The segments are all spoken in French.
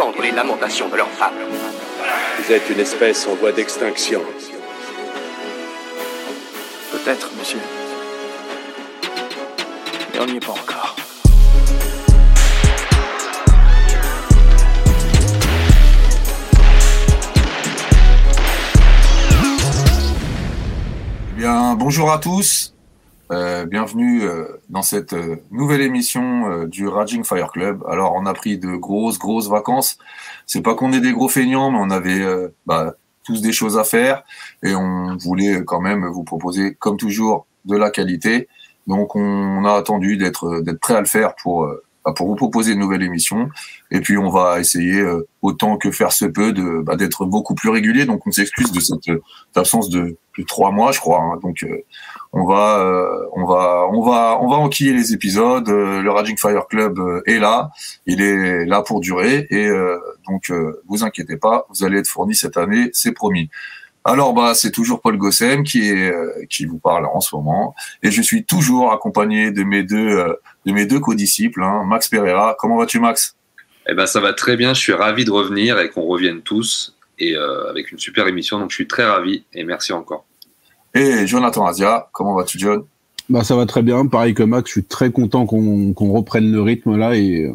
entendre les lamentations de leurs femmes. Vous êtes une espèce en voie d'extinction. Peut-être, monsieur. Mais on n'y est pas encore. Eh Bien, bonjour à tous. Euh, bienvenue euh, dans cette euh, nouvelle émission euh, du Raging Fire Club. Alors, on a pris de grosses, grosses vacances. C'est pas qu'on est des gros feignants, mais on avait bah, tous des choses à faire et on voulait quand même vous proposer, comme toujours, de la qualité. Donc, on a attendu d'être d'être prêt à le faire pour bah, pour vous proposer une nouvelle émission. Et puis, on va essayer autant que faire se peut de bah, d'être beaucoup plus régulier. Donc, on s'excuse de cette, absence de, trois mois, je crois. hein. Donc, on va, euh, on va, on va, on va enquiller les épisodes. Euh, le Raging Fire Club euh, est là, il est là pour durer, et euh, donc vous inquiétez pas, vous allez être fourni cette année, c'est promis. Alors bah c'est toujours Paul Gossem qui qui vous parle en ce moment, et je suis toujours accompagné de mes deux de mes deux codisciples, hein, Max Pereira. Comment vas-tu, Max? Eh ben ça va très bien, je suis ravi de revenir et qu'on revienne tous et avec une super émission, donc je suis très ravi et merci encore. Et Jonathan Asia. Comment vas-tu, John? Bah ça va très bien, pareil que Max, je suis très content qu'on reprenne le rythme là et euh,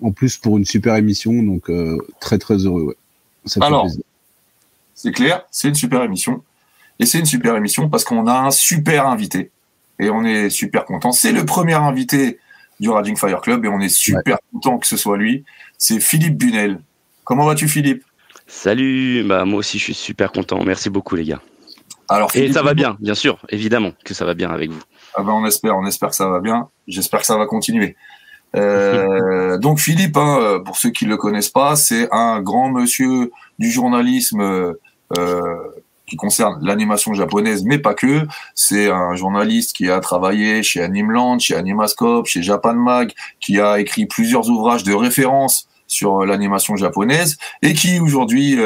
en plus pour une super émission, donc euh, très très heureux. Ouais. Ça fait Alors, plaisir. C'est clair, c'est une super émission. Et c'est une super émission parce qu'on a un super invité. Et on est super content. C'est le premier invité du Raging Fire Club et on est super content que ce soit lui. C'est Philippe Bunel. Comment vas-tu, Philippe? Salut, bah moi aussi je suis super content. Merci beaucoup les gars. Alors, Et ça va bien, bien sûr, évidemment que ça va bien avec vous. Ah ben, on espère, on espère que ça va bien. J'espère que ça va continuer. Euh, donc Philippe, hein, euh, pour ceux qui le connaissent pas, c'est un grand monsieur du journalisme euh, qui concerne l'animation japonaise, mais pas que. C'est un journaliste qui a travaillé chez Animeland, chez Animascope, chez Japan Mag, qui a écrit plusieurs ouvrages de référence sur l'animation japonaise et qui aujourd'hui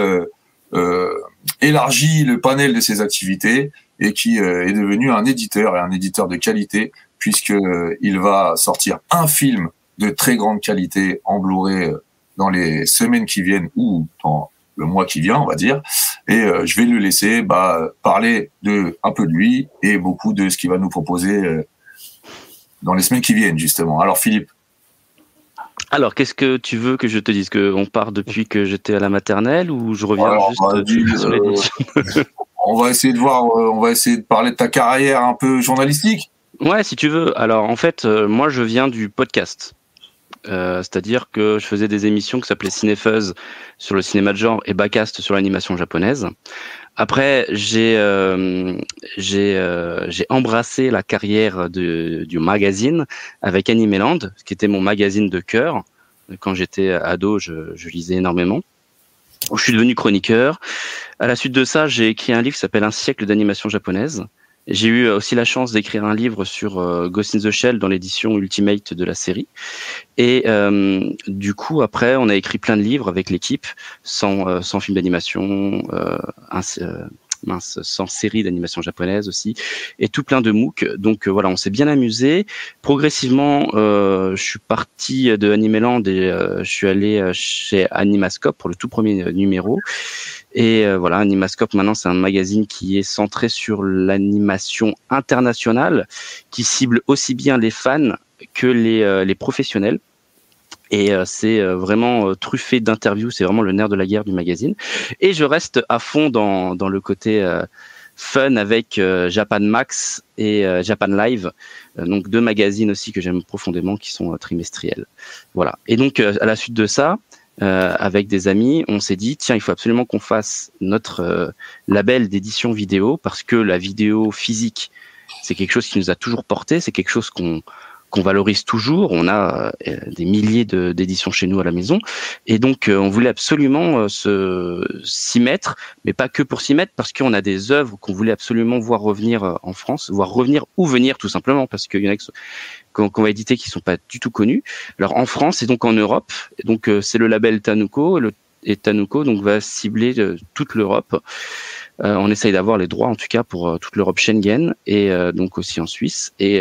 euh, élargit le panel de ses activités et qui euh, est devenu un éditeur et un éditeur de qualité puisque euh, il va sortir un film de très grande qualité en Blu-ray euh, dans les semaines qui viennent ou dans le mois qui vient, on va dire. Et je vais le laisser bah, parler de un peu de lui et beaucoup de ce qu'il va nous proposer dans les semaines qui viennent justement. Alors Philippe, Alors, qu'est-ce que tu veux que je te dise? Que on part depuis que j'étais à la maternelle ou je reviens Alors, juste bah, euh, dis, sur euh, l'édition on va essayer de voir, euh, on va essayer de parler de ta carrière un peu journalistique. Ouais, si tu veux. Alors, en fait, euh, moi, je viens du podcast. Euh, C'est-à-dire que je faisais des émissions qui s'appelaient Cinefuzz sur le cinéma de genre et Bacast sur l'animation japonaise. Après, j'ai euh, euh, embrassé la carrière de, du magazine avec Animeland, qui était mon magazine de cœur. Quand j'étais ado, je, je lisais énormément. Je suis devenu chroniqueur. À la suite de ça, j'ai écrit un livre qui s'appelle Un siècle d'animation japonaise. J'ai eu aussi la chance d'écrire un livre sur euh, Ghost in the Shell dans l'édition Ultimate de la série. Et euh, du coup, après, on a écrit plein de livres avec l'équipe, sans, euh, sans film d'animation, euh, euh, mince, sans série d'animation japonaise aussi, et tout plein de MOOC. Donc euh, voilà, on s'est bien amusé. Progressivement, euh, je suis parti de Animeland et euh, je suis allé chez Animascope pour le tout premier numéro. Et voilà, Animascope maintenant c'est un magazine qui est centré sur l'animation internationale, qui cible aussi bien les fans que les professionnels. Et euh, c'est euh, vraiment euh, truffé d'interviews, c'est vraiment le nerf de la guerre du magazine. Et je reste à fond dans, dans le côté fun avec euh, Japan Max et euh, Japan Live, donc deux magazines aussi que j'aime profondément qui sont trimestriels. Voilà. Et donc à la suite de ça, avec des amis, on s'est dit tiens, il faut absolument qu'on fasse notre label d'édition vidéo parce que la vidéo physique, c'est quelque chose qui nous a toujours porté, c'est quelque chose qu'on qu'on valorise toujours. On a euh, des milliers de- d'éditions chez nous à la maison, et donc euh, on voulait absolument euh, se s'y mettre, mais pas que pour s'y mettre, parce qu'on a des œuvres qu'on voulait absolument voir revenir en France, voir revenir ou venir tout simplement, parce qu'il y en a qui sont- qu'on va éditer qui sont pas du tout connus. Alors en France et donc en Europe, donc c'est le label Tanuko, et le et Tanuko donc va cibler toute l'Europe. On essaye d'avoir les droits, en tout cas, pour toute l'Europe Schengen et donc aussi en Suisse, et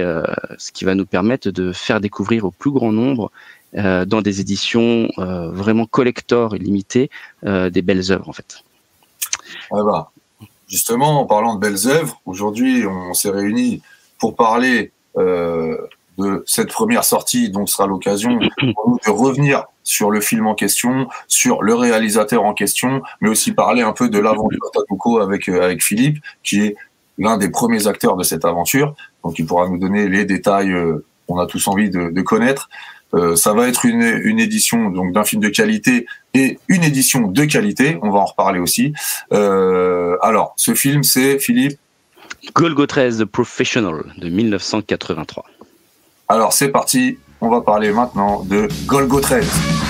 ce qui va nous permettre de faire découvrir au plus grand nombre dans des éditions vraiment collector et limitées des belles œuvres en fait. Ah bah, justement, en parlant de belles œuvres, aujourd'hui on s'est réunis pour parler euh, de cette première sortie, donc sera l'occasion de revenir sur le film en question, sur le réalisateur en question, mais aussi parler un peu de l'aventure Takuko avec euh, avec Philippe, qui est l'un des premiers acteurs de cette aventure. Donc il pourra nous donner les détails euh, qu'on a tous envie de, de connaître. Euh, ça va être une, une édition donc d'un film de qualité et une édition de qualité. On va en reparler aussi. Euh, alors, ce film, c'est Philippe? Golgo 13 The Professional de 1983. Alors c'est parti, on va parler maintenant de Golgo 13.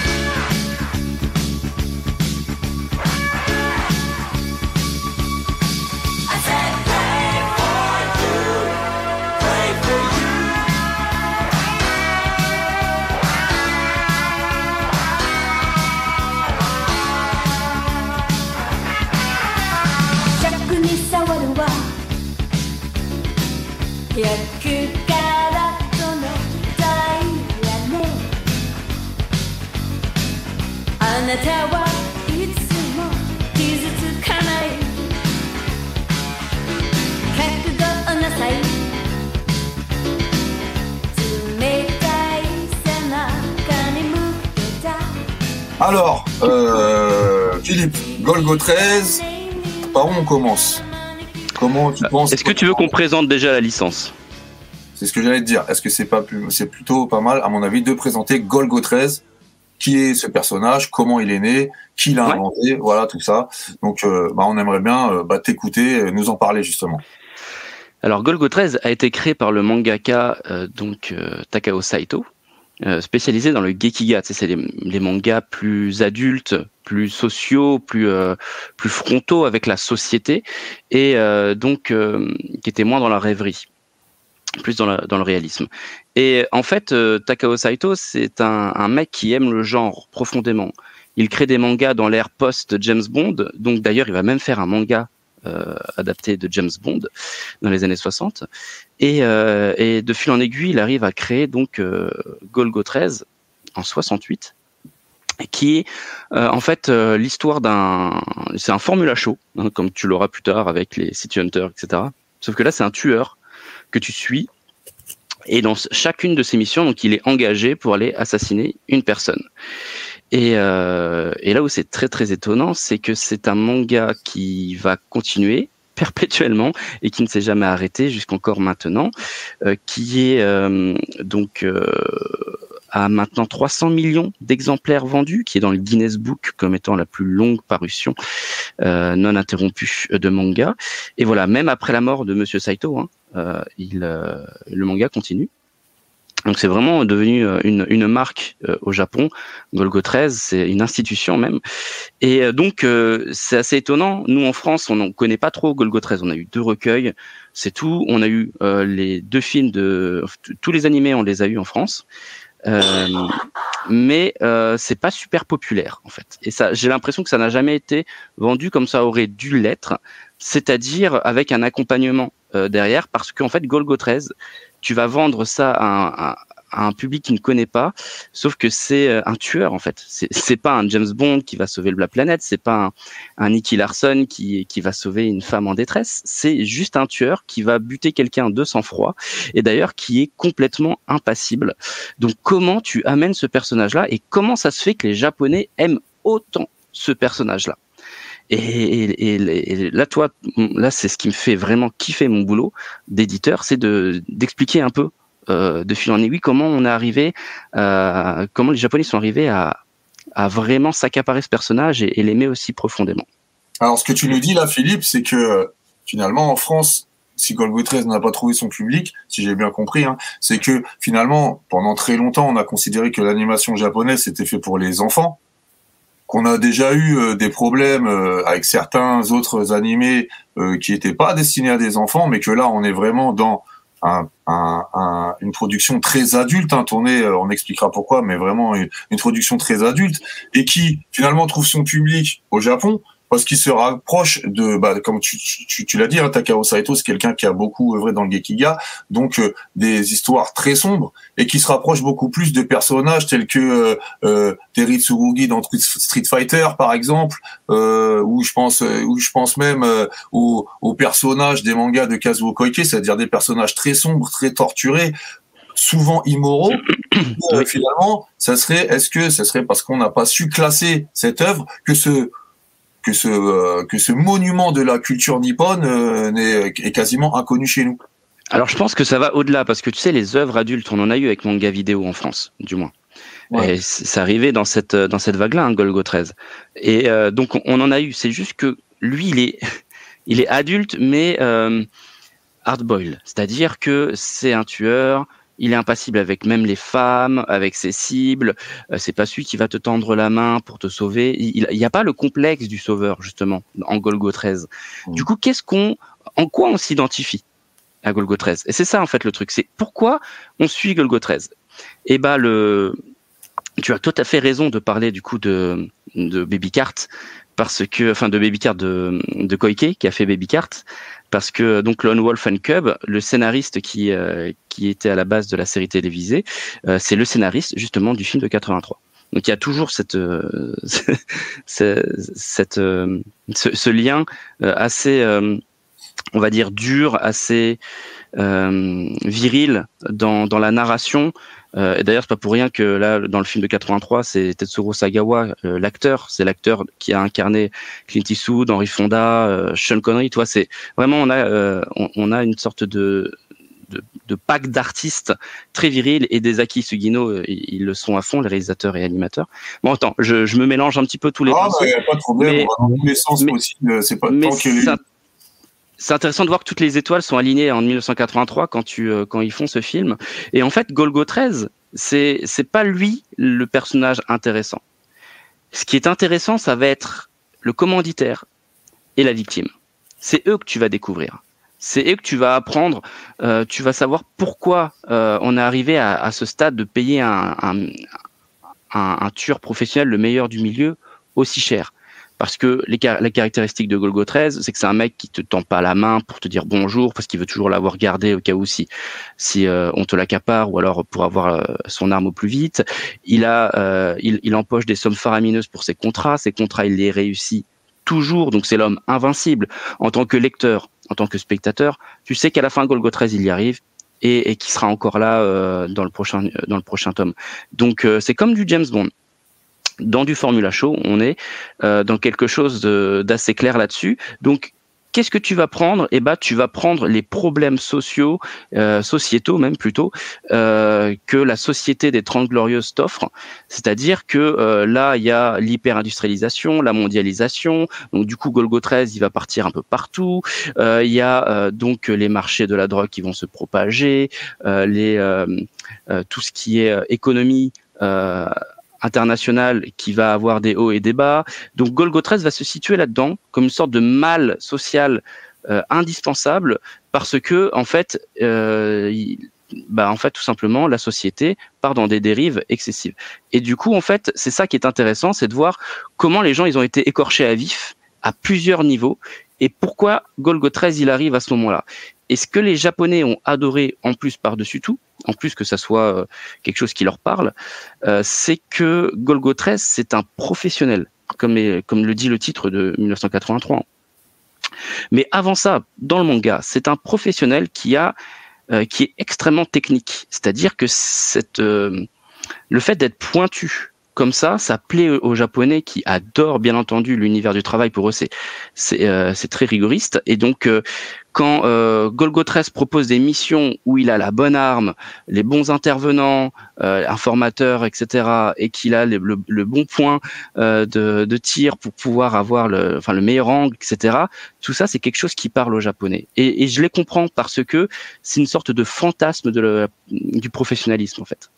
Alors, euh, Philippe, Golgo 13, par où on commence? Comment tu penses Est-ce que tu veux qu'on présente déjà la licence? C'est ce que j'allais te dire. Est-ce que c'est pas c'est plutôt pas mal, à mon avis, de présenter Golgo 13 qui est ce personnage, comment il est né, qui l'a inventé, voilà tout ça. Donc, euh, bah, on aimerait bien euh, bah, t'écouter, nous en parler justement. Alors, Golgo 13 a été créé par le mangaka donc Takao Saito, euh, spécialisé dans le gekiga. c'est les, mangas plus adultes, plus sociaux, plus euh, plus frontaux avec la société, et euh, donc qui étaient moins dans la rêverie, plus dans, dans le réalisme. Et en fait, Takao Saito, c'est un, un mec qui aime le genre profondément. Il crée des mangas dans l'ère post James Bond. Donc d'ailleurs, il va même faire un manga euh, adapté de James Bond dans les années 60. Et, euh, et, de fil en aiguille, il arrive à créer donc euh, Golgo 13 en 68 qui est en fait l'histoire d'un c'est un formula show hein, comme tu l'auras plus tard avec les City Hunters etc sauf que là c'est un tueur que tu suis et dans chacune de ces missions donc il est engagé pour aller assassiner une personne et, euh, et là où c'est très très étonnant, c'est que c'est un manga qui va continuer perpétuellement et qui ne s'est jamais arrêté jusqu'encore maintenant, euh, qui est euh, donc euh, à maintenant 300 millions d'exemplaires vendus, qui est dans le Guinness Book comme étant la plus longue parution euh, non interrompue de manga. Et voilà, même après la mort de Monsieur Saito, hein, euh, il, le manga continue. Donc c'est vraiment devenu euh, une, une marque euh, au Japon. Golgo 13, c'est une institution même. Et euh, donc c'est assez étonnant. Nous en France, on ne connaît pas trop Golgo 13. On a eu deux recueils, c'est tout. On a eu les deux films de tous les animés, on les a eu en France. Euh, mais euh, c'est pas super populaire en fait. Et ça, j'ai l'impression que ça n'a jamais été vendu comme ça aurait dû l'être, c'est-à-dire avec un accompagnement derrière, parce qu'en fait Golgo 13 tu vas vendre ça à un, à un public qui ne connaît pas, sauf que c'est euh, un tueur en fait. C'est pas un James Bond qui va sauver la planète, c'est pas un, un, Nicky Larson qui, qui va sauver une femme en détresse, c'est juste un tueur qui va buter quelqu'un de sang-froid et d'ailleurs qui est complètement impassible. Donc comment tu amènes ce personnage-là et comment ça se fait que les Japonais aiment autant ce personnage-là? Et, là, toi, là, c'est ce qui me fait vraiment kiffer mon boulot d'éditeur, c'est de d'expliquer un peu euh, de fil en aiguille comment on est arrivé, euh, comment les Japonais sont arrivés à, à vraiment s'accaparer ce personnage et, l'aimer aussi profondément. Alors, ce que tu nous dis là, Philippe, c'est que finalement, en France, si Golgo 13 n'a pas trouvé son public, si j'ai bien compris, hein, c'est que finalement, pendant très longtemps, on a considéré que l'animation japonaise c'était fait pour les enfants qu'on a déjà eu euh, des problèmes euh, avec certains autres animés euh, qui n'étaient pas destinés à des enfants, mais que là, on est vraiment dans un, un, un, une production très adulte, hein, tournée, on expliquera pourquoi, mais vraiment une, une, production très adulte, et qui finalement trouve son public au Japon, parce qu'il se rapproche de, bah, comme tu, tu, tu l'as dit, hein, Takao Saito, c'est quelqu'un qui a beaucoup œuvré dans le Gekiga, donc euh, des histoires très sombres et qui se rapproche beaucoup plus de personnages tels que euh, euh Terry Tsurugi dans Street Fighter, par exemple, euh, où je pense, où je pense même aux, aux personnages des mangas de Kazuo Koike, c'est-à-dire des personnages très sombres, très torturés, souvent immoraux. finalement, ça serait, est-ce que ça serait parce qu'on n'a pas su classer cette œuvre que ce que ce euh, que ce monument de la culture nippone euh, est, quasiment inconnu chez nous. Alors je pense que ça va au-delà parce que tu sais les œuvres adultes on en a eu avec manga vidéo en France du moins. Ouais. Et c'est arrivé dans cette dans cette vague-là, hein, Golgo 13. Et euh, donc on, en a eu. C'est juste que lui, il est il est adulte, mais euh, hardboil, c'est-à-dire que c'est un tueur, il est impassible avec même les femmes, avec ses cibles. Euh, c'est pas celui qui va te tendre la main pour te sauver. Il n'y a pas le complexe du sauveur justement en Golgo 13. Mmh. Du coup, qu'est-ce qu'on, en quoi on s'identifie à Golgo 13 Et c'est ça en fait le truc. C'est pourquoi on suit Golgo 13. Et bah le, tu as tout à fait raison de parler du coup de, de Baby Cart parce que, enfin de Baby Cart de, de Koike qui a fait Baby Cart parce que donc Lone Wolf and Cub, le scénariste qui euh, qui était à la base de la série télévisée, euh, c'est le scénariste justement du film de 83. Donc il y a toujours cette euh, cette ce, ce, lien assez on va dire dur, assez viril dans dans la narration euh, et d'ailleurs, c'est pas pour rien que là, dans le film de 83, c'est Tetsuro Sagawa, euh, l'acteur. C'est l'acteur qui a incarné Clint Eastwood, Henry Fonda, euh, Sean Connery. Toi, c'est vraiment on a euh, on, on, a une sorte de de, de pack d'artistes très virils et des Aki Sugino, euh, ils, le sont à fond, les réalisateurs et animateurs. Bon, attends, je, je me mélange un petit peu tous les. Ah, bah, y a pas de problème. Mais, dans tous les sens aussi. C'est pas tant que ça, c'est intéressant de voir que toutes les étoiles sont alignées en 1983 quand tu euh, quand ils font ce film. Et en fait, Golgo 13, c'est pas lui le personnage intéressant. Ce qui est intéressant, ça va être le commanditaire et la victime. C'est eux que tu vas découvrir. C'est eux que tu vas apprendre. Euh, tu vas savoir pourquoi euh, on est arrivé à, à, ce stade de payer un, un, un, un tueur professionnel, le meilleur du milieu, aussi cher parce que les, la caractéristique de Golgo 13, c'est que c'est un mec qui te tend pas la main pour te dire bonjour, parce qu'il veut toujours l'avoir gardé au cas où si, euh, on te l'accapare, ou alors pour avoir euh, son arme au plus vite. Il a, euh, il, il, empoche des sommes faramineuses pour ses contrats. Ses contrats, il les réussit toujours. Donc c'est l'homme invincible. En tant que lecteur, en tant que spectateur, tu sais qu'à la fin Golgo 13, il y arrive. Et, et qui sera encore là dans le prochain dans le prochain tome. Donc c'est comme du James Bond dans du Formula Show, on est euh, dans quelque chose d'assez clair là-dessus. Donc, qu'est-ce que tu vas prendre? Eh ben, tu vas prendre les problèmes sociaux, euh, sociétaux même plutôt, euh, que la société des Trente Glorieuses t'offre. C'est-à-dire que euh, là, il y a l'hyper-industrialisation, la mondialisation. Donc, du coup, Golgo 13, il va partir un peu partout. Euh, il y a euh, donc les marchés de la drogue qui vont se propager, les tout ce qui est économie international qui va avoir des hauts et des bas. Donc Golgo 13 va se situer là-dedans comme une sorte de mal social euh, indispensable parce que en fait, euh, bah en fait tout simplement la société part dans des dérives excessives. Et du coup en fait c'est ça qui est intéressant, c'est de voir comment les gens ils ont été écorchés à vif à plusieurs niveaux et pourquoi Golgo 13 il arrive à ce moment-là. Et ce que les Japonais ont adoré en plus par-dessus tout, en plus que ça soit euh, quelque chose qui leur parle, euh, c'est que Golgo 13, c'est un professionnel, comme, le dit le titre de 1983. Mais avant ça, dans le manga, c'est un professionnel qui euh, est extrêmement technique. C'est-à-dire que le fait d'être pointu comme ça, ça plaît aux Japonais qui adorent bien entendu l'univers du travail. Pour eux, c'est c'est euh, très rigoriste. Et donc, euh, quand euh, Golgotres propose des missions où il a la bonne arme, les bons intervenants, euh, informateurs, etc., et qu'il a le, le, bon point euh, de, de, tir pour pouvoir avoir le, enfin, le meilleur angle, etc., tout ça, c'est quelque chose qui parle aux Japonais. Et, et je les comprends parce que c'est une sorte de fantasme de le, du professionnalisme, en fait.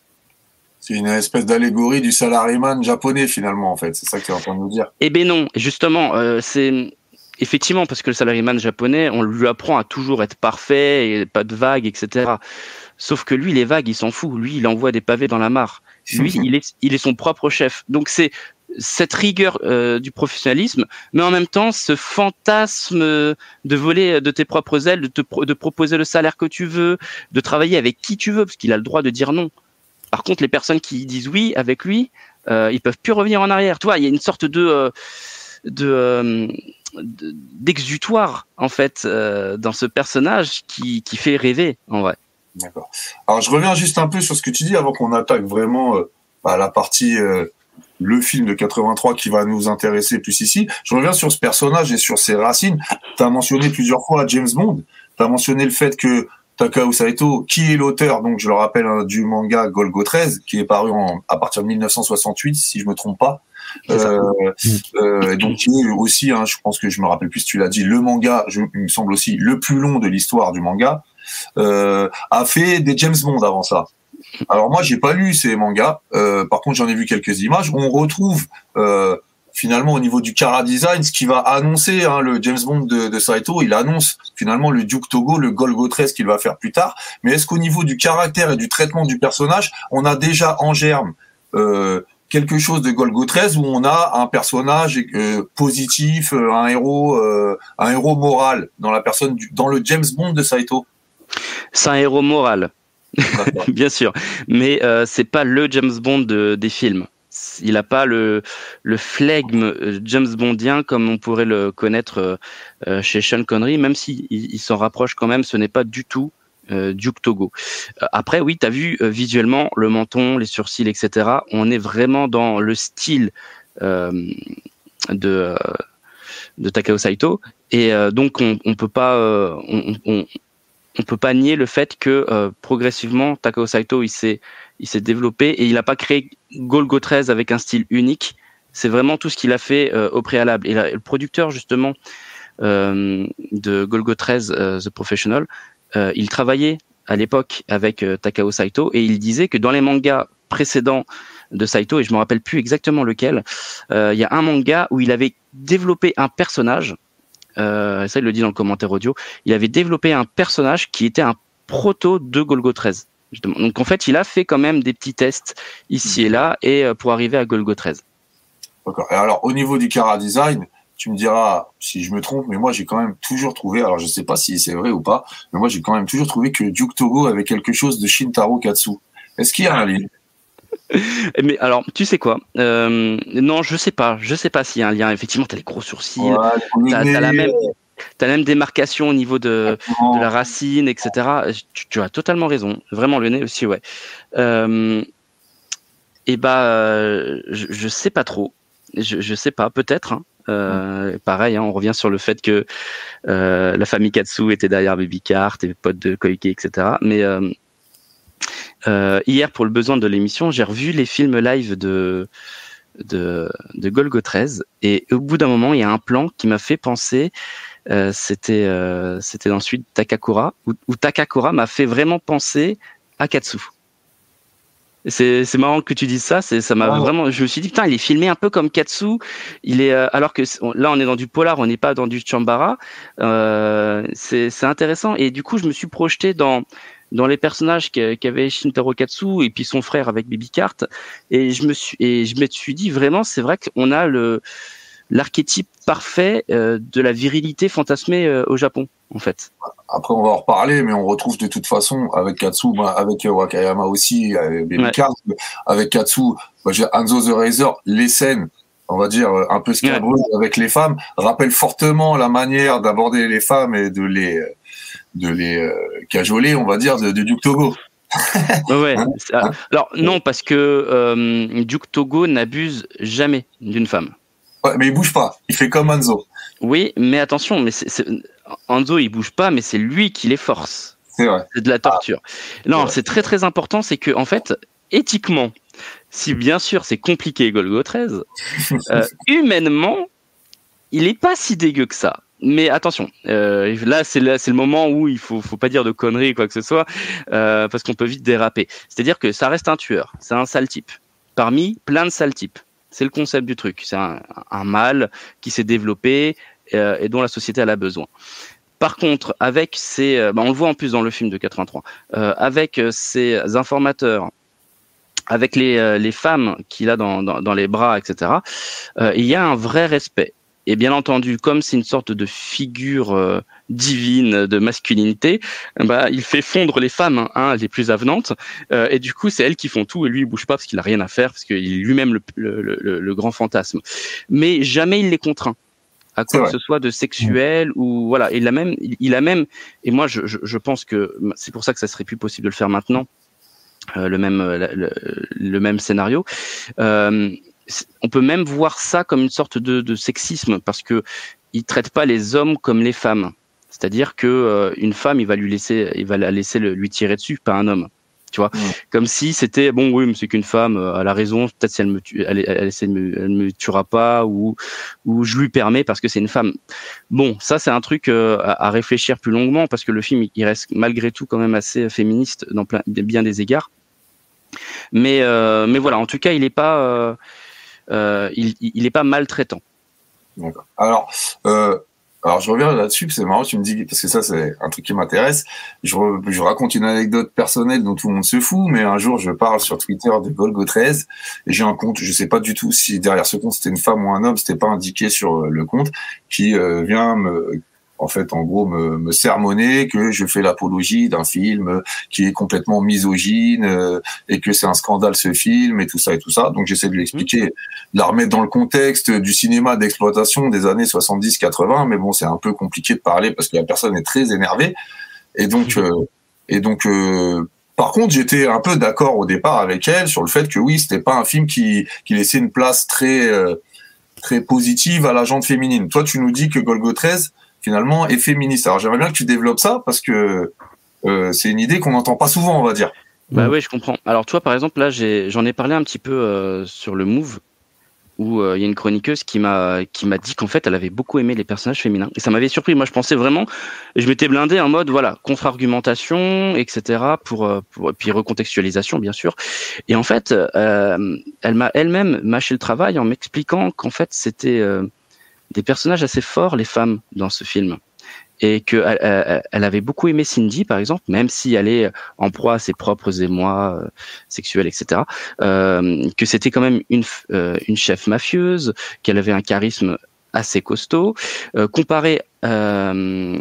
C'est une espèce d'allégorie du salaryman japonais finalement en fait. C'est ça que tu es en train de nous dire. Eh ben non, justement, euh, c'est effectivement parce que le salaryman japonais, on lui apprend à toujours être parfait et pas de vagues, etc. Sauf que lui, les vagues, il s'en fout. Lui, il envoie des pavés dans la mare. Lui, il est, il est son propre chef. Donc c'est cette rigueur euh, du professionnalisme, mais en même temps ce fantasme de voler de tes propres ailes, de te pro- de proposer le salaire que tu veux, de travailler avec qui tu veux, parce qu'il a le droit de dire non. Par contre, les personnes qui disent oui avec lui, euh, ils peuvent plus revenir en arrière. Il y a une sorte de euh, euh, de- d'exutoire en fait euh, dans ce personnage qui qui fait rêver en vrai. D'accord. Je reviens juste un peu sur ce que tu dis avant qu'on attaque vraiment bah, la partie, le film de 83 qui va nous intéresser plus ici. Je reviens sur ce personnage et sur ses racines. Tu as mentionné plusieurs fois James Bond. Tu as mentionné le fait que Takao Saito, qui est l'auteur, donc je le rappelle, hein, du manga Golgo 13, qui est paru en, à partir de 1968, si je me trompe pas. C'est ça. Euh, euh, donc qui est aussi, hein, je pense que je me rappelle plus, tu l'as dit, le manga, je, il me semble aussi le plus long de l'histoire du manga euh, a fait des James Bond avant ça. Alors moi, j'ai pas lu ces mangas. Euh, par contre, j'en ai vu quelques images. On retrouve euh, finalement au niveau du Kara Design, ce qui va annoncer hein, le James Bond de, de Saito. Il annonce finalement le Duke Togo, le Golgo 13 qu'il va faire plus tard. Mais est-ce qu'au niveau du caractère et du traitement du personnage, on a déjà en germe euh, quelque chose de Golgo 13 où on a un personnage euh, positif, euh, un héros, euh, un héros moral dans la personne, du, dans le James Bond de Saito? C'est un héros moral, bien sûr, mais c'est pas le James Bond de- des films. Il n'a pas le, le flegme euh, James Bondien comme on pourrait le connaître euh, euh, chez Sean Connery, même s'il il, il s'en rapproche quand même, ce n'est pas du tout Duke Togo. Après, oui, tu as vu visuellement le menton, les sourcils, etc. On est vraiment dans le style de, de Takao Saito. Et donc, on, on peut pas, peut pas nier le fait que progressivement Takao Saito il s'est il s'est développé et il n'a pas créé Golgo 13 avec un style unique. C'est vraiment tout ce qu'il a fait euh, au préalable. Et le producteur justement euh, de Golgo 13, euh, The Professional, il travaillait à l'époque avec Takao Saito et il disait que dans les mangas précédents de Saito, et je me rappelle plus exactement lequel, il y a un manga où il avait développé un personnage. Ça, il le dit dans le commentaire audio il avait développé un personnage qui était un proto de Golgo 13. Justement. Donc en fait, il a fait quand même des petits tests ici et là et euh, pour arriver à Golgo 13. D'accord. Et alors, au niveau du Kara Design, tu me diras si je me trompe, mais moi j'ai quand même toujours trouvé, alors je sais pas si c'est vrai ou pas, mais moi j'ai quand même toujours trouvé que Duke Togo avait quelque chose de Shintaro Katsu. Est-ce qu'il y a un lien? Mais alors, tu sais quoi Euh, Non, je sais pas. Je sais pas s'il y a un lien. Effectivement, t'as les gros sourcils, Ouais, t'as le t'as la nez, même, t'as la même démarcation au niveau de, la racine, etc. Tu, tu as totalement raison. Vraiment, le nez aussi, ouais. Euh, et bah, euh, je, je sais pas trop. Je, je sais pas, peut-être. hein. Euh, Pareil, hein, on revient sur le fait que euh, la famille Katsu était derrière Baby Cart et potes de Koike, etc. Mais hier, pour le besoin de l'émission, j'ai revu les films live de de, de Golgo 13 et au bout d'un moment, il y a un plan qui m'a fait penser c'était euh, c'était dans celui de Takakura où, où Takakura m'a fait vraiment penser à Katsu. C'est c'est marrant que tu dises ça, c'est ça m'a vraiment je me suis dit putain, il est filmé un peu comme Katsu, il est euh, alors que on- là on est dans du polar, on n'est pas dans du chambara. Euh, c'est c'est intéressant et du coup, je me suis projeté dans dans les personnages qu'a- qu'avait Shintaro Katsu et puis son frère avec Baby Cart et je me suis et je me suis dit vraiment c'est vrai qu'on a le l'archétype parfait euh, de la virilité fantasmée euh, au Japon en fait. Après, on va en reparler, mais on retrouve de toute façon avec Katsu, bah, avec euh, Wakayama aussi, avec Ouais. Katsu, bah, j'ai Hanzo the Razor, les scènes, on va dire, un peu scabreuses avec les femmes, rappellent fortement la manière d'aborder les femmes et de les, de les cajoler, on va dire, de, de Duke Togo. Ouais, ouais. Hein Alors non parce que euh, Duke Togo n'abuse jamais d'une femme. Ouais, mais il bouge pas, il fait comme Hanzo. Oui, mais attention, mais Hanzo il bouge pas, mais c'est lui qui les force. C'est vrai. C'est de la torture. non, Ouais. c'est très très important, c'est que en fait, éthiquement, si bien sûr c'est compliqué Golgo 13, euh, humainement, il est pas si dégueu que ça. Mais attention, euh, là c'est là, c'est le moment où il faut faut pas dire de conneries quoi que ce soit, euh, parce qu'on peut vite déraper. C'est-à-dire que ça reste un tueur, c'est un sale type parmi plein de sales types. C'est le concept du truc. C'est un, un mâle qui s'est développé euh, et dont la société elle a besoin. Par contre, avec ces, euh, bah, on le voit en plus dans le film de 83, euh, avec euh, ces informateurs avec les, les femmes qu'il a dans, dans, dans, les bras, etc., il y a un vrai respect. Et bien entendu, comme c'est une sorte de figure euh, divine de masculinité, bah, il fait fondre les femmes, hein, les plus avenantes, euh, et du coup, c'est elles qui font tout, et lui, il bouge pas parce qu'il a rien à faire, parce qu'il est lui-même le, le, le, le, grand fantasme. Mais jamais il les contraint à quoi que ce soit de sexuel ou voilà. Il a même, il a même, et moi, je, je, je pense que c'est pour ça que ça serait plus possible de le faire maintenant. Euh, le même le, le, même scénario. Euh, on peut même voir ça comme une sorte de, sexisme parce que il traite pas les hommes comme les femmes. C'est-à-dire que euh, une femme, il va lui laisser, il va la laisser lui tirer dessus, pas un homme. Tu vois, comme si c'était bon, oui, mais c'est qu'une femme, euh, elle a raison. Peut-être si elle me, tue, elle, elle, me, me tuera pas ou ou je lui permets parce que c'est une femme. Bon, ça c'est un truc euh, à, réfléchir plus longuement parce que le film il reste malgré tout quand même assez féministe dans plein, bien des égards. Mais mais voilà, en tout cas, il n'est pas euh, il n'est pas maltraitant. D'accord. Alors, euh, alors je reviens là-dessus, c'est marrant, tu me dis, parce que ça c'est un truc qui m'intéresse. Je, je, raconte une anecdote personnelle dont tout le monde se fout, mais un jour je parle sur Twitter de Golgo 13 et j'ai un compte, je sais pas du tout si derrière ce compte c'était une femme ou un homme, c'était pas indiqué sur le compte, qui euh, vient me en fait, en gros, me, me sermonner que je fais l'apologie d'un film qui est complètement misogyne euh, et que c'est un scandale ce film et tout ça et tout ça. Donc j'essaie de lui expliquer, de la remettre dans le contexte du cinéma d'exploitation des années 70-80, mais bon, c'est un peu compliqué de parler parce que la personne est très énervée. Et donc, euh, et donc, euh, par contre, j'étais un peu d'accord au départ avec elle sur le fait que oui, c'était pas un film qui, qui laissait une place très très positive à la jante féminine. Toi, tu nous dis que Golgo 13 finalement est féministe. Alors j'aimerais bien que tu développes ça parce que euh, c'est une idée qu'on n'entend pas souvent, on va dire. Bah oui, je comprends. Alors toi, par exemple, là, j'en ai, parlé un petit peu euh, sur le Move, où euh, il y a une chroniqueuse qui m'a qui m'a dit qu'en fait, elle avait beaucoup aimé les personnages féminins, et ça m'avait surpris. Moi, je pensais vraiment, je m'étais blindé en mode voilà contre-argumentation, etc. Pour, pour puis recontextualisation, bien sûr. Et en fait, elle m'a elle-même mâché le travail en m'expliquant qu'en fait, c'était des personnages assez forts, les femmes, dans ce film. Et qu'elle elle avait beaucoup aimé Cindy, par exemple, même si elle est en proie à ses propres émois euh, sexuels, etc. Euh, que c'était quand même une, euh, une chef mafieuse, qu'elle avait un charisme assez costaud. Comparé, pardon,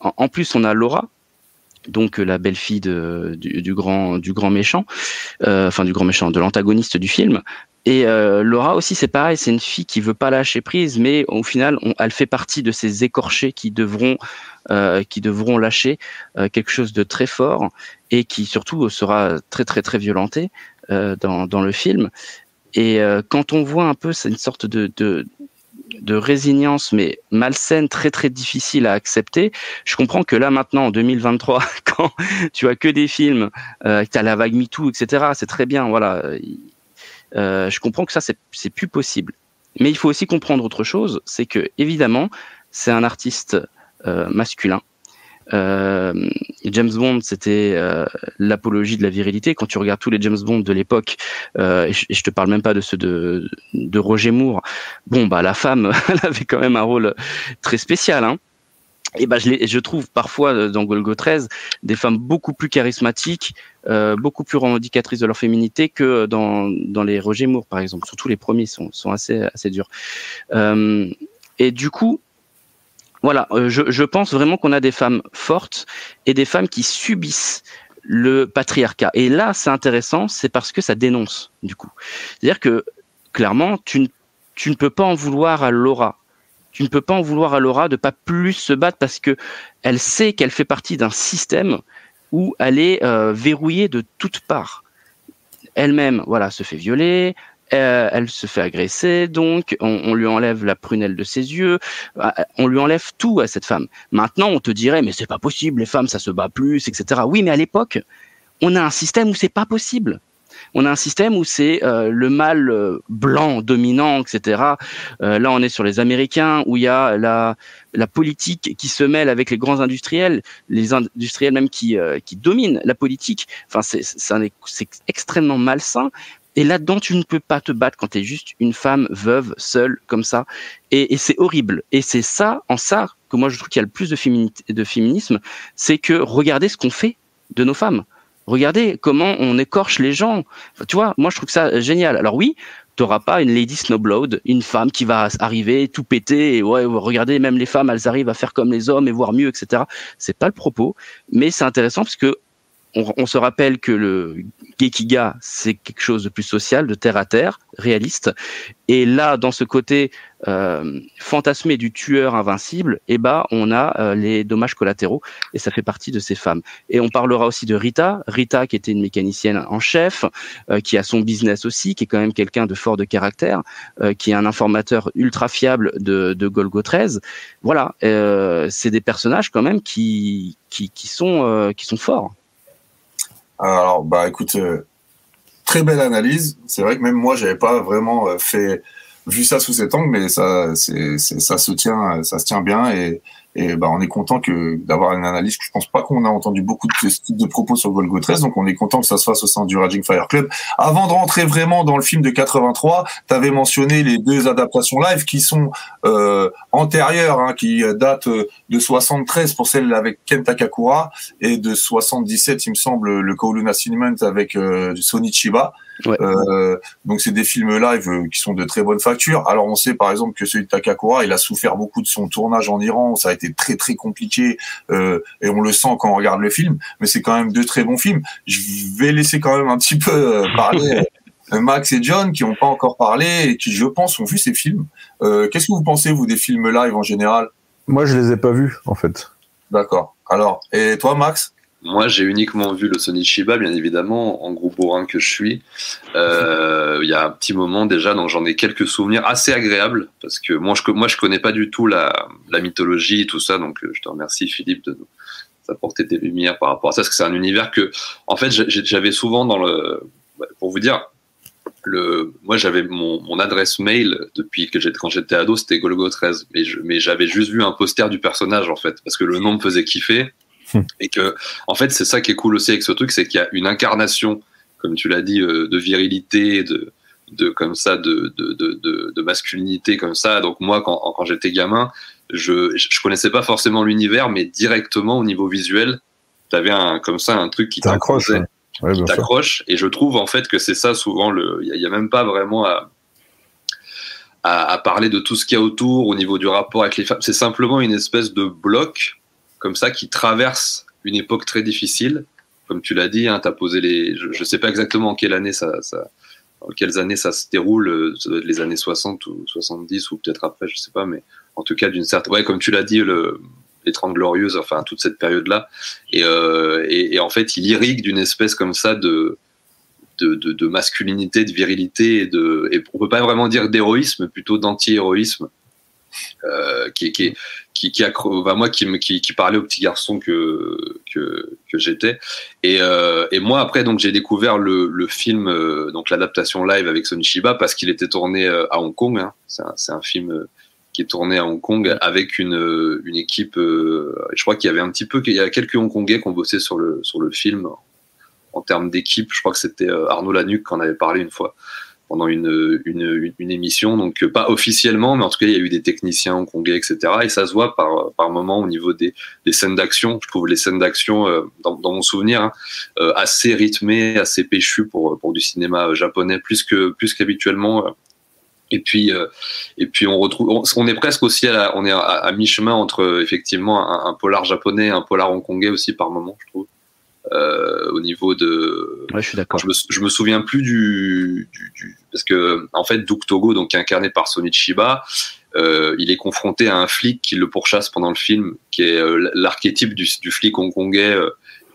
en, plus, on a Laura, donc la belle-fille du, grand du grand méchant, enfin du grand méchant, de l'antagoniste du film, et euh, Laura aussi, c'est pareil, c'est une fille qui veut pas lâcher prise, mais au final, elle fait partie de ces écorchés qui devront, euh, qui devront lâcher euh, quelque chose de très fort et qui surtout sera très très très violenté euh, dans, dans le film. Et euh, quand on voit un peu, c'est une sorte de, de de résilience, mais malsaine, très très difficile à accepter. Je comprends que là maintenant, en 2023, quand tu as que des films, euh, tu as la vague MeToo, etc., c'est très bien. Voilà, je comprends que ça, c'est plus possible. Mais il faut aussi comprendre autre chose, c'est que évidemment, c'est un artiste euh, masculin. Euh, James Bond, c'était euh, l'apologie de la virilité. Quand tu regardes tous les James Bond de l'époque, euh, et, je, je, te parle même pas de ceux de, de Roger Moore, bon bah la femme, elle avait quand même un rôle très spécial. Hein et ben je, je trouve parfois euh, dans Golgo 13 des femmes beaucoup plus charismatiques, euh, beaucoup plus revendicatrices de leur féminité que dans, dans les Roger Moore par exemple. Surtout les premiers sont, sont assez assez durs. Euh, et du coup, voilà, euh, je, je pense vraiment qu'on a des femmes fortes et des femmes qui subissent le patriarcat. Et là, c'est intéressant, c'est parce que ça dénonce du coup. C'est-à-dire que clairement, tu ne, tu ne peux pas en vouloir à Laura tu ne peux pas en vouloir à Laura de pas plus se battre parce que elle sait qu'elle fait partie d'un système où elle est euh, verrouillée de toutes parts. Elle-même, voilà, se fait violer, euh, elle se fait agresser, donc on, on, lui enlève la prunelle de ses yeux, euh, on lui enlève tout à cette femme. Maintenant, on te dirait, mais c'est pas possible, les femmes, ça se bat plus, etc. Oui, mais à l'époque, on a un système où c'est pas possible on a un système où c'est euh, le mâle euh, blanc dominant, etc. Euh, là, on est sur les Américains où il y a la, politique qui se mêle avec les grands industriels, les industriels même qui, qui dominent la politique. Enfin, c'est extrêmement malsain. Et là-dedans, tu ne peux pas te battre quand tu es juste une femme veuve, seule, comme ça. Et, et c'est horrible. Et c'est ça, en ça, que moi je trouve qu'il y a le plus de, de féminisme, c'est que regardez ce qu'on fait de nos femmes Regardez comment on écorche les gens. tu vois, moi je trouve ça génial. Alors oui, tu n'auras pas une Lady Snowblood, une femme qui va arriver tout péter ouais, regardez, même les femmes, elles arrivent à faire comme les hommes et voir mieux, etc. C'est pas le propos, mais c'est intéressant parce que on, se rappelle que le Gekiga, c'est quelque chose de plus social, de terre à terre, réaliste. Et là, dans ce côté euh, fantasmé du tueur invincible, eh ben, on a euh, les dommages collatéraux, et ça fait partie de ces femmes. Et on parlera aussi de Rita, Rita qui était une mécanicienne en chef, euh, qui a son business aussi, qui est quand même quelqu'un de fort de caractère, qui est un informateur ultra fiable de, de Golgo 13. Voilà, c'est des personnages quand même qui, qui, qui sont, qui sont forts. Alors, bah écoute, euh, très belle analyse. C'est vrai que même moi, j'avais pas vraiment euh, fait vu ça sous cet angle, mais ça, ça se tient, ça se tient bien et et bah, on est content que d'avoir une analyse. Je pense pas qu'on a entendu beaucoup de propos sur Golgo 13, donc on est content que ça se fasse au sein du Raging Fire Club. Avant de rentrer vraiment dans le film de 83, tu avais mentionné les deux adaptations live qui sont euh, antérieures, hein, qui datent de 73 pour celle avec Ken Takakura et de 77, il me semble, le Kowloon Cinnamon avec euh, Sony Chiba. Euh, donc c'est des films live euh, qui sont de très bonne facture. Alors on sait par exemple que celui de Takakura, il a souffert beaucoup de son tournage en Iran, ça a été très très compliqué euh, et on le sent quand on regarde le film. Mais c'est quand même deux très bons films. Je vais laisser quand même un petit peu euh, parler. Max et John qui n'ont pas encore parlé et qui, je pense, ont vu ces films. Qu'est-ce que vous pensez, vous, des films live en général? Moi, je les ai pas vus, en fait. D'accord. Alors, et toi, Max? Moi, j'ai uniquement vu le Sony Shiba, bien évidemment, en gros bourrin que je suis. Euh, il y a un petit moment déjà, donc j'en ai quelques souvenirs assez agréables, parce que moi, je, moi, connais pas du tout la, mythologie et tout ça, donc euh, je te remercie, Philippe, de nous apporter des lumières par rapport à ça, parce que c'est un univers que, en fait, j'avais souvent dans le, pour vous dire, moi, j'avais mon, adresse mail depuis que j'étais, quand j'étais ado, c'était Golgo 13, mais, mais j'avais juste vu un poster du personnage, en fait, parce que le nom me faisait kiffer et que, en fait, c'est ça qui est cool aussi avec ce truc, c'est qu'il y a une incarnation, comme tu l'as dit, euh, de virilité, de, de comme ça, de, de, de, de, masculinité comme ça. Donc moi, quand, quand j'étais gamin, je, je connaissais pas forcément l'univers, mais directement au niveau visuel, tu avais un, comme ça un truc qui t'accroche. qui t'accroche. Et je trouve en fait que c'est ça souvent le. Il y, a même pas vraiment à, à, à, parler de tout ce qu'il y a autour au niveau du rapport avec les femmes. C'est simplement une espèce de bloc comme ça qui traverse une époque très difficile. Comme tu l'as dit, hein, tu as posé les. Je ne sais pas exactement en quelle année ça, en quelles années ça se déroule, euh, les années 60 ou 70 ou peut-être après, je sais pas, mais en tout cas d'une certaine. Ouais, comme tu l'as dit, le, les Trente Glorieuses, enfin toute cette période-là. Et, euh, et, en fait, il irrigue d'une espèce comme ça de, de, de, de, masculinité, de virilité, et, de, et on peut pas vraiment dire d'héroïsme, plutôt d'anti-héroïsme. Euh, qui, qui, qui, qui, moi qui, qui, qui parlait au petit garçon que, que, que j'étais. Et, euh, et moi, après, donc, j'ai découvert le, le film, euh, donc l'adaptation live avec Sony Shiba parce qu'il était tourné à Hong Kong. Hein. C'est un, film qui est tourné à Hong Kong avec une, une équipe. je crois qu'il y avait un petit peu, il y a quelques Hongkongais qui ont bossé sur le, sur le film en termes d'équipe. Je crois que c'était Arnaud Lanuc qui en avait parlé une fois pendant une, une, une, émission, donc euh, pas officiellement, mais en tout cas il y a eu des techniciens hongkongais, etc. Et ça se voit par, par moment au niveau des, des scènes d'action. Je trouve les scènes d'action, euh, dans, dans, mon souvenir, hein, euh, assez rythmées, assez péchues pour, pour du cinéma japonais, plus que plus qu'habituellement. Et puis, et puis on retrouve, on, est presque aussi à, on est à, mi-chemin entre effectivement un, un, polar japonais, un polar hongkongais aussi par moment, je trouve. Euh, au niveau de. Ouais, je suis d'accord. Je me, je me souviens plus du, du, du, parce que en fait Duke Togo, donc incarné par Sony Chiba, euh, il est confronté à un flic qui le pourchasse pendant le film, qui est euh, l'archétype du, du, flic hongkongais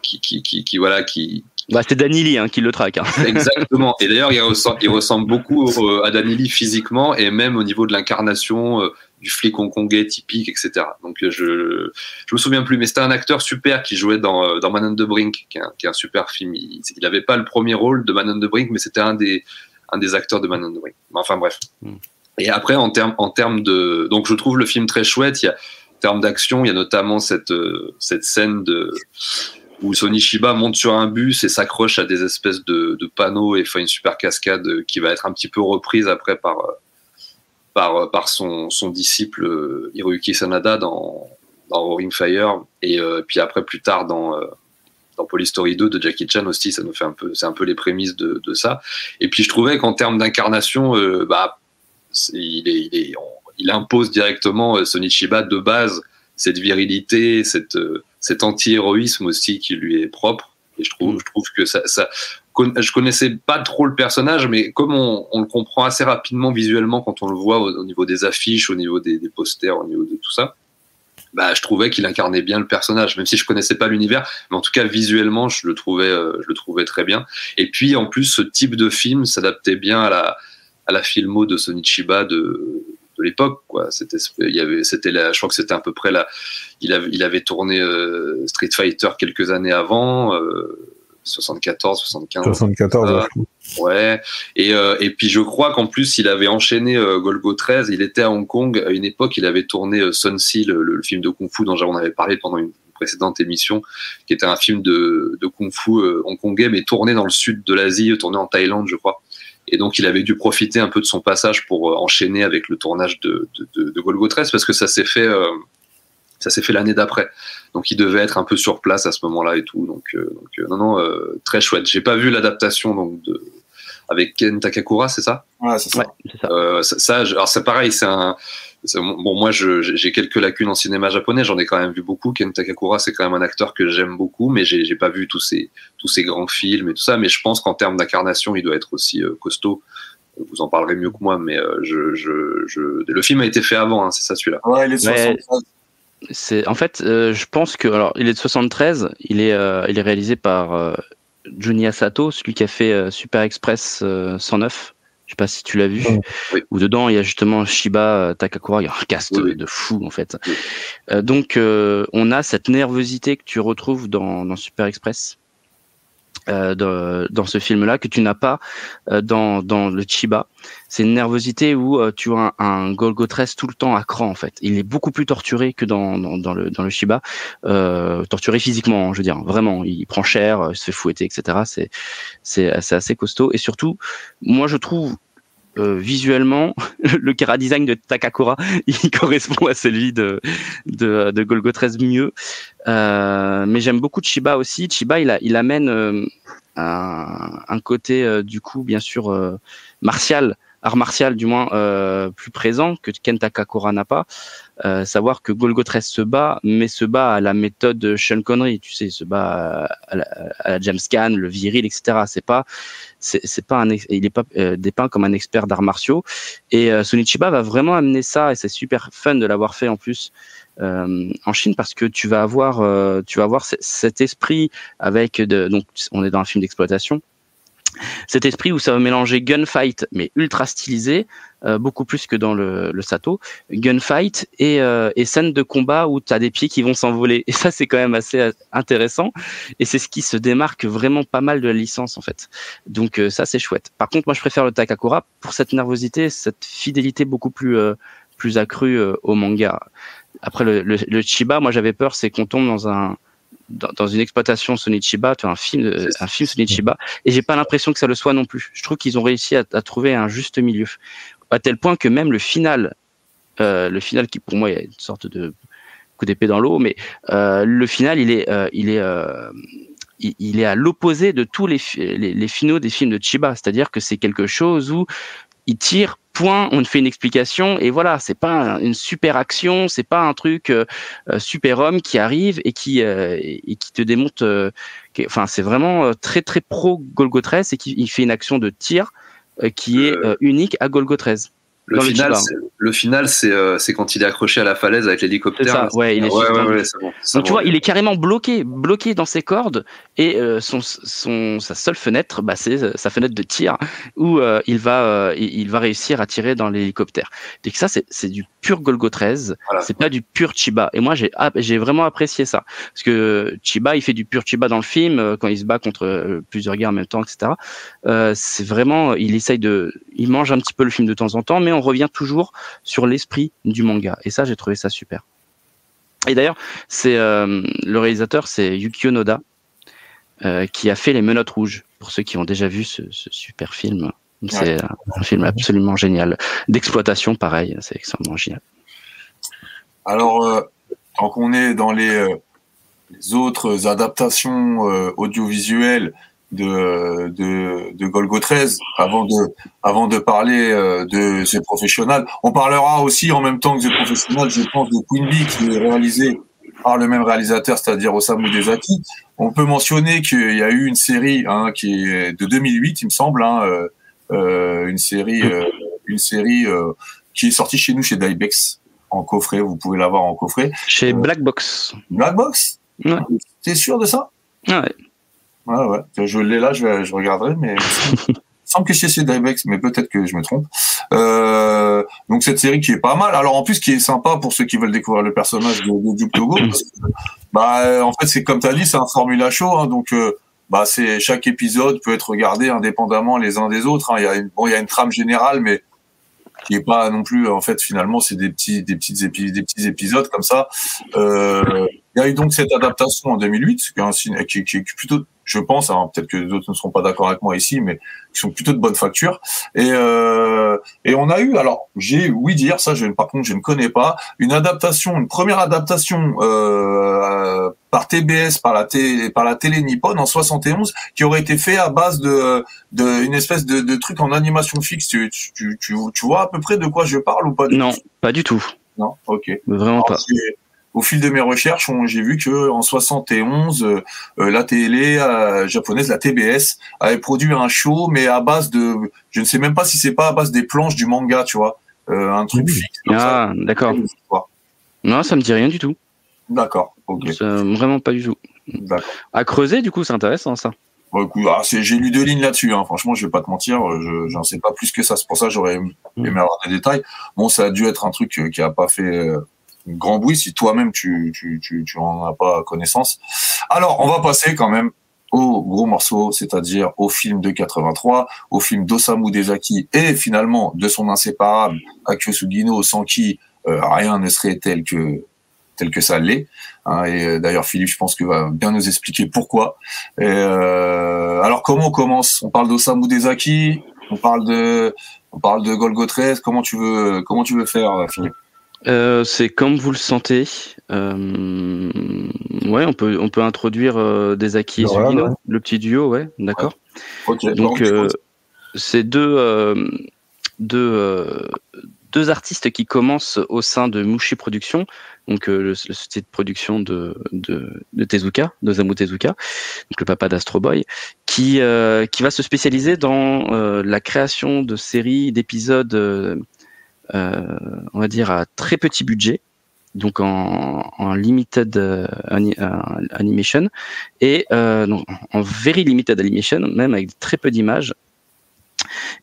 qui, qui, qui, qui, voilà qui bah, c'est Danili hein, qui le traque. Hein. Exactement. Et d'ailleurs, il ressemble, il ressemble beaucoup à Danili physiquement et même au niveau de l'incarnation du flic hongkongais typique, etc. Donc je je me souviens plus, mais c'était un acteur super qui jouait dans euh, dans Man on the Brink, qui est un, qui est un super film. Il n'avait pas le premier rôle de Man on the Brink, mais c'était un des un des acteurs de Man on the Brink. Enfin bref. Mm. Et après en termes en termes de donc je trouve le film très chouette. Il y a en termes d'action, il y a notamment cette euh, cette scène de où Sony Shiba monte sur un bus et s'accroche à des espèces de, de, panneaux et fait une super cascade qui va être un petit peu reprise après par euh, par, par son, son disciple euh, Hiroyuki Sanada dans, dans Roaring Fire et euh, puis après plus tard dans, euh, dans Police Story 2 de Jackie Chan aussi, ça nous fait un peu, c'est un peu les prémices de, de ça. Et puis je trouvais qu'en termes d'incarnation, euh, bah, il, est, il, est- on- il impose directement euh, Sonichiba de base cette virilité, cette, euh, cet anti-héroïsme aussi qui lui est propre. Et je trouve, je trouve que ça, je connaissais pas trop le personnage, mais comme on, le comprend assez rapidement visuellement quand on le voit au, au niveau des affiches, au niveau des, posters, au niveau de tout ça, bah, je trouvais qu'il incarnait bien le personnage, même si je connaissais pas l'univers, mais en tout cas visuellement, je le trouvais, euh, je le trouvais très bien. Et puis en plus, ce type de film s'adaptait bien à la, à la filmo de Sonichiba de, l'époque, quoi. C'était, il y avait, c'était la, je crois que c'était à peu près là. Il avait, il avait tourné euh, Street Fighter quelques années avant, euh, 74, 75. 74, Euh, ouais, et, euh, et puis je crois qu'en plus il avait enchaîné euh, Golgo 13, il était à Hong Kong, à une époque il avait tourné euh, Sun Sea, le, le film de Kung Fu dont on avait parlé pendant une précédente émission, qui était un film de, de Kung Fu euh, hongkongais, mais tourné dans le sud de l'Asie, tourné en Thaïlande je crois. Et donc il avait dû profiter un peu de son passage pour enchaîner avec le tournage de, de, de, de Golgo 13, parce que ça s'est fait... ça s'est fait l'année d'après, donc il devait être un peu sur place à ce moment-là et tout. Donc, euh, donc euh, non, non, euh, très chouette. J'ai pas vu l'adaptation donc de avec Ken Takakura, c'est ça? Ouais, c'est ça. Ouais, c'est ça. euh, ça, ça, je- alors c'est pareil, c'est un. Bon, moi, j'ai quelques lacunes en cinéma japonais. J'en ai quand même vu beaucoup. Ken Takakura, c'est quand même un acteur que j'aime beaucoup, mais j'ai pas vu tous ces tous ces grands films et tout ça. Mais je pense qu'en termes d'incarnation, il doit être aussi euh, costaud. Vous en parlerez mieux que moi, mais euh, je, je, je... le film a été fait avant, hein, c'est ça celui-là. Ouais, il est de Ouais. 73. C'est en fait, euh, je pense que alors il est de 73, il est euh, il est réalisé par euh, Junichi Sato, celui qui a fait euh, Super Express euh, 109. Je sais pas si tu l'as vu. Oui. Où dedans il y a justement Shiba Takakura, il y a un cast Oui, de fou en fait. Oui. Euh, donc euh, on a cette nervosité que tu retrouves dans, dans Super Express. Euh, dans, dans ce film-là que tu n'as pas euh, dans, dans le Chiba. C'est une nervosité où euh, tu as un, un Golgotres tout le temps à cran en fait. Il est beaucoup plus torturé que dans, dans, le, dans le Shiba. Euh, torturé physiquement, hein, je veux dire. Vraiment, il prend cher, euh, il se fait fouetter, etc. C'est c'est assez costaud. Et surtout, moi je trouve euh, visuellement, le chara design de Takakura, il correspond à celui de de, de Golgo 13 mieux. Euh, mais j'aime beaucoup Chiba aussi. Chiba, il, amène euh, un, côté euh, du coup, bien sûr, martial, art martial du moins euh, plus présent que Ken Takakura n'a pas. Euh, savoir que Golgo 13 se bat, mais se bat à la méthode Sean Connery, tu sais, se bat à la, à la James le viril, etc. C'est pas, c'est pas un, il est pas euh, dépeint comme un expert d'arts martiaux. Et euh, Sonichiba va vraiment amener ça, et c'est super fun de l'avoir fait en plus euh, en Chine parce que tu vas avoir, euh, tu vas avoir cet esprit avec de, donc on est dans un film d'exploitation. Cet esprit où ça va mélanger gunfight mais ultra stylisé, euh, beaucoup plus que dans le, le Sato, gunfight et, euh, et scène de combat où tu as des pieds qui vont s'envoler. Et ça c'est quand même assez euh, intéressant et c'est ce qui se démarque vraiment pas mal de la licence en fait. Donc euh, ça c'est chouette. Par contre moi je préfère le Takakura pour cette nervosité, cette fidélité beaucoup plus euh, plus accrue euh, au manga. Après le, le, le Chiba, moi j'avais peur, c'est qu'on tombe dans un dans, dans une exploitation Sonichiba, tu vois, un film, un film Sonichiba, et j'ai pas l'impression que ça le soit non plus. Je trouve qu'ils ont réussi à, à trouver un juste milieu, à tel point que même le final, euh, le final qui pour moi est une sorte de coup d'épée dans l'eau, mais euh, le final il est, euh, il est, il, est à l'opposé de tous les, fi- les, les finaux des films de Chiba, c'est-à-dire que c'est quelque chose où il tire point on fait une explication et voilà c'est pas un- une super action c'est pas un truc euh, euh, super homme qui arrive et qui euh, et qui te démonte euh, qui- enfin c'est vraiment euh, très très pro Golgo 13 et qui il fait une action de tir euh, qui est unique à Golgo 13 Le final, le final, c'est euh, quand il est accroché à la falaise avec l'hélicoptère. C'est ça, là. ouais, il est ouais, ouais, bon. Donc tu vois, il est carrément bloqué, bloqué dans ses cordes et euh, son, son sa seule fenêtre, bah, c'est euh, sa fenêtre de tir où euh, il va il va réussir à tirer dans l'hélicoptère. Et que ça c'est du pur Golgo 13, Voilà. c'est pas du pur Chiba. Et moi j'ai ah, vraiment apprécié ça parce que Chiba il fait du pur Chiba dans le film quand il se bat contre plusieurs gars en même temps, etc. C'est vraiment il essaye de il mange un petit peu le film de temps en temps, mais on revient toujours sur l'esprit du manga. Et ça j'ai trouvé ça super. Et d'ailleurs, c'est euh, le réalisateur, c'est Yukio Noda, euh, qui a fait Les Menottes Rouges. Pour ceux qui ont déjà vu ce, ce super film, c'est un, un film absolument génial. D'exploitation, pareil, c'est extrêmement génial. Alors, euh, tant qu'on est dans les, euh, les autres adaptations audiovisuelles de, de, de Golgo 13 avant de, avant de parler euh, de The Professional. On parlera aussi en même temps que The Professional, je pense, de Queen Bee qui est réalisé par le même réalisateur, c'est-à-dire Osamu Dezaki. On peut mentionner qu'il y a eu une série hein, qui est de 2008, il me semble, hein, euh, euh, une série, euh, une série euh, qui est sortie chez nous chez Dybex en coffret. Vous pouvez l'avoir en coffret. Chez Black Box. Black Box? Ouais. T'es sûr de ça? Ah ouais. Ouais, ouais. Je l'ai là, je, je regarderai, mais il semble que c'est chez Dybex, mais peut-être que je me trompe. Euh, donc cette série qui est pas mal. Alors en plus, qui est sympa pour ceux qui veulent découvrir le personnage de, de Duke Togo, parce que, bah en fait c'est comme tu as dit, c'est un formula show, hein, donc euh, bah c'est chaque épisode peut être regardé indépendamment les uns des autres. hein. Il y a une, bon, il y a une trame générale, mais qui est pas non plus en fait finalement c'est des petits des petites épi- des petits épisodes comme ça. Euh, il y a eu donc cette adaptation en 2008, qui est, un qui, qui est plutôt, je pense, hein, peut-être que d'autres ne seront pas d'accord avec moi ici, mais qui sont plutôt de bonne facture. Et, euh, et on a eu, alors j'ai oui dire ça, je, par contre je ne connais pas, une adaptation, une première adaptation euh, par TBS, par la télé, par la télé nippone en 71, qui aurait été fait à base de, de une espèce de, de truc en animation fixe. Tu, tu, tu, tu, vois à peu près de quoi je parle ou pas du Non, tout? pas du tout. Non, ok. Vraiment Alors, pas. Au fil de mes recherches, j'ai vu que en 71, euh, euh, la télé euh, japonaise, la TBS, avait produit un show, mais à base de, je ne sais même pas si c'est pas à base des planches du manga, tu vois, un truc fixe. Ah, d'accord. Non, ça me dit rien du tout. D'accord, ok. Vraiment pas du tout. À creuser, du coup, c'est intéressant ça. Bon, écoute, ah, j'ai lu deux lignes là-dessus. Hein. Franchement, je vais pas te mentir, je j'en sais pas plus que ça. C'est pour ça que j'aurais aimé Mm. avoir des détails. Bon, ça a dû être un truc qui a pas fait grand bruit si toi-même tu, tu, tu, tu en as pas connaissance. Alors, on va passer quand même au gros morceau, c'est-à-dire au film de 83, au film d'Osamu Dezaki et finalement de son inséparable Akio Sugino, sans qui euh, rien ne serait tel que tel que ça l'est. Hein, et euh, d'ailleurs, Philippe, je pense que va bien nous expliquer pourquoi. Euh, alors, comment on commence? On parle d'Osamu Dezaki, on parle de, on parle de Golgo 13. Comment tu veux, comment tu veux faire, Philippe? Euh, c'est comme vous le sentez. Euh, ouais, on peut, on peut introduire euh, des et Voilà, ouais. le petit duo, ouais, d'accord. Donc, euh, c'est deux, euh, deux, euh, deux artistes qui commencent au sein de Mushi Productions, donc euh, le, le société de production de, de, de Tezuka, d'Osamu Tezuka, donc le papa d'Astro Boy, qui, euh, qui va se spécialiser dans euh, la création de séries, d'épisodes, on va dire à très petit budget, donc en, limited euh, euh, animation et euh, en very limited animation, même avec très peu d'images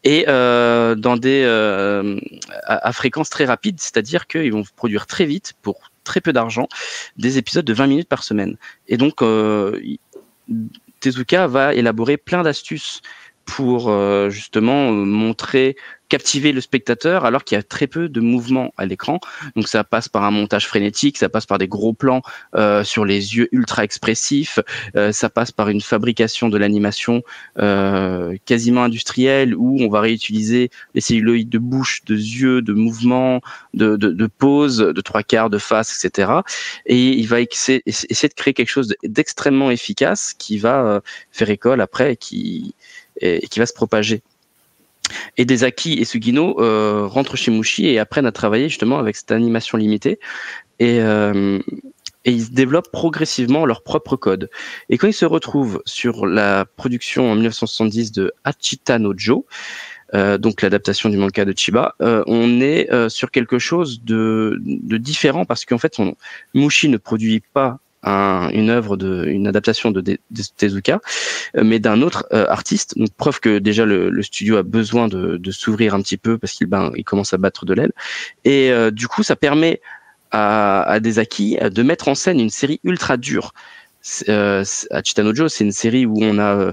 et euh, dans des euh, à, fréquence très rapide, c'est-à-dire qu'ils vont produire très vite pour très peu d'argent des épisodes de 20 minutes par semaine. Et donc euh, Tezuka va élaborer plein d'astuces pour euh, justement euh, montrer captiver le spectateur alors qu'il y a très peu de mouvement à l'écran. Donc ça passe par un montage frénétique, ça passe par des gros plans euh, sur les yeux ultra expressifs, euh, ça passe par une fabrication de l'animation quasiment industrielle où on va réutiliser les celluloïdes de bouche, de yeux, de mouvements, de, de, de pose, de trois quarts, de face, etc. Et il va essayer essayer de créer quelque chose d'extrêmement efficace qui va faire école après qui, et, qui va se propager. Et Desaki et Sugino euh, rentrent chez Mushi et apprennent à travailler justement avec cette animation limitée. Et, euh, et ils développent progressivement leur propre code. Et quand ils se retrouvent sur la production en 1970 de Hachita no Jo, euh, donc l'adaptation du manga de Chiba, on est sur quelque chose de, différent parce qu'en fait, Mushi ne produit pas un- une œuvre de, une adaptation de, de, Tezuka, euh, mais d'un autre euh, artiste. Donc preuve que déjà le, le studio a besoin de, de s'ouvrir un petit peu parce qu'il ben, il commence à battre de l'aile. Et euh, du coup, ça permet à, à des acquis euh, de mettre en scène une série ultra dure. Euh, à Chitanojo, c'est une série où on a euh,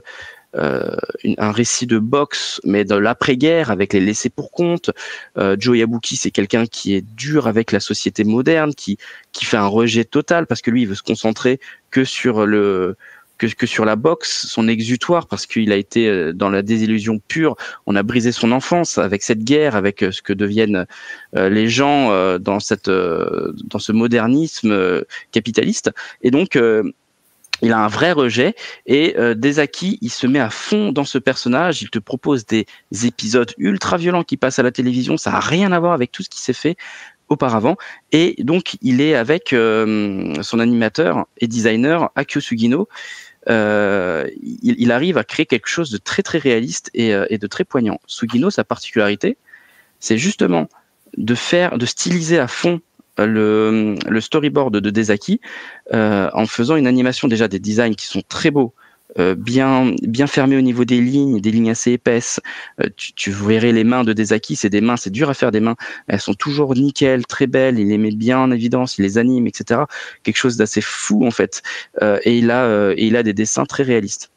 une- un récit de boxe, mais de l'après-guerre avec les laissés pour compte. Euh, Joe Yabuki, c'est quelqu'un qui est dur avec la société moderne, qui qui fait un rejet total parce que lui, il veut se concentrer que sur le que, que sur la boxe, son exutoire, parce qu'il a été euh, dans la désillusion pure. On a brisé son enfance avec cette guerre, avec euh, ce que deviennent euh, les gens dans cette dans ce modernisme capitaliste. Et donc il a un vrai rejet et euh, il se met à fond dans ce personnage. Il te propose des épisodes ultra violents qui passent à la télévision. Ça a rien à voir avec tout ce qui s'est fait auparavant. Et donc, il est avec euh, son animateur et designer Akio Sugino. Euh, il, il, arrive à créer quelque chose de très très réaliste et, euh, et de très poignant. Sugino, sa particularité, c'est justement de faire, de styliser à fond le, storyboard de Desaki euh, en faisant une animation déjà des designs qui sont très beaux. Euh, bien bien fermés au niveau des lignes, des lignes assez épaisses. Euh, tu, tu, verrais les mains de Desaki, c'est des mains, c'est dur à faire des mains. Elles sont toujours nickel, très belles. Il les met bien en évidence, il les anime, etc. Quelque chose d'assez fou en fait. Et il a et il a des dessins très réalistes.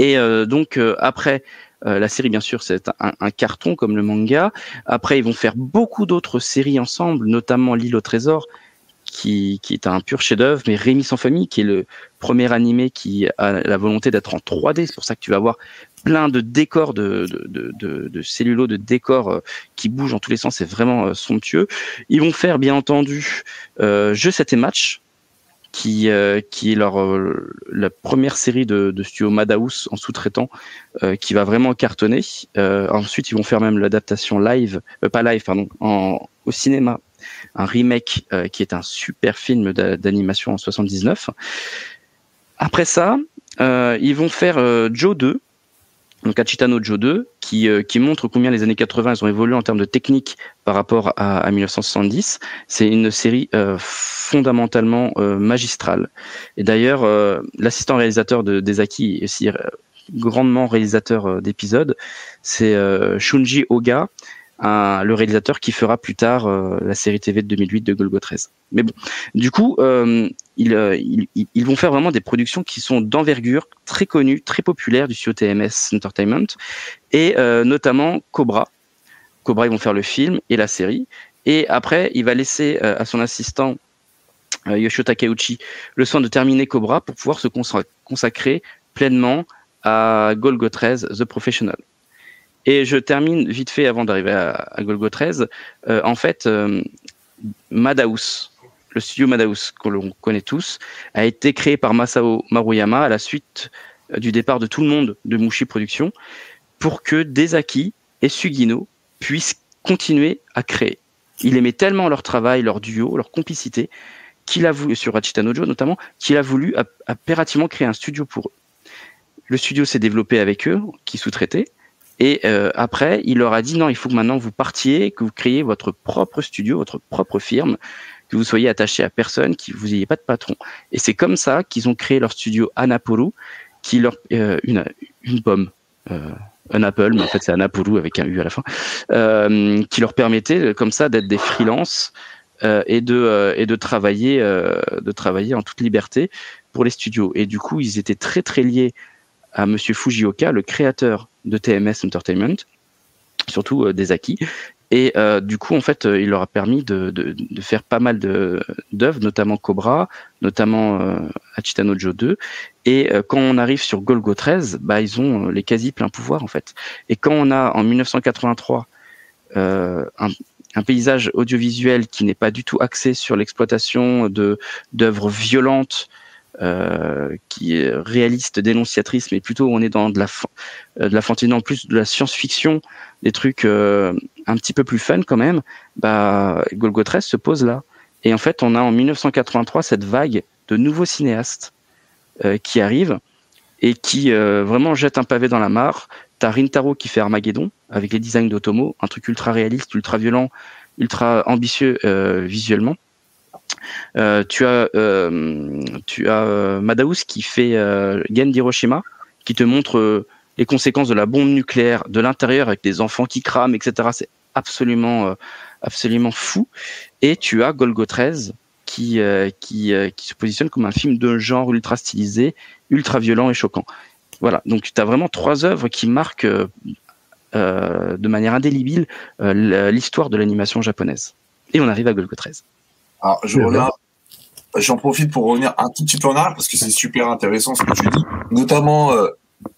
Et donc après euh, la série, bien sûr, c'est un, un, carton comme le manga. Après, ils vont faire beaucoup d'autres séries ensemble, notamment L'île au trésor, qui, qui est un pur chef-d'œuvre, mais Rémi sans famille, qui est le premier animé qui a la volonté d'être en 3D. C'est pour ça que tu vas voir plein de décors, de, de, de, de cellulo, de décors euh, qui bougent en tous les sens. C'est vraiment euh, somptueux. Ils vont faire, bien entendu, euh, Jeux 7 et match, qui, euh, qui est leur, euh, la première série de, de studio Madhouse en sous-traitant, euh, qui va vraiment cartonner. ensuite, ils vont faire même l'adaptation live, pas live, pardon, en, au cinéma, un remake qui est un super film d'animation en 79. Après ça, ils vont faire Joe 2, donc Achitano Joe 2, qui, euh, qui montre combien les années 80 elles ont évolué en termes de technique par rapport à, à 1970. C'est une série euh, fondamentalement euh, magistrale. Et d'ailleurs, euh, l'assistant réalisateur de Desaki aussi grandement réalisateur d'épisodes, c'est Shunji Oga, un, le réalisateur qui fera plus tard euh, la série TV de 2008 de Golgo 13. Mais bon, du coup, euh, ils, ils, ils, vont faire vraiment des productions qui sont d'envergure, très connues, très populaires du studio TMS Entertainment, et euh, notamment Cobra. Cobra, ils vont faire le film et la série. Et après, il va laisser à son assistant Yoshio Takeuchi le soin de terminer Cobra pour pouvoir se consacrer pleinement à Golgo 13, The Professional. Et je termine vite fait avant d'arriver à, Golgo 13. Euh, en fait, euh, Madhouse, le studio Madhouse que l'on connaît tous, a été créé par Masao Maruyama à la suite euh, du départ de tout le monde de Mushi Productions pour que Desaki et Sugino puissent continuer à créer. Il aimait tellement leur travail, leur duo, leur complicité, qu'il a voulu, sur Hachitanojo notamment, qu'il a voulu impérativement créer un studio pour eux. Le studio s'est développé avec eux, qui sous-traitait, et euh, après, il leur a dit non, il faut que maintenant vous partiez, que vous créiez votre propre studio, votre propre firme, que vous soyez attaché à personne, que vous n'ayez pas de patron. Et c'est comme ça qu'ils ont créé leur studio Anapuru, qui leur euh, une une pomme. Euh, un Apple, mais en fait c'est Anapuru avec un U à la fin, euh, qui leur permettait comme ça d'être des freelances euh, et de euh, et de travailler de travailler en toute liberté pour les studios. Et du coup, ils étaient très très liés à Monsieur Fujioka, le créateur de TMS Entertainment, surtout euh, des acquis. Et euh, du coup, en fait, euh, il leur a permis de, de, faire pas mal d'œuvres, notamment Cobra, notamment euh, Achitano Joe 2. Et quand on arrive sur Golgo 13, bah, ils ont les quasi plein pouvoir, en fait. Et quand on a, en 1983, un, un paysage audiovisuel qui n'est pas du tout axé sur l'exploitation d'œuvres violentes, euh, qui est réaliste, dénonciatrice, mais plutôt on est dans de la, de la fantaisie, en plus de la science-fiction, des trucs euh, un petit peu plus fun quand même, bah, Golgo 13 se pose là. Et en fait, on a en 1983 cette vague de nouveaux cinéastes euh, qui arrivent et qui euh, vraiment jettent un pavé dans la mare. T'as Rintaro qui fait Armageddon avec les designs d'Otomo, un truc ultra réaliste, ultra violent, ultra ambitieux visuellement. Euh, tu as, euh, euh, Madhouse qui fait euh, Gen d'Hiroshima, qui te montre les conséquences de la bombe nucléaire de l'intérieur avec des enfants qui crament, etc. C'est absolument, absolument fou. Et tu as Golgo 13 qui, qui, qui se positionne comme un film de genre ultra stylisé, ultra violent et choquant. Voilà, donc tu as vraiment trois œuvres qui marquent de manière indélébile l'histoire de l'animation japonaise. Et on arrive à Golgo 13. Alors, je regarde, j'en profite pour revenir un tout petit peu en arrière parce que c'est super intéressant ce que tu dis, notamment euh,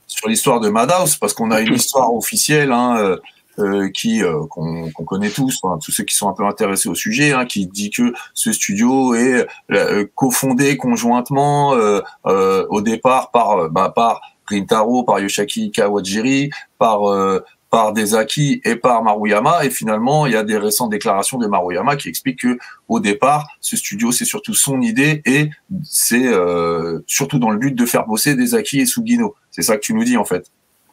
sur l'histoire de Madhouse parce qu'on a une histoire officielle hein, euh, euh, qui euh, qu'on connaît tous, tous ceux qui sont un peu intéressés au sujet, hein, qui dit que ce studio est euh, cofondé conjointement euh, euh, au départ par euh, bah, par Rintaro, par Yoshaki Kawajiri, par euh, par Desaki et par Maruyama. Et finalement, il y a des récentes déclarations de Maruyama qui expliquent que au départ, ce studio, c'est surtout son idée et c'est euh, surtout dans le but de faire bosser Desaki et Sugino. C'est ça que tu nous dis en fait.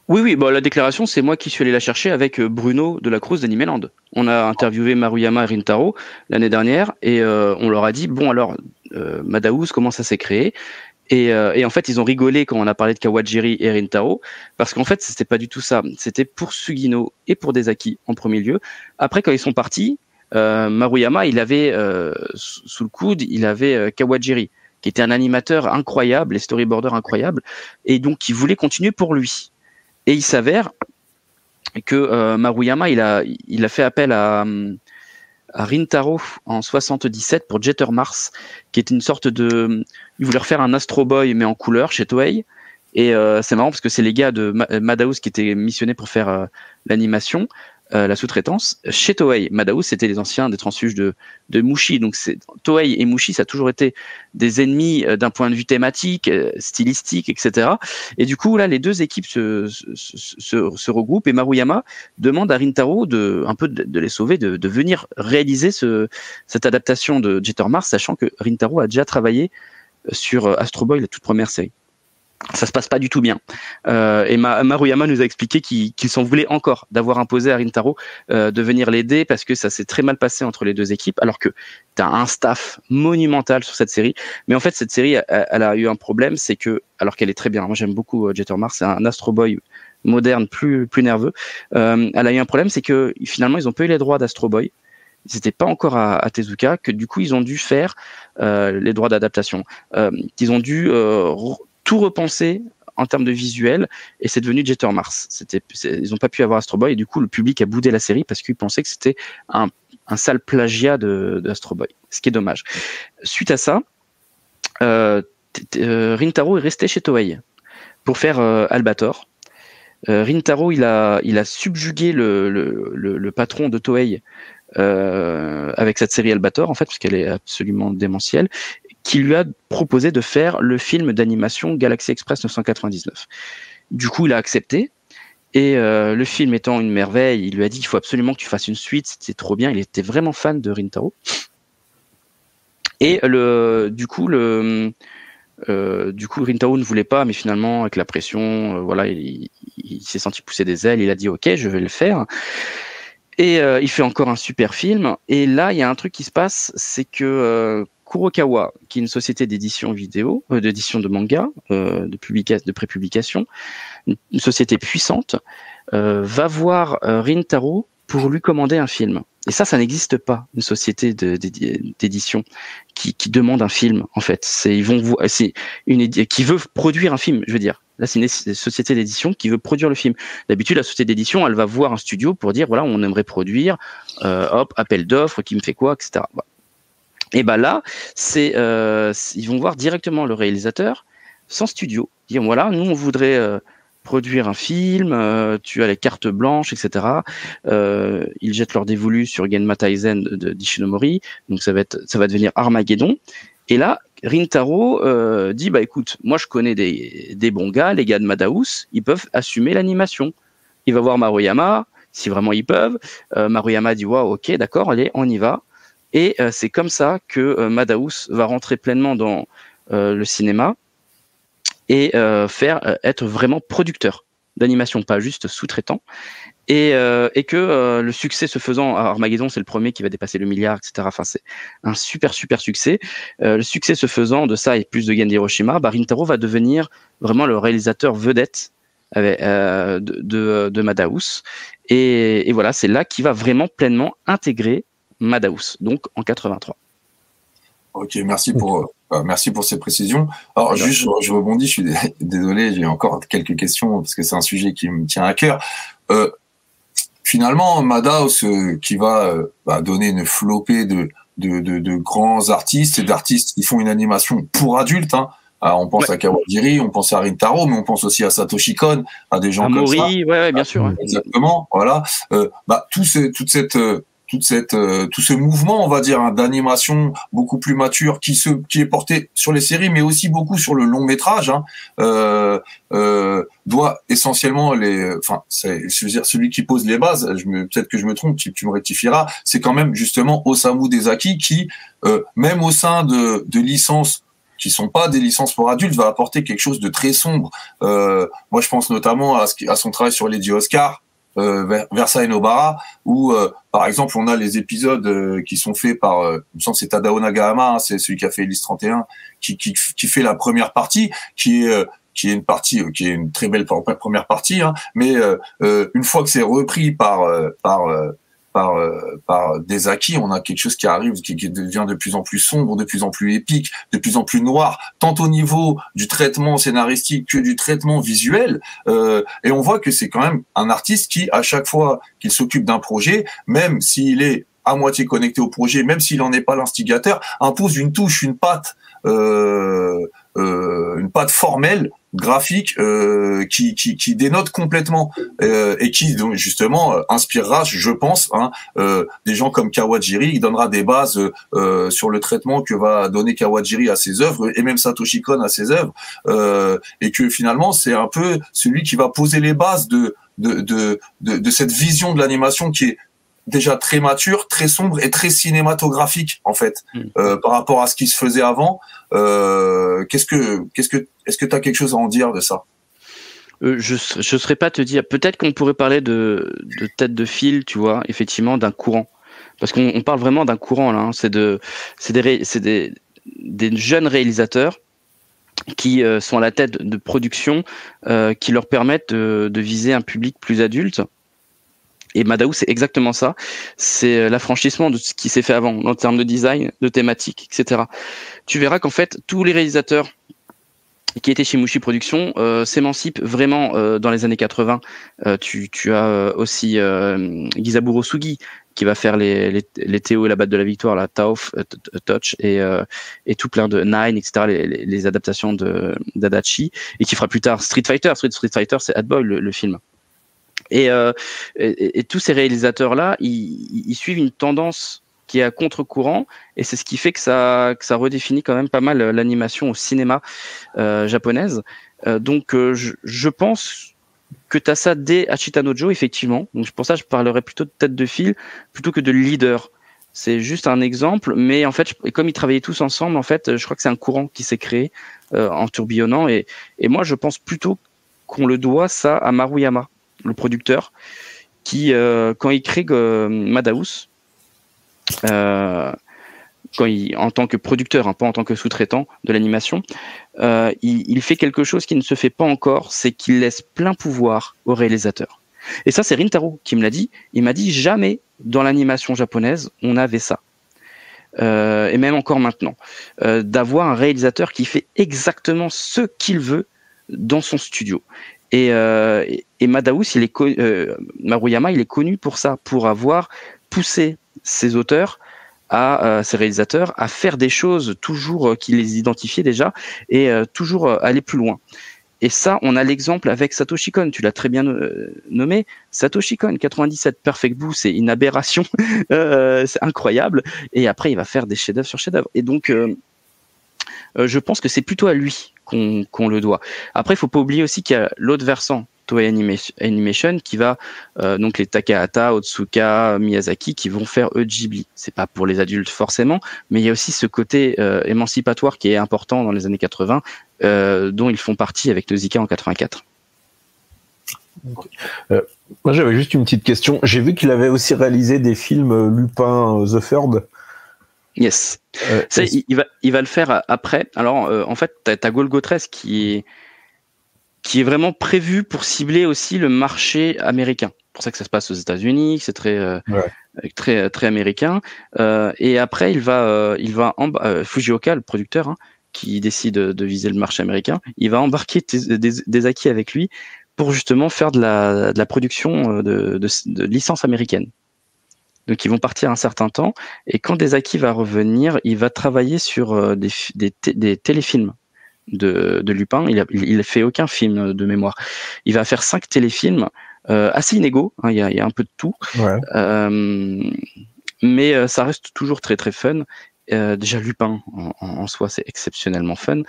Oui, oui, bon, la déclaration, c'est moi qui suis allé la chercher avec euh, Bruno de la Cruz d'Animeland. On a interviewé Maruyama et Rintaro l'année dernière et euh, on leur a dit bon, alors, euh, comment ça s'est créé? Et, euh, et en fait, ils ont rigolé quand on a parlé de Kawajiri et Rintaro parce qu'en fait, c'était pas du tout ça. C'était pour Sugino et pour Desaki en premier lieu. Après, quand ils sont partis, euh, Maruyama, il avait euh, sous le coude, il avait euh, Kawajiri qui était un animateur incroyable, les storyboarders incroyables, et donc il voulait continuer pour lui. Et il s'avère que euh, Maruyama, il a, il a fait appel à, hum, Rintaro en 77 pour Jeter Mars, qui était une sorte de, il voulait refaire un Astro Boy mais en couleur chez Toei. Et euh, c'est marrant parce que c'est les gars de Ma- Madhouse qui étaient missionnés pour faire euh, l'animation, euh, la sous-traitance. Chez Toei, Madhouse c'était les anciens des transfuges de, de Mushi. Donc Toei et Mushi, ça a toujours été des ennemis euh, d'un point de vue thématique, euh, stylistique, etc. Et du coup là, les deux équipes se, se, se, se regroupent et Maruyama demande à Rintaro de un peu de, de les sauver, de, de venir réaliser ce, cette adaptation de Jeter Mars, sachant que Rintaro a déjà travaillé sur Astro Boy, la toute première série. Ça se passe pas du tout bien. Euh, et Ma- Maruyama nous a expliqué qu'il qu'il s'en voulait encore d'avoir imposé à Rintaro euh, de venir l'aider parce que ça s'est très mal passé entre les deux équipes, alors que tu as un staff monumental sur cette série. Mais en fait, cette série, elle, a eu un problème, c'est que, alors qu'elle est très bien, moi j'aime beaucoup euh, Jeter Mars, c'est un Astro Boy moderne, plus, plus nerveux. Euh, elle a eu un problème, c'est que finalement, ils ont pas eu les droits d'Astro Boy. Ils n'étaient pas encore à, à Tezuka, que du coup, ils ont dû faire euh, les droits d'adaptation. Euh, ils ont dû euh, tout repenser en termes de visuel et c'est devenu Jeter Mars. Ils n'ont pas pu avoir Astro Boy et du coup, le public a boudé la série parce qu'ils pensaient que c'était un, sale plagiat de, Astro Boy, ce qui est dommage. Suite à ça, euh, euh, Rintaro est resté chez Toei pour faire euh, Albator. Euh, Rintaro, il a, subjugué le patron de Toei euh, avec cette série Albator, en fait, parce qu'elle est absolument démentielle, qui lui a proposé de faire le film d'animation Galaxy Express 999. Du coup, il a accepté. Et euh, le film étant une merveille, il lui a dit il faut absolument que tu fasses une suite, c'était trop bien. Il était vraiment fan de Rintaro. Et le, du coup, le, euh, du coup, Rintaro ne voulait pas, mais finalement, avec la pression, euh, voilà, il, s'est senti pousser des ailes. Il a dit OK, je vais le faire. Et il fait encore un super film. Et là, il y a un truc qui se passe, c'est que Kurokawa, qui est une société d'édition vidéo, euh, d'édition de manga, euh, de, de prépublication, une, une société puissante, euh, va voir euh, Rintaro pour lui commander un film. Et ça, ça n'existe pas, une société d'édition qui, qui demande un film, en fait. C'est ils vont c'est une qui veut produire un film, je veux dire. Là, c'est une société d'édition qui veut produire le film. D'habitude, la société d'édition, elle va voir un studio pour dire voilà, on aimerait produire, euh, hop, appel d'offres, qui me fait quoi, etc. Voilà. Et ben là, c'est euh, ils vont voir directement le réalisateur sans studio, dire voilà, nous on voudrait euh, produire un film, euh, tu as les cartes blanches, etc. Euh, ils jettent leur dévolu sur Genma Taizen de, d'Ishinomori, donc ça va être, ça va devenir Armageddon. Et là, Rintaro euh, dit bah écoute, moi je connais des, des bons gars, les gars de Madhouse, ils peuvent assumer l'animation. Il va voir Maruyama, si vraiment ils peuvent. Euh, Maruyama dit waouh, ok, d'accord, allez, on y va. Et euh, c'est comme ça que euh, Madhouse va rentrer pleinement dans euh, le cinéma et euh, faire euh, être vraiment producteur d'animation, pas juste sous-traitant. Et, euh, et que le succès se faisant, Armageddon c'est le premier qui va dépasser le milliard, etc. Enfin c'est un super super succès. Le succès se faisant de ça et plus de Gen Hiroshima, bah, Rintaro va devenir vraiment le réalisateur vedette avec, de, de, de Madhouse. Et, et voilà, c'est là qu'il va vraiment pleinement intégrer Madhouse, donc en 83. Ok, merci pour, euh, merci pour ces précisions. Alors, juste, je, je rebondis, je suis dé- désolé, j'ai encore quelques questions parce que c'est un sujet qui me tient à cœur. Euh, finalement, Madhouse, euh, qui va euh, bah, donner une flopée de, de, de, de grands artistes et d'artistes qui font une animation pour adultes. Hein. Alors, on pense à Kawajiri, on pense à Rintaro, mais on pense aussi à Satoshi Kon, à des gens À comme Mori, ça. ouais, ouais, bien sûr. ouais. Exactement, voilà. Euh, bah, tout ce, toute cette, euh, toute cette, euh, tout ce mouvement, on va dire, hein, d'animation beaucoup plus mature, qui se, qui est porté sur les séries, mais aussi beaucoup sur le long métrage, hein, euh, euh, doit essentiellement les, enfin, c'est, je veux dire, celui qui pose les bases. Je me, peut-être que je me trompe, tu, me rectifieras. C'est quand même justement Osamu Dezaki qui, même au sein de, de licences qui sont pas des licences pour adultes, va apporter quelque chose de très sombre. Euh, moi, je pense notamment à, ce à son travail sur Lady Oscar, euh, Ver- Versailles Nobara, où, euh, par exemple, on a les épisodes euh, qui sont faits par, euh, il me semble c'est Tadao Nagahama, hein, c'est celui qui a fait Elise 31, qui, qui, qui fait la première partie, qui est, euh, qui est une partie, euh, qui est une très belle pre- première partie, hein, mais euh, une fois que c'est repris par, par, par, euh, par des acquis, on a quelque chose qui arrive, qui, qui devient de plus en plus sombre, de plus en plus épique, de plus en plus noir, tant au niveau du traitement scénaristique que du traitement visuel. Euh, et on voit que c'est quand même un artiste qui, à chaque fois qu'il s'occupe d'un projet, même s'il est à moitié connecté au projet, même s'il n'en est pas l'instigateur, impose une touche, une patte, euh, une patte formelle, graphique, euh, qui, qui, qui dénote complètement euh, et qui donc justement euh, inspirera, je pense, hein, euh, des gens comme Kawajiri, il donnera des bases euh, sur le traitement que va donner Kawajiri à ses œuvres et même Satoshi Kon à ses œuvres, euh, et que finalement c'est un peu celui qui va poser les bases de de, de, de, de cette vision de l'animation qui est déjà très mature, très sombre et très cinématographique en fait Mm. euh, par rapport à ce qui se faisait avant. Euh, qu'est-ce que qu'est-ce que est-ce que tu as quelque chose à en dire de ça? Euh, je ne saurais pas te dire. Peut-être qu'on pourrait parler de, de tête de fil, tu vois, effectivement, d'un courant. Parce qu'on on parle vraiment d'un courant, là. hein. C'est de, des, des, des jeunes réalisateurs qui euh, sont à la tête de production euh, qui leur permettent de, de viser un public plus adulte. Et Madao, c'est exactement ça. C'est l'affranchissement de ce qui s'est fait avant, en termes de design, de thématique, etc. Tu verras qu'en fait, tous les réalisateurs qui étaient chez Mushi Productions euh, s'émancipent vraiment euh, dans les années 80. Euh, tu, as euh, aussi Gizaburo Sugi qui va faire les, les, Théo et la batte de la victoire, la Tauf, Touch et, tout plein de Nine, etc. Les, adaptations d'Adachi et qui fera plus tard Street Fighter. Street, Fighter, c'est Hot Boy le, le film. Et, tous ces réalisateurs-là, ils suivent une tendance qui est à contre-courant, et c'est ce qui fait que ça, que ça redéfinit quand même pas mal euh, l'animation au cinéma euh, japonaise. Euh, donc, je, pense que tu as ça dès Achitanojo, effectivement. Donc, pour ça, je parlerais plutôt de tête de file plutôt que de leader. C'est juste un exemple, mais en fait, comme ils travaillaient tous ensemble, en fait, je crois que c'est un courant qui s'est créé en tourbillonnant. Et, et moi, je pense plutôt qu'on le doit ça à Maruyama, le producteur, qui, quand il crée euh, Madhouse, quand il, en tant que producteur, hein, pas en tant que sous-traitant de l'animation, euh, il, fait quelque chose qui ne se fait pas encore, c'est qu'il laisse plein pouvoir au réalisateur. Et ça, c'est Rintaro qui me l'a dit. Il m'a dit jamais dans l'animation japonaise on avait ça. Euh, et même encore maintenant, euh, d'avoir un réalisateur qui fait exactement ce qu'il veut dans son studio. Et, euh, et- euh, Maruyama, il est connu pour ça, pour avoir poussé ses auteurs à euh, ses réalisateurs à faire des choses toujours euh, qui les identifiaient déjà et euh, toujours euh, aller plus loin. Et ça, on a l'exemple avec Satoshi Kon, tu l'as très bien nommé. Satoshi Kon, 97 Perfect Blue, c'est une aberration, c'est incroyable. Et après, il va faire des chefs-d'œuvre sur chefs-d'œuvre. Et donc, je pense que c'est plutôt à lui qu'on qu'on le doit. Après, il faut pas oublier aussi qu'il y a l'autre versant, Toei Animation, Animation, qui va euh, donc les Takahata, Otsuka, Miyazaki, qui vont faire eux Ghibli. C'est pas pour les adultes forcément, mais il y a aussi ce côté euh, émancipatoire qui est important dans les années 80, euh, dont ils font partie avec Nausicaa en 84. Moi, j'avais juste une petite question. J'ai vu qu'il avait aussi réalisé des films Lupin The Third. Yes. Il, va, il va le faire après. Alors, en fait, tu as, Golgotres qui est, qui est vraiment prévu pour cibler aussi le marché américain. C'est pour ça que ça se passe aux États-Unis, que c'est très, euh, Ouais. très, très américain. Euh, et après, il va, euh, il va euh, Fujioka, le producteur, hein, qui décide de, viser le marché américain, il va embarquer des, des, des acquis avec lui pour justement faire de la, de la production euh, de, de, de licences américaines. Donc ils vont partir un certain temps et quand Desaki va revenir, il va travailler sur euh, des, des, des téléfilms de, de Lupin. Il a, il fait aucun film de mémoire. Il va faire cinq téléfilms euh, assez inégaux. Hein, il, y a, il, y a, un peu de tout, ouais. euh, mais euh, ça reste toujours très très fun. Euh, déjà Lupin en, en soi c'est exceptionnellement fun.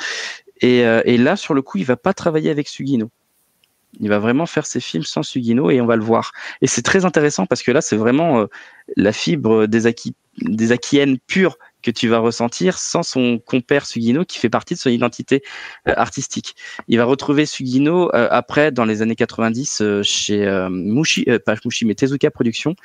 Et, euh, et, là sur le coup il va pas travailler avec Sugino. Il va vraiment faire ses films sans Sugino et on va le voir. Et c'est très intéressant parce que là c'est vraiment euh, la fibre des Aki des Akiennes pure que tu vas ressentir sans son compère Sugino qui fait partie de son identité euh, artistique. Il va retrouver Sugino euh, après dans les années 90 euh, chez Mushi, pas Mushi mais Tezuka Productions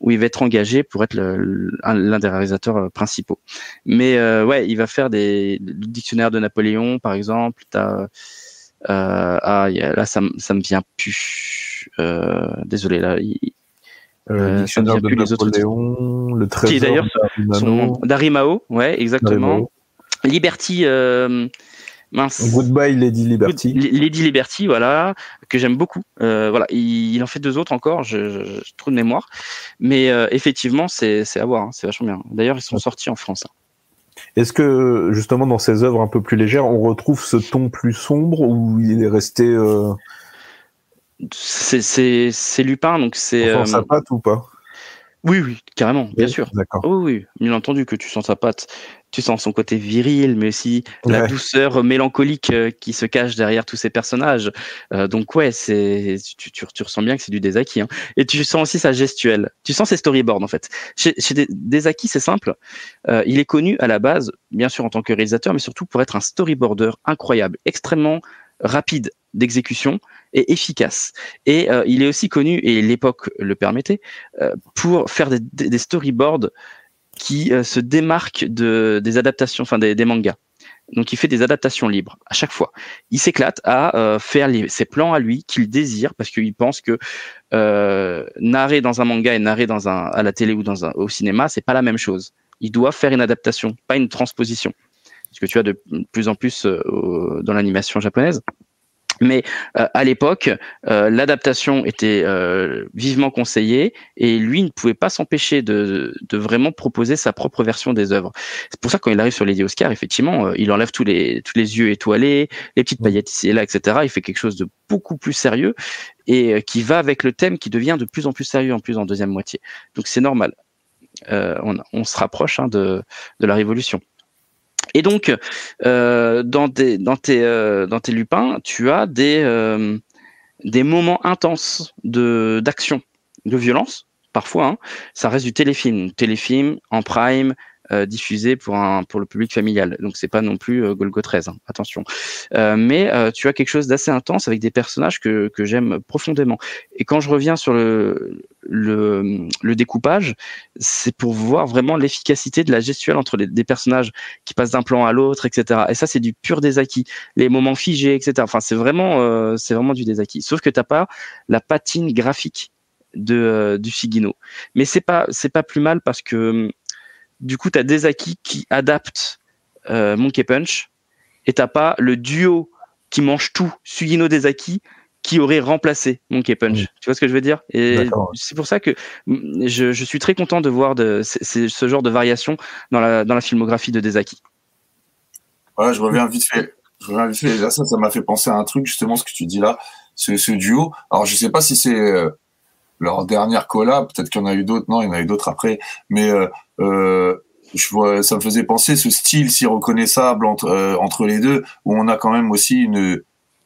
où il va être engagé pour être l'un des réalisateurs principaux. Mais ouais, il va faire des, dictionnaires de Napoléon par exemple. T'as ah là ça, ça me vient plus. désolé là. Euh, le dictionnaire de Napoléon, le trésor qui d'ailleurs d'Arimao, ouais, exactement. Liberty, euh, mince. Goodbye Lady Liberty. Good, Lady Liberty, voilà, que j'aime beaucoup. Euh, voilà, il, il, en fait deux autres encore, je, je, je trouve de mémoire, mais euh, effectivement, c'est à voir, hein, c'est vachement bien. D'ailleurs, ils sont sortis en France. Hein. Est-ce que justement dans ces œuvres un peu plus légères, on retrouve ce ton plus sombre ou il est resté euh c'est Lupin, donc c'est. On sent euh, sa patte ou pas? Oui, oui, carrément, bien oui, sûr. D'accord. Oh, oui, bien entendu que tu sens sa patte. Tu sens son côté viril, mais aussi ouais. la douceur mélancolique euh, qui se cache derrière tous ces personnages. Euh, donc ouais, c'est tu, tu, tu, ressens bien que c'est du Desaki. Hein. Et tu sens aussi sa gestuelle. Tu sens ses storyboards en fait. Chez, chez Desaki, c'est simple. Euh, il est connu à la base, bien sûr en tant que réalisateur, mais surtout pour être un storyboarder incroyable, extrêmement rapide d'exécution et efficace. Et euh, il est aussi connu, et l'époque le permettait, euh, pour faire des, des storyboards qui euh, se démarquent de, des adaptations, enfin des, des, mangas. Donc il fait des adaptations libres à chaque fois. Il s'éclate à euh, faire les, ses plans à lui qu'il désire parce qu'il pense que euh, narrer dans un manga et narrer dans un, à la télé ou dans un, au cinéma, c'est pas la même chose. Il doit faire une adaptation, pas une transposition. Ce que tu as de plus en plus euh, dans l'animation japonaise. Mais euh, à l'époque, euh, l'adaptation était euh, vivement conseillée et lui ne pouvait pas s'empêcher de, de, vraiment proposer sa propre version des œuvres. C'est pour ça que quand il arrive sur Lady Oscar, effectivement, euh, il enlève tous les tous les yeux étoilés, les petites paillettes ici et là, etc. Il fait quelque chose de beaucoup plus sérieux et euh, qui va avec le thème qui devient de plus en plus sérieux en plus en deuxième moitié. Donc c'est normal. Euh, on, on, se rapproche hein, de, de la révolution. Et donc, euh, dans, euh, dans tes lupins, tu as des, euh, des moments intenses de d'action, de violence, parfois. Hein. Ça reste du téléfilm. Téléfilm en prime, euh, diffusé pour un pour le public familial. Donc c'est pas non plus euh, Golgo 13, hein, attention. Euh, mais tu as quelque chose d'assez intense avec des personnages que que j'aime profondément. Et quand je reviens sur le le, le découpage, c'est pour voir vraiment l'efficacité de la gestuelle entre les, des personnages qui passent d'un plan à l'autre, etc. Et ça c'est du pur des acquis. Les moments figés, etc. Enfin c'est vraiment c'est vraiment du des acquis. Sauf que t'as pas la patine graphique de euh, du Shigino. Mais c'est pas c'est pas plus mal parce que du coup, tu as des acquis qui adaptent euh, Monkey Punch et t'as pas le duo qui mange tout, Sugino Desaki, qui aurait remplacé Monkey Punch. Mmh. Tu vois ce que je veux dire? Et c'est pour ça que je, je, suis très content de voir de, ce genre de variation dans la, dans la filmographie de Desaki. Je reviens vite fait. Je reviens vite fait. Là, ça, ça m'a fait penser à un truc, justement, ce que tu dis là, ce, ce duo. Alors, je sais pas si c'est euh, leur dernière collab, peut-être qu'il y en a eu d'autres, non, il y en a eu d'autres après, mais euh, euh, je vois, ça me faisait penser ce style si reconnaissable entre euh, entre les deux, où on a quand même aussi une,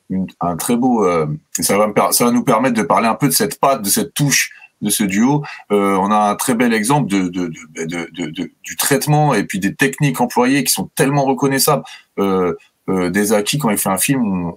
une un très beau, euh, ça va me, ça va nous permettre de parler un peu de cette patte, de cette touche de ce duo. Euh, on a un très bel exemple de, de, de, de, du traitement et puis des techniques employées qui sont tellement reconnaissables. des acquis quand il fait un film,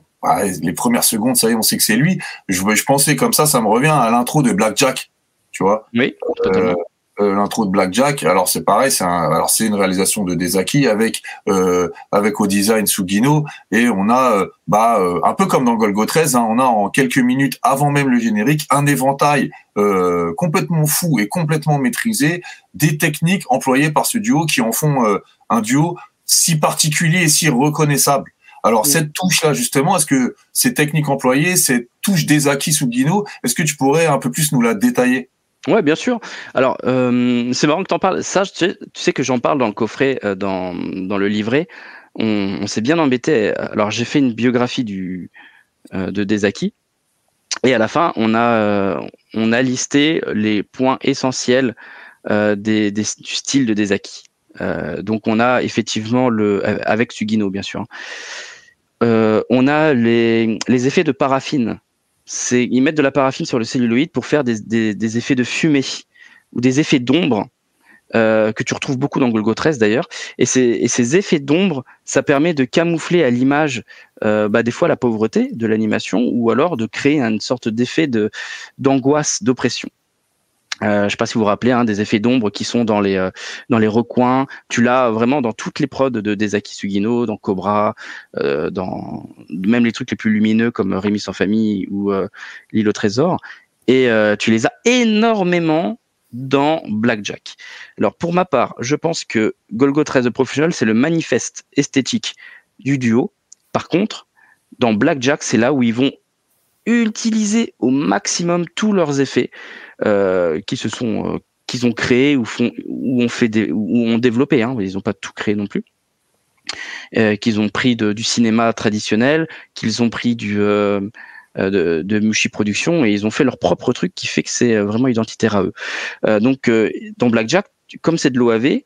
les premières secondes, ça y est, on sait que c'est lui. Je, je pensais comme ça, ça me revient à l'intro de Black Jack, tu vois. Oui, euh, euh, l'intro de Black Jack. Alors c'est pareil, c'est un, alors c'est une réalisation de Desaki avec euh, avec au design Sugino et on a euh, bah euh, un peu comme dans Golgo 13, hein, on a en quelques minutes avant même le générique un éventail euh, complètement fou et complètement maîtrisé des techniques employées par ce duo qui en font un duo si particulier et si reconnaissable. Alors mmh. cette touche-là, justement, est-ce que ces techniques employées, cette touche des acquis sous Guino, est-ce que tu pourrais un peu plus nous la détailler? Ouais, bien sûr. Alors, euh, c'est marrant que tu en parles. Ça, tu sais, tu sais que j'en parle dans le coffret, euh, dans, dans le livret. On, on s'est bien embêté. Alors, j'ai fait une biographie du, euh, de Desaki. Et à la fin, on a, euh, on a listé les points essentiels euh, des, des, du style de Desaki. Euh, donc, on a effectivement le, avec Sugino, bien sûr. Euh, on a les, effets de paraffine ils mettent de la paraffine sur le celluloïd pour faire des, effets de fumée ou des effets d'ombre euh, que tu retrouves beaucoup dans Golgo 13 d'ailleurs. Et, ces effets d'ombre, ça permet de camoufler à l'image euh, bah, des fois la pauvreté de l'animation ou alors de créer une sorte d'effet de d'angoisse, d'oppression. Euh, je sais pas si vous vous rappelez hein, des effets d'ombre qui sont dans les euh, dans les recoins. Tu l'as vraiment dans toutes les prods de Desaki Sugino, dans Cobra, euh, dans même les trucs les plus lumineux comme Rémi sans famille ou euh, L'île au trésor. Et euh, tu les as énormément dans Blackjack. Alors pour ma part, je pense que Golgo 13 The Professional c'est le manifeste esthétique du duo. Par contre, dans Blackjack, c'est là où ils vont utiliser au maximum tous leurs effets euh, se sont euh, qu'ils ont créés ou font ou ont fait des, ou ont développé hein, ils n'ont pas tout créé non plus. Euh, qu'ils ont pris du cinéma traditionnel qu'ils ont pris du de, de Mushi Production et ils ont fait leur propre truc qui fait que c'est vraiment identitaire à eux. Donc dans Blackjack comme c'est de l'OAV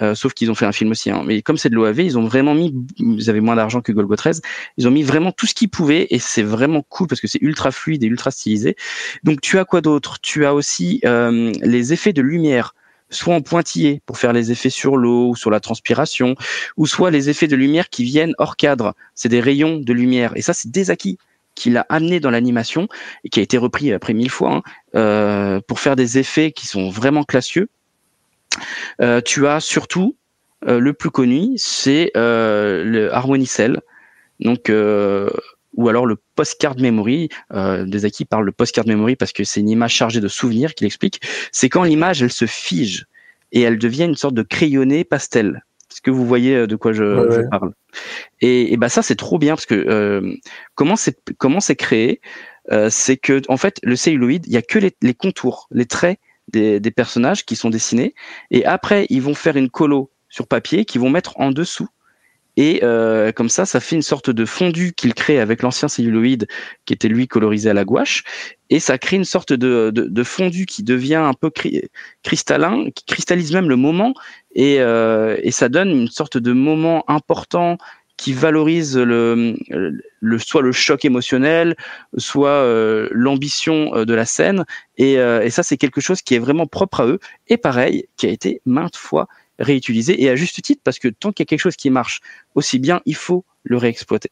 euh, sauf qu'ils ont fait un film aussi. Hein. Mais comme c'est de l'OAV, ils ont vraiment mis, ils avaient moins d'argent que Golgo 13, ils ont mis vraiment tout ce qu'ils pouvaient et c'est vraiment cool parce que c'est ultra fluide et ultra stylisé. Donc tu as quoi d'autre? Tu as aussi euh, les effets de lumière soit en pointillé pour faire les effets sur l'eau ou sur la transpiration, ou soit les effets de lumière qui viennent hors cadre. C'est des rayons de lumière. Et ça, c'est des acquis qu'il a amené dans l'animation et qui a été repris après mille fois hein, euh, pour faire des effets qui sont vraiment classieux tu as surtout euh, le plus connu, c'est euh, le Harmony Cell, donc ou alors le postcard memory. Euh, Desaki parle de postcard memory parce que c'est une image chargée de souvenirs qu'il explique. C'est quand l'image elle se fige et elle devient une sorte de crayonné pastel. Est-ce que vous voyez de quoi je, ouais, je parle? Et, et bah ça c'est trop bien parce que euh, comment c'est comment c'est créé? Euh, C'est que en fait le celluloïd il y a que les, les contours, les traits des, personnages qui sont dessinés. Et après, ils vont faire une colo sur papier qu'ils vont mettre en dessous. Et euh, comme ça, ça fait une sorte de fondu qu'il crée avec l'ancien celluloïd qui était lui colorisé à la gouache. Et ça crée une sorte de, de, fondu qui devient un peu cri cristallin, qui cristallise même le moment. Et, euh, et ça donne une sorte de moment important qui valorise le, soit le choc émotionnel, soit euh, l'ambition euh, de la scène. Et, euh, et ça, c'est quelque chose qui est vraiment propre à eux. Et pareil, qui a été maintes fois réutilisé et à juste titre parce que tant qu'il y a quelque chose qui marche aussi bien, il faut le réexploiter.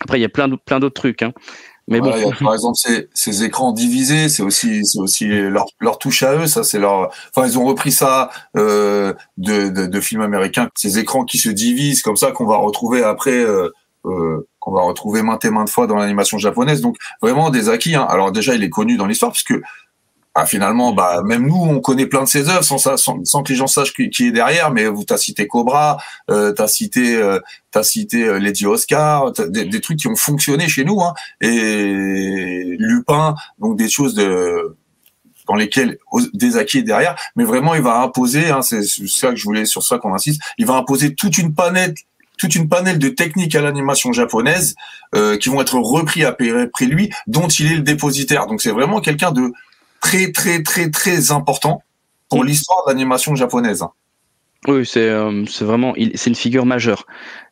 Après, il y a plein d'autres trucs. Hein. Mais bon. par exemple, ces, ces écrans divisés, c'est aussi, c'est aussi leur, leur touche à eux. Ça, c'est leur. Enfin, ils ont repris ça euh, de, de, de, films américains. Ces écrans qui se divisent comme ça, qu'on va retrouver après, euh, euh, qu'on va retrouver maintes et maintes fois dans l'animation japonaise. Donc, vraiment des acquis. Hein. Alors déjà, il est connu dans l'histoire parce que ah, finalement, bah, même nous, on connaît plein de ses œuvres sans, sans, sans que les gens sachent qui, qui est derrière. Mais vous, t'as cité Cobra, euh, t'as cité, euh, t'as cité euh, Lady Oscar, des, des, trucs qui ont fonctionné chez nous, hein, et Lupin, donc des choses de dans lesquelles des acquis est derrière. Mais vraiment, il va imposer, hein, c'est ça que je voulais, sur ça qu'on insiste, il va imposer toute une panette toute une panel de techniques à l'animation japonaise euh, qui vont être repris après lui, dont il est le dépositaire. Donc c'est vraiment quelqu'un de très très très très important pour l'histoire de l'animation japonaise. Oui, c'est euh, vraiment c'est une figure majeure.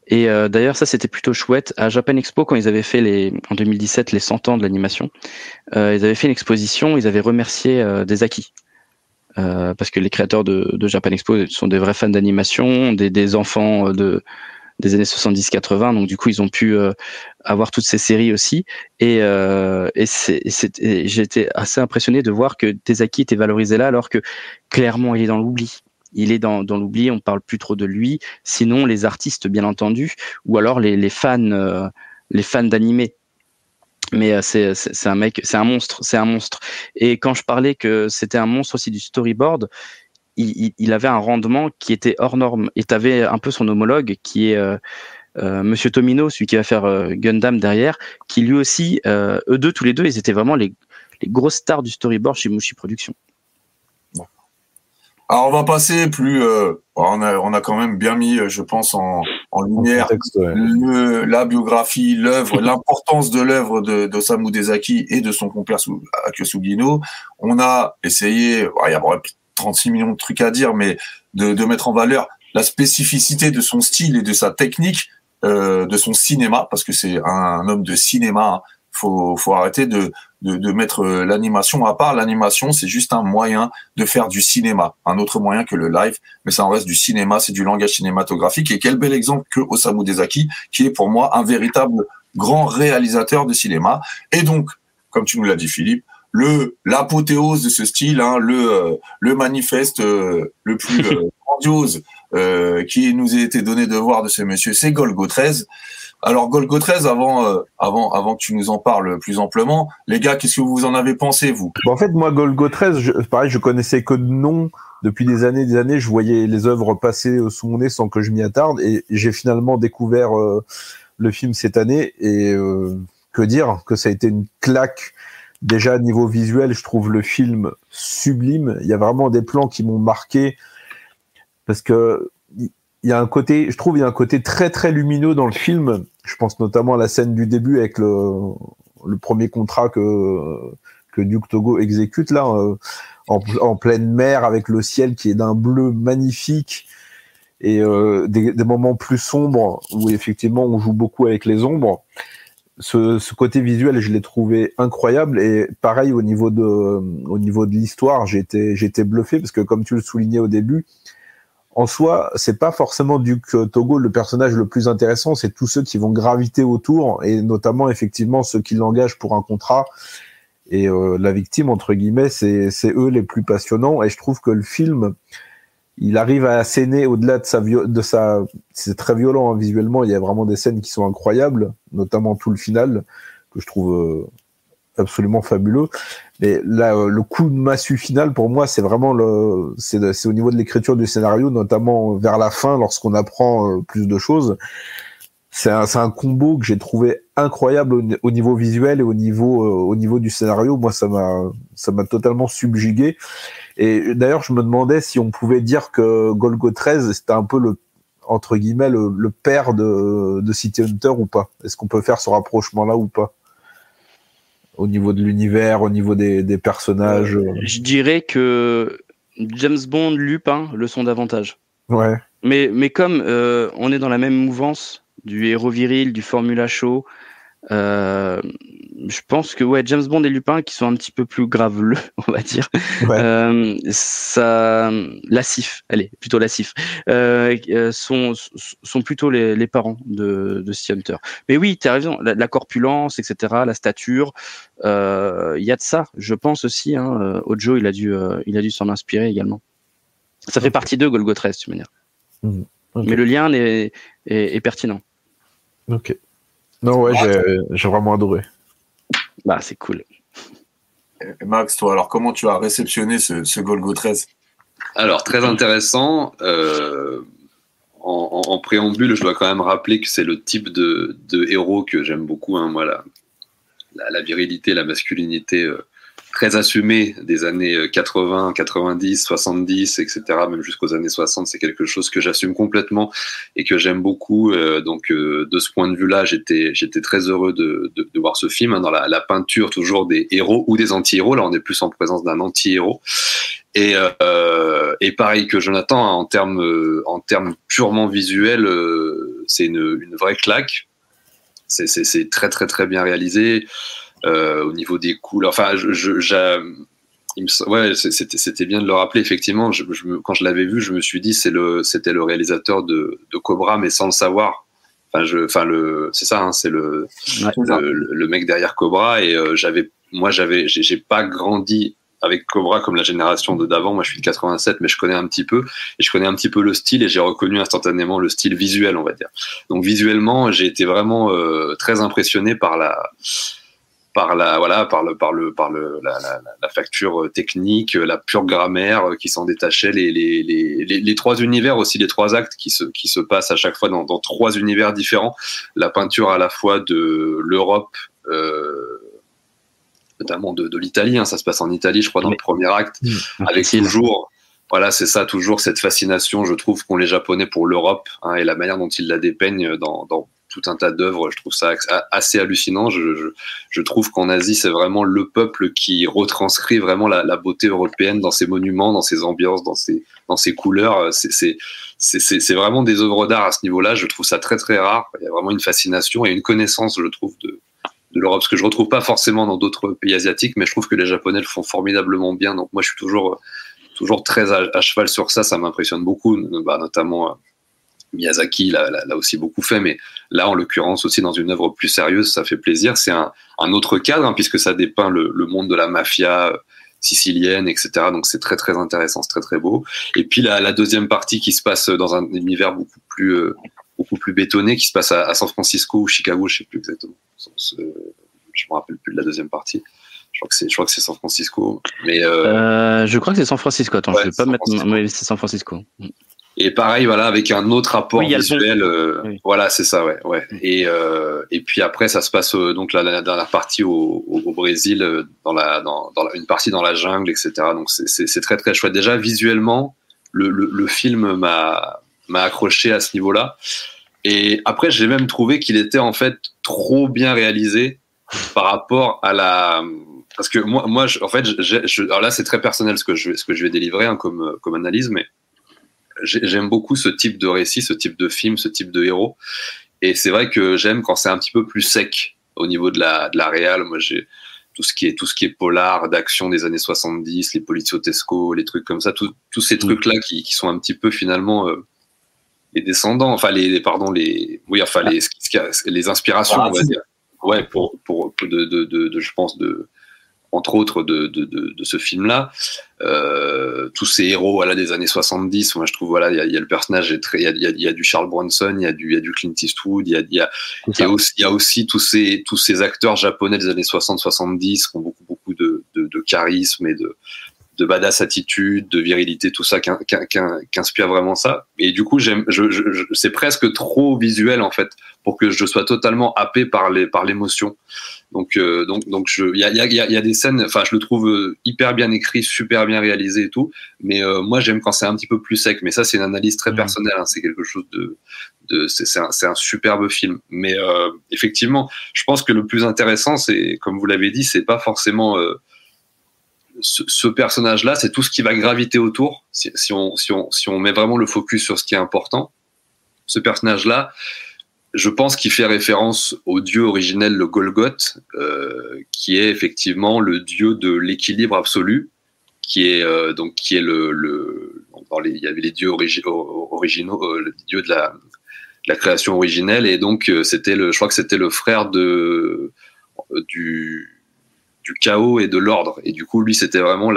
Et euh, d'ailleurs, ça c'était plutôt chouette à Japan Expo quand ils avaient fait les en 2017 les 100 ans de l'animation. Euh, ils avaient fait une exposition, ils avaient remercié euh, des acquis. parce que les créateurs de, de, Japan Expo sont des vrais fans d'animation, des, des enfants de des années 70-80, donc du coup ils ont pu euh, avoir toutes ces séries aussi. Et, euh, et, j'ai été assez impressionné de voir que Tezaki était valorisé là, alors que clairement il est dans l'oubli. Il est dans, dans l'oubli, on parle plus trop de lui. Sinon les artistes bien entendu, ou alors les, les fans, euh, les fans d'animé. Mais c'est un mec, c'est un monstre, c'est un monstre. Et quand je parlais que c'était un monstre aussi du storyboard, il, il, avait un rendement qui était hors norme. Et tu avais un peu son homologue qui est euh, euh, Monsieur Tomino, celui qui va faire euh, Gundam derrière, qui lui aussi, euh, eux deux, tous les deux, ils étaient vraiment les, les grosses stars du storyboard chez Mushi Productions. Alors on va passer plus. Euh, on, a, on a quand même bien mis, je pense, en, en lumière contexte, ouais. le, la biographie, l'œuvre, l'importance de l'œuvre de d'Osamu Dezaki et de son compère Su- Akio Sugino. On a essayé, bon, il y a 36 millions de trucs à dire, mais de, mettre en valeur la spécificité de son style et de sa technique, euh, de son cinéma, parce que c'est un, homme de cinéma. hein. Faut, arrêter de, de, de mettre euh, l'animation à part. L'animation, c'est juste un moyen de faire du cinéma, un autre moyen que le live, mais ça en reste du cinéma, c'est du langage cinématographique. Et quel bel exemple que Osamu Dezaki, qui est pour moi un véritable grand réalisateur de cinéma. Et donc, comme tu nous l'as dit, Philippe, le l'apothéose de ce style, hein, le euh, le manifeste euh, le plus euh, grandiose euh, qui nous a été donné de voir de ce monsieur, c'est Golgo 13. Alors Golgo 13, avant euh, avant avant que tu nous en parles plus amplement, les gars, qu'est-ce que vous en avez pensé vous? Bon, en fait, moi, Golgo 13, je, pareil, je connaissais que de nom depuis des années des années. Je voyais les œuvres passer sous mon nez sans que je m'y attarde. Et j'ai finalement découvert euh, le film cette année. Et euh, que dire? Que ça a été une claque. Déjà, niveau visuel, je trouve le film sublime. Il y a vraiment des plans qui m'ont marqué. Parce que il y a un côté, je trouve, il y a un côté très très lumineux dans le film. Je pense notamment à la scène du début avec le, premier contrat que que Duke Togo exécute là euh, en, pleine mer avec le ciel qui est d'un bleu magnifique et euh, des moments plus sombres où effectivement on joue beaucoup avec les ombres. Ce, côté visuel, je l'ai trouvé incroyable et pareil au niveau de au niveau de l'histoire, j'ai été bluffé parce que comme tu le soulignais au début, en soi, c'est pas forcément Duke Togo le personnage le plus intéressant, c'est tous ceux qui vont graviter autour et notamment effectivement ceux qui l'engagent pour un contrat. Et euh, la victime entre guillemets, c'est eux les plus passionnants. Et je trouve que le film, il arrive à asséner au-delà de sa de sa, c'est très violent hein, visuellement. Il y a vraiment des scènes qui sont incroyables, notamment tout le final que je trouve euh, absolument fabuleux. Mais là, euh, le coup de massue final, pour moi, c'est vraiment le, c'est, au niveau de l'écriture du scénario, notamment vers la fin, lorsqu'on apprend euh, plus de choses. C'est un, un combo que j'ai trouvé incroyable au, au niveau visuel et au niveau, au niveau du scénario. Moi, ça m'a, ça m'a totalement subjugué. Et d'ailleurs, je me demandais si on pouvait dire que Golgo 13, c'était un peu le, entre guillemets, le, le père de, de City Hunter ou pas? Est-ce qu'on peut faire ce rapprochement-là ou pas? Au niveau de l'univers, au niveau des, des personnages. euh, Je dirais que James Bond, Lupin le sont davantage. Ouais. Mais, mais comme euh, on est dans la même mouvance du héros viril, du Formula Show, euh, je pense que ouais, James Bond et Lupin qui sont un petit peu plus graveleux, on va dire. Ouais. Euh, ça, Lassif, allez, plutôt Lassif, euh, euh, sont, sont plutôt les, les parents de, de Sea Hunter. Mais oui, tu as raison, la, la corpulence, etc., la stature, euh, il y a de ça. Je pense aussi, hein, Ojo, il a dû, euh, il a dû s'en inspirer également. Ça fait partie d'eux, Golgo 13, de toute manière. Mhm. Mais le lien est, est, est pertinent. Ok. Non, ouais, j'ai, j'ai vraiment adoré. Bah, c'est cool. Et Max, toi, alors comment tu as réceptionné ce, ce Golgo 13 Alors, très intéressant. Euh, en, en- en préambule, je dois quand même rappeler que c'est le type de, de héros que j'aime beaucoup. hein, moi, la, la, la virilité, la masculinité euh, très assumée des années euh, 80, 90, 70, etc., même jusqu'aux années 60, c'est quelque chose que j'assume complètement et que j'aime beaucoup. Euh, donc, euh, de ce point de vue-là, j'étais, j'étais très heureux de, de, voir ce film. hein, dans la, la peinture, toujours des héros ou des anti-héros. Là, on est plus en présence d'un anti-héros. Et, euh, et pareil que Jonathan, hein, en termes en termes purement visuels, c'est une, une vraie claque. C'est, très très très bien réalisé au niveau des couleurs. Enfin, je, je, ouais, c'était, bien de le rappeler. Effectivement, je, je me- quand je l'avais vu, je me suis dit c'est le, c'était le réalisateur de, de Cobra, mais sans le savoir. Enfin, je, enfin le, c'est ça, hein, c'est le, Ouais. le, le mec derrière Cobra. Et euh, j'avais, moi, j'avais, j'ai, j'ai pas grandi avec Cobra comme la génération de d'avant. Moi, je suis de 87, mais je connais un petit peu et je connais un petit peu le style et j'ai reconnu instantanément le style visuel, on va dire. Donc visuellement, j'ai été vraiment euh, très impressionné par la par la voilà par le par le par le la, la, la facture euh, technique euh, la pure grammaire euh, qui s'en détachait les, les, les, les, les trois univers aussi les trois actes qui se qui se passent à chaque fois dans, dans trois univers différents la peinture à la fois de l'Europe euh, notamment de, de l'Italie. hein. ça se passe en Italie, je crois, dans le premier acte, avec Facile. toujours, voilà, c'est ça, toujours cette fascination, je trouve, qu'ont les Japonais pour l'Europe hein, et la manière dont ils la dépeignent dans, dans tout un tas d'œuvres. Je trouve ça assez hallucinant. Je, trouve qu'en Asie, c'est vraiment le peuple qui retranscrit vraiment la, beauté européenne dans ses monuments, dans ses ambiances, dans ses, dans ses couleurs. C'est, vraiment des œuvres d'art à ce niveau-là. Je trouve ça très très rare. Il y a vraiment une fascination et une connaissance, je trouve, de, de l'Europe, ce que je retrouve pas forcément dans d'autres pays asiatiques, mais je trouve que les Japonais le font formidablement bien. Donc moi, je suis toujours toujours très à, cheval sur ça. Ça m'impressionne beaucoup, bah, notamment. euh, Miyazaki l'a aussi beaucoup fait, mais là, en l'occurrence, aussi dans une œuvre plus sérieuse, ça fait plaisir. C'est un, un autre cadre, hein, puisque ça dépeint le, le monde de la mafia euh, sicilienne, etc. Donc c'est très très intéressant, c'est très très beau. Et puis la, la deuxième partie qui se passe dans un univers beaucoup plus euh, beaucoup plus bétonné, qui se passe à, à San Francisco ou Chicago, je sais plus exactement. Je me rappelle plus de la deuxième partie. Je crois que c'est, je crois que c'est San Francisco. Mais euh, Euh, je crois que c'est San Francisco. Attends, Ouais, je vais pas San mettre. C'est San Francisco. Et pareil, voilà, avec un autre rapport Oui, visuel. euh, Oui. Voilà, c'est ça, ouais, ouais. Et euh, et puis après, ça se passe euh, donc la, la dernière partie au, au, au Brésil, euh, dans la dans, dans la- une partie dans la jungle, etc. Donc c'est très très chouette. Déjà visuellement, le le, le film m'a m'a accroché à ce niveau-là. Et après, j'ai même trouvé qu'il était en fait trop bien réalisé par rapport à la parce que moi moi je- en fait je, je- alors là c'est très personnel ce que je ce que je vais délivrer hein, comme comme analyse mais j'aime beaucoup ce type de récit, ce type de film, ce type de héros. Et c'est vrai que j'aime quand c'est un petit peu plus sec au niveau de la, de la réal. Moi, j'ai tout ce qui est tout ce qui est polar, d'action des années 70, les poliziotesco, les trucs comme ça, tous ces trucs-là qui, qui sont un petit peu finalement euh, les descendants, enfin les, pardon les oui enfin les les inspirations, on va dire. Ouais, pour pour, pour de, de, de, de- je pense de entre autres de, de, de, de ce film-là, euh, tous ces héros voilà, des années 70, moi je trouve voilà, il y a, il y a le personnage, il y a, y y du Charles Bronson, il y a du, Clint Eastwood, il y a, il y a, aussi, tous ces, tous ces acteurs japonais des années 60-70 qui ont beaucoup, beaucoup de, charisme et de, de badass attitude, de virilité, tout ça, qu'in- qu'in- qu'in- qu'inspire vraiment ça. Et du coup, j'aime, je, je, je- c'est presque trop visuel en fait pour que je sois totalement happé par les, par l'émotion. Donc, euh, donc, donc, je, il y a, y, a, y a- des scènes, enfin, je le trouve euh, hyper bien écrit, super bien réalisé et tout. Mais euh, moi, j'aime quand c'est un petit peu plus sec. Mais ça, c'est une analyse très Mhm. personnelle. hein. C'est quelque chose de, de c'est un, un superbe film. Mais euh, effectivement, je pense que le plus intéressant, c'est comme vous l'avez dit, c'est pas forcément euh, ce, ce personnage-là, c'est tout ce qui va graviter autour. Si, si on, si, on, si on met vraiment le focus sur ce qui est important, ce personnage-là, je pense qu'il fait référence au dieu originel, le Golgoth, euh, qui est effectivement le dieu de l'équilibre absolu, qui est euh, donc qui est le, il y avait les dieux originaux, euh, le dieu de la, la création originelle, et donc c'était le, je crois que c'était le frère de du du chaos et de l'ordre. Et du coup, lui, c'était vraiment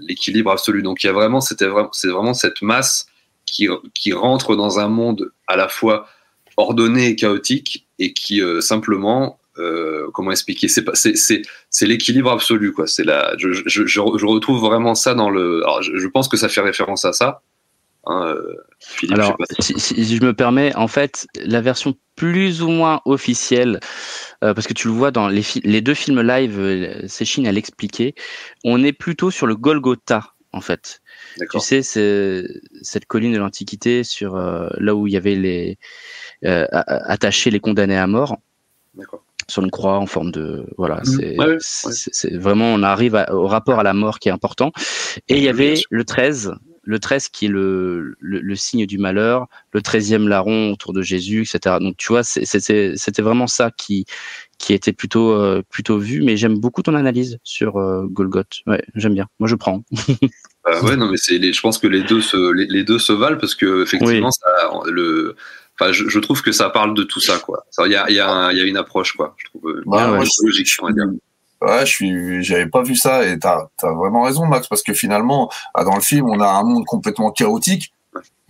l'équilibre absolu. Donc, il y a vraiment, c'était c'est vraiment cette masse qui, qui rentre dans un monde à la fois ordonné et chaotique et qui euh, simplement, euh, comment expliquer, c'est pas, c'est, l'équilibre absolu, quoi. C'est la, je, je, je, je retrouve vraiment ça dans le. Alors, je, pense que ça fait référence à ça. Hein, euh, Philippe, Alors, je sais pas si- si, je me permets, en fait, la version plus ou moins officielle, euh, parce que tu le vois dans les, les deux films live, euh, Séchine a l'expliqué, on est plutôt sur le Golgotha, en fait. Tu sais, c'est cette colline de l'Antiquité sur euh, là où il y avait les euh, attachés les condamnés à mort D'accord. sur une croix en forme de voilà. Mhm. C'est Ouais, ouais, vraiment on arrive à- au rapport à la mort qui est important. Et il y avait le 13 le 13 qui est le, le, le signe du malheur, le 13e larron autour de Jésus, etc. Donc tu vois, c'est- c'était c'était vraiment ça qui qui était plutôt euh, plutôt vu. Mais j'aime beaucoup ton analyse sur euh, Golgoth. Ouais, j'aime bien. Moi, je prends. Euh, ouais, non, mais c'est les, je pense que les deux se, les, les deux se valent parce que effectivement, ça, le, enfin, je, je trouve que ça parle de tout ça, quoi. Il y a, il y a, y a une approche, quoi. Je trouve Bah, moi, je- logique, on va dire. Ouais, je suis, j'avais pas vu ça et t'as, t'as vraiment raison, Max, parce que finalement, ah, dans le film, on a un monde complètement chaotique,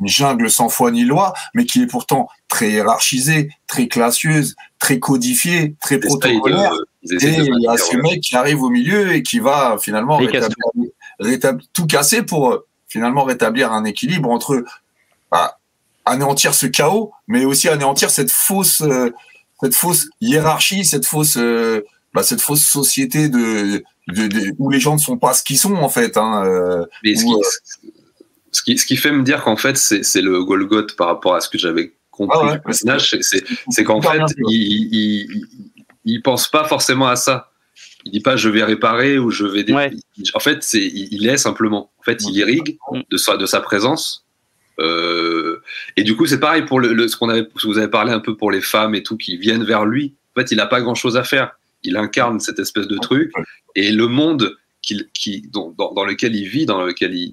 une jungle sans foi ni loi, mais qui est pourtant très hiérarchisée, très classieuse, très codifiée, très protocolaire. Et il y a ce mec qui arrive au milieu et qui va finalement rétablir, rétablir- tout casser pour euh, finalement rétablir un équilibre entre bah, anéantir ce chaos, mais aussi anéantir cette fausse, euh, cette fausse hiérarchie, cette fausse, euh, bah, cette fausse société de, de, de- où les gens ne sont pas ce qu'ils sont en fait. Hein, Mais ce qui, ce qui, ce qui fait me dire qu'en fait, c'est le Golgoth par rapport à ce que j'avais compris Ah ouais, du personnage, c'est- qu'en fait, il, il, il pense pas forcément à ça. Il dit pas je vais réparer ou je vais. dé- Ouais. il- En fait, c'est il, est simplement. En fait, il irrigue de sa de sa présence. Euh, et du coup, c'est pareil pour le, le- ce qu'on avait, ce que vous avez parlé un peu pour les femmes et tout qui viennent vers lui. En fait, il a pas grand chose à faire. Il incarne cette espèce de truc et le monde qu'il, qui, dont- dans, dans lequel il vit, dans lequel il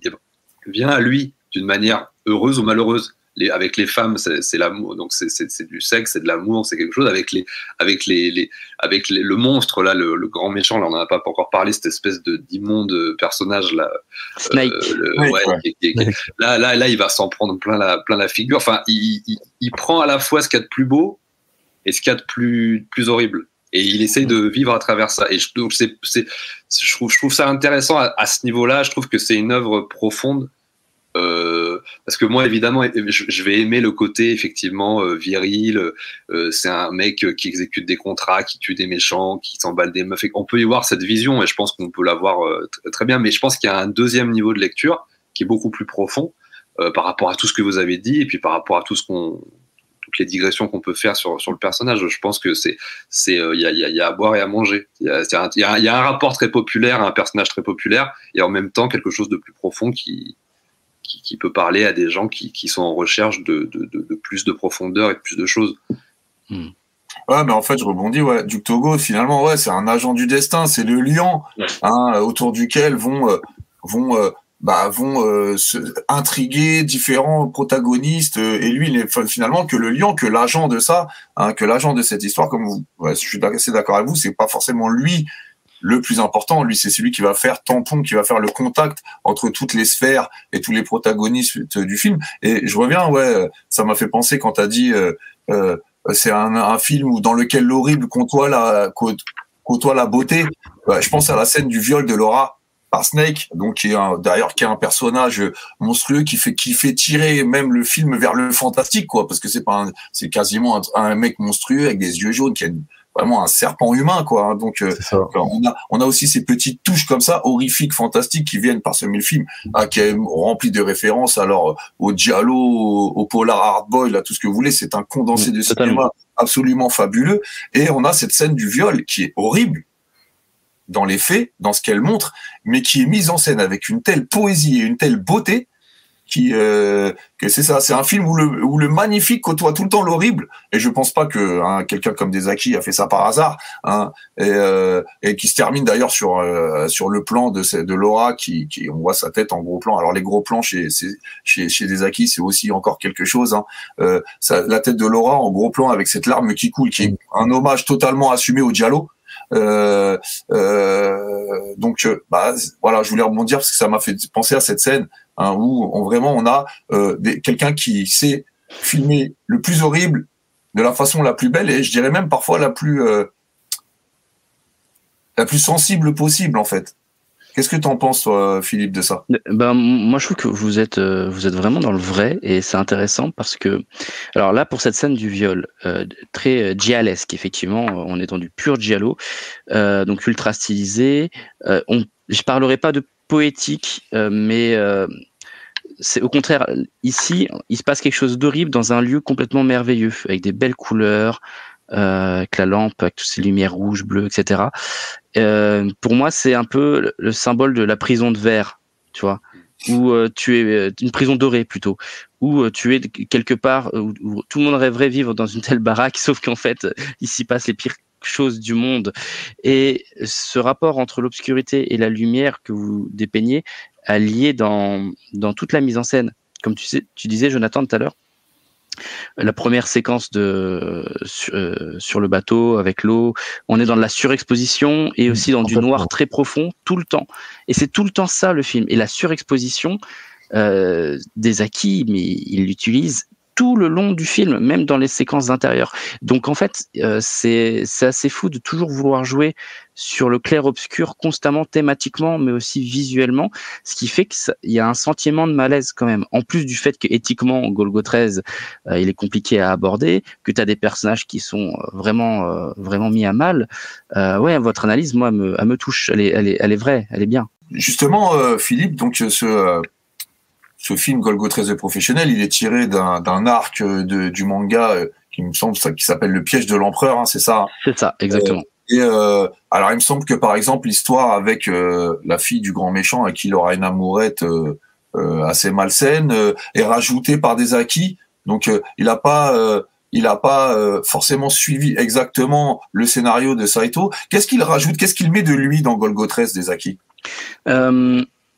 vient à lui d'une manière heureuse ou malheureuse. Les, avec les femmes, c'est, l'amour, donc c'est, du sexe, c'est de l'amour, c'est quelque chose. Avec les, avec les, les avec les- le monstre là, le, le grand méchant, là, on n'en a pas encore parlé, cette espèce de d'immonde personnage là. Snake. euh, le- Snake, ouais, ouais. qui- qui- qui- là, là, là, il va s'en prendre plein la, plein la figure. Enfin, il, il, il prend à la fois ce qu'il y a de plus beau et ce qu'il y a de plus, plus horrible. Et il essaye de vivre à travers ça. Et je, donc c'est, je, trouve, je trouve ça intéressant à, à ce niveau-là. Je trouve que c'est une œuvre profonde. Euh, parce que moi, évidemment, je, vais aimer le côté effectivement euh, viril. Euh, c'est un mec qui exécute des contrats, qui tue des méchants, qui s'emballe des meufs. On peut y voir cette vision, et je pense qu'on peut l'avoir euh, tr- très bien. Mais je pense qu'il y a un deuxième niveau de lecture qui est beaucoup plus profond euh, par rapport à tout ce que vous avez dit, et puis par rapport à tout ce qu'on toutes les digressions qu'on peut faire sur, sur le personnage. Je pense que c'est c'est euh, il y, a, y a- y a à boire et à manger. Il y a, y a un rapport très populaire, à un personnage très populaire, et en même temps quelque chose de plus profond qui qui, qui peut parler à des gens qui, qui sont en recherche de, de, de, de plus de profondeur et de plus de choses. Ouais, mais en fait, je rebondis. Ouais, Duc Togo, finalement, ouais, c'est un agent du destin. C'est le lion Ouais. hein, autour duquel vont euh, vont euh, bah, vont euh, se intriguer différents protagonistes. euh, et lui, il n'est fin- finalement que le lion, que l'agent de ça, hein, que l'agent de cette histoire. Comme vous, ouais, je suis assez d'accord avec vous. C'est pas forcément lui le plus important. Lui, c'est celui qui va faire tampon, qui va faire le contact entre toutes les sphères et tous les protagonistes du film. Et je reviens, ouais, ça m'a fait penser quand t'as dit. Euh, euh, c'est un, un film où dans lequel l'horrible côtoie la cô- côtoie la beauté. Ouais, je pense à la scène du viol de Laura par Snake, donc qui est d'ailleurs qui est un personnage monstrueux qui fait qui fait tirer même le film vers le fantastique quoi, parce que c'est pas c'est quasiment un, un mec monstrueux avec des yeux jaunes qui a une- vraiment un serpent humain quoi. hein. donc euh, on a, on a aussi ces petites touches comme ça, horrifiques, fantastiques, qui viennent parsemer le film, hein, qui est rempli de références alors au Giallo, au, au Polar Hardboy, là, tout ce que vous voulez. C'est un condensé Mm, de totalement. cinéma absolument fabuleux. Et on a cette scène du viol qui est horrible dans les faits, dans ce qu'elle montre, mais qui est mise en scène avec une telle poésie et une telle beauté qui euh, que c'est ça, c'est un film où le où le magnifique côtoie tout le temps l'horrible. Et je pense pas que hein, quelqu'un comme Desaki a fait ça par hasard. Hein, et, euh, et qui se termine d'ailleurs sur euh, sur le plan de de Laura qui, qui on voit sa tête en gros plan. Alors les gros plans chez chez chez, chez Desaki c'est aussi encore quelque chose. Hein. Euh, ça, la tête de Laura en gros plan avec cette larme qui coule, qui est un hommage totalement assumé au Diallo. Euh, euh, donc euh, bah, voilà, je voulais rebondir parce que ça m'a fait penser à cette scène hein, où on, vraiment on a euh, quelqu'un qui sait filmer le plus horrible de la façon la plus belle et je dirais même parfois la plus euh, la plus sensible possible en fait. Qu'est-ce que tu en penses toi Philippe de ça? Ben, moi, je trouve que vous êtes, euh, vous êtes vraiment dans le vrai et c'est intéressant parce que, alors là, pour cette scène du viol, euh, très euh, gialesque, effectivement, on est dans du pur giallo, euh, donc ultra stylisé. Euh, on, je parlerai pas de poétique, euh, mais euh, c'est au contraire ici, il se passe quelque chose d'horrible dans un lieu complètement merveilleux avec des belles couleurs. Euh, avec la lampe, avec toutes ces lumières rouges, bleues, etc. Euh, pour moi, c'est un peu le- le symbole de la prison de verre, tu vois, où euh, tu es une prison dorée plutôt, où tu es quelque part où, tout le monde rêverait vivre dans une telle baraque, sauf qu'en fait, euh, il s'y passe les pires choses du monde. Et ce rapport entre l'obscurité et la lumière que vous dépeignez a lié dans dans toute la mise en scène. Comme tu sais, tu disais, Jonathan, tout à l'heure la première séquence de euh, sur le bateau avec l'eau, on est dans de la surexposition et aussi dans du noir très profond tout le temps. Et c'est tout le temps ça le film. Et la surexposition euh, des acquis, mais il l'utilise tout le long du film, même dans les séquences intérieures. Donc en fait, euh, c'est assez fou de toujours vouloir jouer sur le clair-obscur constamment, thématiquement, mais aussi visuellement, ce qui fait qu'il y a un sentiment de malaise quand même. En plus du fait que éthiquement, Golgo 13, euh, il est compliqué à aborder, que tu as des personnages qui sont euh, vraiment vraiment mis à mal. ouais, votre analyse, moi, me, elle me touche. Elle est, elle est, elle est vraie, elle est bien. Justement, Philippe, donc ce ce film Golgo 13 professionnel, il est tiré d'un arc de, du manga euh, qui me semble qui s'appelle Le piège de l'empereur, hein, c'est ça hein? C'est ça, exactement. Euh, et euh, alors il me semble que par exemple l'histoire avec euh, la fille du grand méchant à qui il aura une amourette assez malsaine est rajoutée par des acquis. Donc il n'a pas il a pas forcément suivi exactement le scénario de Saito. Qu'est-ce qu'il rajoute? Qu'est-ce qu'il met de lui dans Golgo 13 des acquis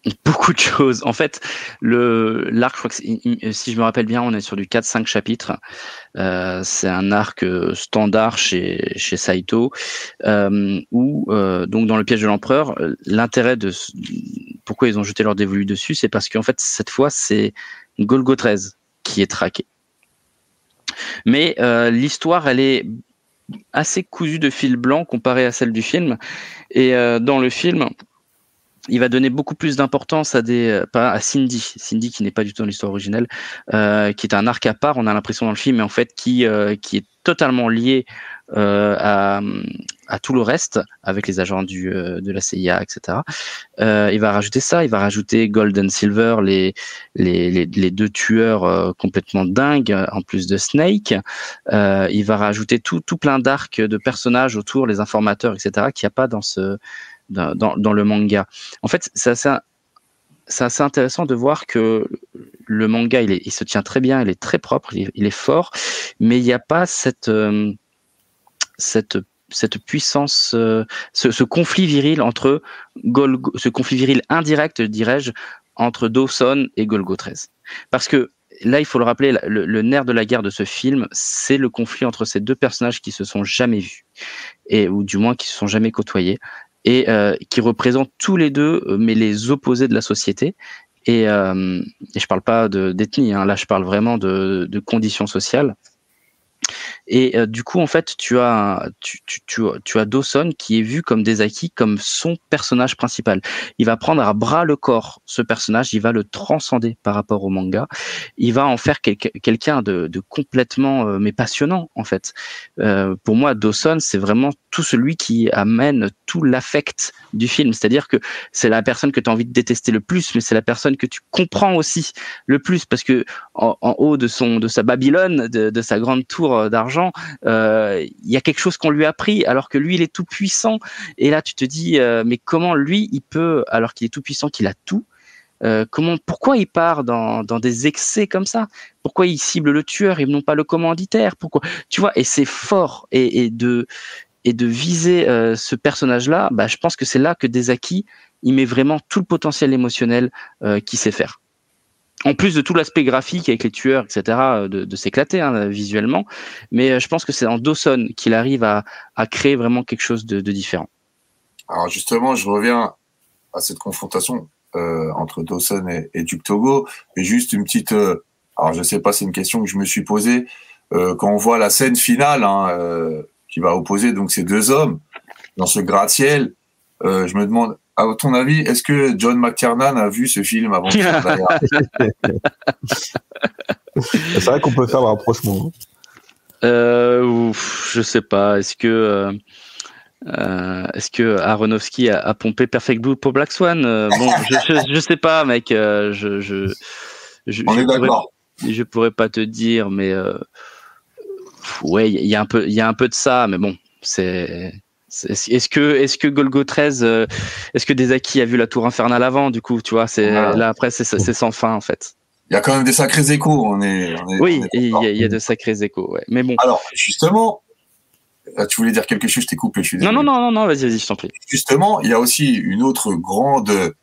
Beaucoup de choses. En fait, le l'arc, je crois que si je me rappelle bien, on est sur du 4-5 chapitres. Euh, c'est un arc euh, standard chez chez Saito, euh, où euh, donc dans le piège de l'empereur, l'intérêt de pourquoi ils ont jeté leur dévolu dessus, c'est parce qu'en fait cette fois c'est Golgo 13 qui est traqué. Mais l'histoire, elle est assez cousue de fil blanc comparée à celle du film. Et dans le film, il va donner beaucoup plus d'importance à des euh, pas à Cindy, Cindy qui n'est pas du tout dans l'histoire originelle, euh, qui est un arc à part. On a l'impression dans le film, mais en fait qui euh, qui est totalement lié euh, à, à tout le reste avec les agents du euh, de la CIA, etc. il va rajouter ça, il va rajouter Golden Silver, les les les, les deux tueurs complètement dingues en plus de Snake. il va rajouter tout tout plein d'arcs de personnages autour, les informateurs, etc. Qu'il n'y a pas dans ce dans, le manga. En fait, c'est assez, intéressant de voir que le manga, il, se tient très bien, il est très propre, il est, fort, mais il n'y a pas cette, euh, puissance, euh, ce, conflit viril entre Golgo, ce conflit viril indirect, dirais-je, entre Dawson et Golgo 13. Parce que là, il faut le rappeler, le, le, nerf de la guerre de ce film, c'est le conflit entre ces deux personnages qui se sont jamais vus, et ou du moins qui se sont jamais côtoyés et euh, qui représentent tous les deux, euh, mais les opposés de la société. Et, euh, et je parle pas d'ethnie, hein, là je parle vraiment de, de conditions sociales. Et euh, du coup, en fait, tu as, tu, tu, tu, tu, as Dawson qui est vu comme des acquis, comme son personnage principal. Il va prendre à bras le corps ce personnage, il va le transcender par rapport au manga. Il va en faire quel quelqu'un de, de, complètement, euh, mais passionnant, en fait. Euh, pour moi, Dawson, c'est vraiment tout celui qui amène tout l'affect du film. C'est-à-dire que c'est la personne que tu as envie de détester le plus, mais c'est la personne que tu comprends aussi le plus parce que en, haut de son, de sa Babylone, de, de sa grande tour d'argent, euh, il y a quelque chose qu'on lui a pris alors que lui il est tout puissant. Et là tu te dis euh, mais comment lui il peut alors qu'il est tout puissant, qu'il a tout. Euh, comment, pourquoi il part dans, des excès comme ça? Pourquoi il cible le tueur et non pas le commanditaire? Pourquoi? Tu vois, et c'est fort et, de et de viser ce personnage-là. Bah, je pense que c'est là que Desaki il met vraiment tout le potentiel émotionnel qu'il sait faire en plus de tout l'aspect graphique avec les tueurs, etc., euh, de, s'éclater hein, visuellement. Mais euh, je pense que c'est en Dawson qu'il arrive à, créer vraiment quelque chose de, différent. Alors justement, je reviens à cette confrontation euh, entre Dawson et, Duke Togo. Et juste une petite... Alors je sais pas, c'est une question que je me suis posée. Quand on voit la scène finale hein, qui va opposer donc ces deux hommes dans ce gratte-ciel, je me demande à ton avis, est-ce que John McTiernan a vu ce film avant C'est vrai qu'on peut faire un rapprochement. Hein. Euh, je sais pas. Est-ce que euh, euh, est-ce que Aronofsky a, pompé Perfect Blue pour Black Swan? Euh, Bon, je, je, sais pas, mec. je, je, je, On est d'accord. Je pourrais pas te dire, mais ouais, il y a un peu, il y a un peu de ça, mais bon, c'est est-ce que, est-ce que Golgo 13, euh, est-ce que Desaki a vu la tour infernale avant, du coup, tu vois, c'est, là, après, c'est, sans fin, en fait. Il y a quand même des sacrés échos, on est, on est Oui, il y, a de sacrés échos, ouais. Mais bon. Alors, justement, tu voulais dire quelque chose, je t'ai coupé, je suis Non, non, non, non, non, vas-y, vas-y, je t'en prie. Justement, il y a aussi une autre grande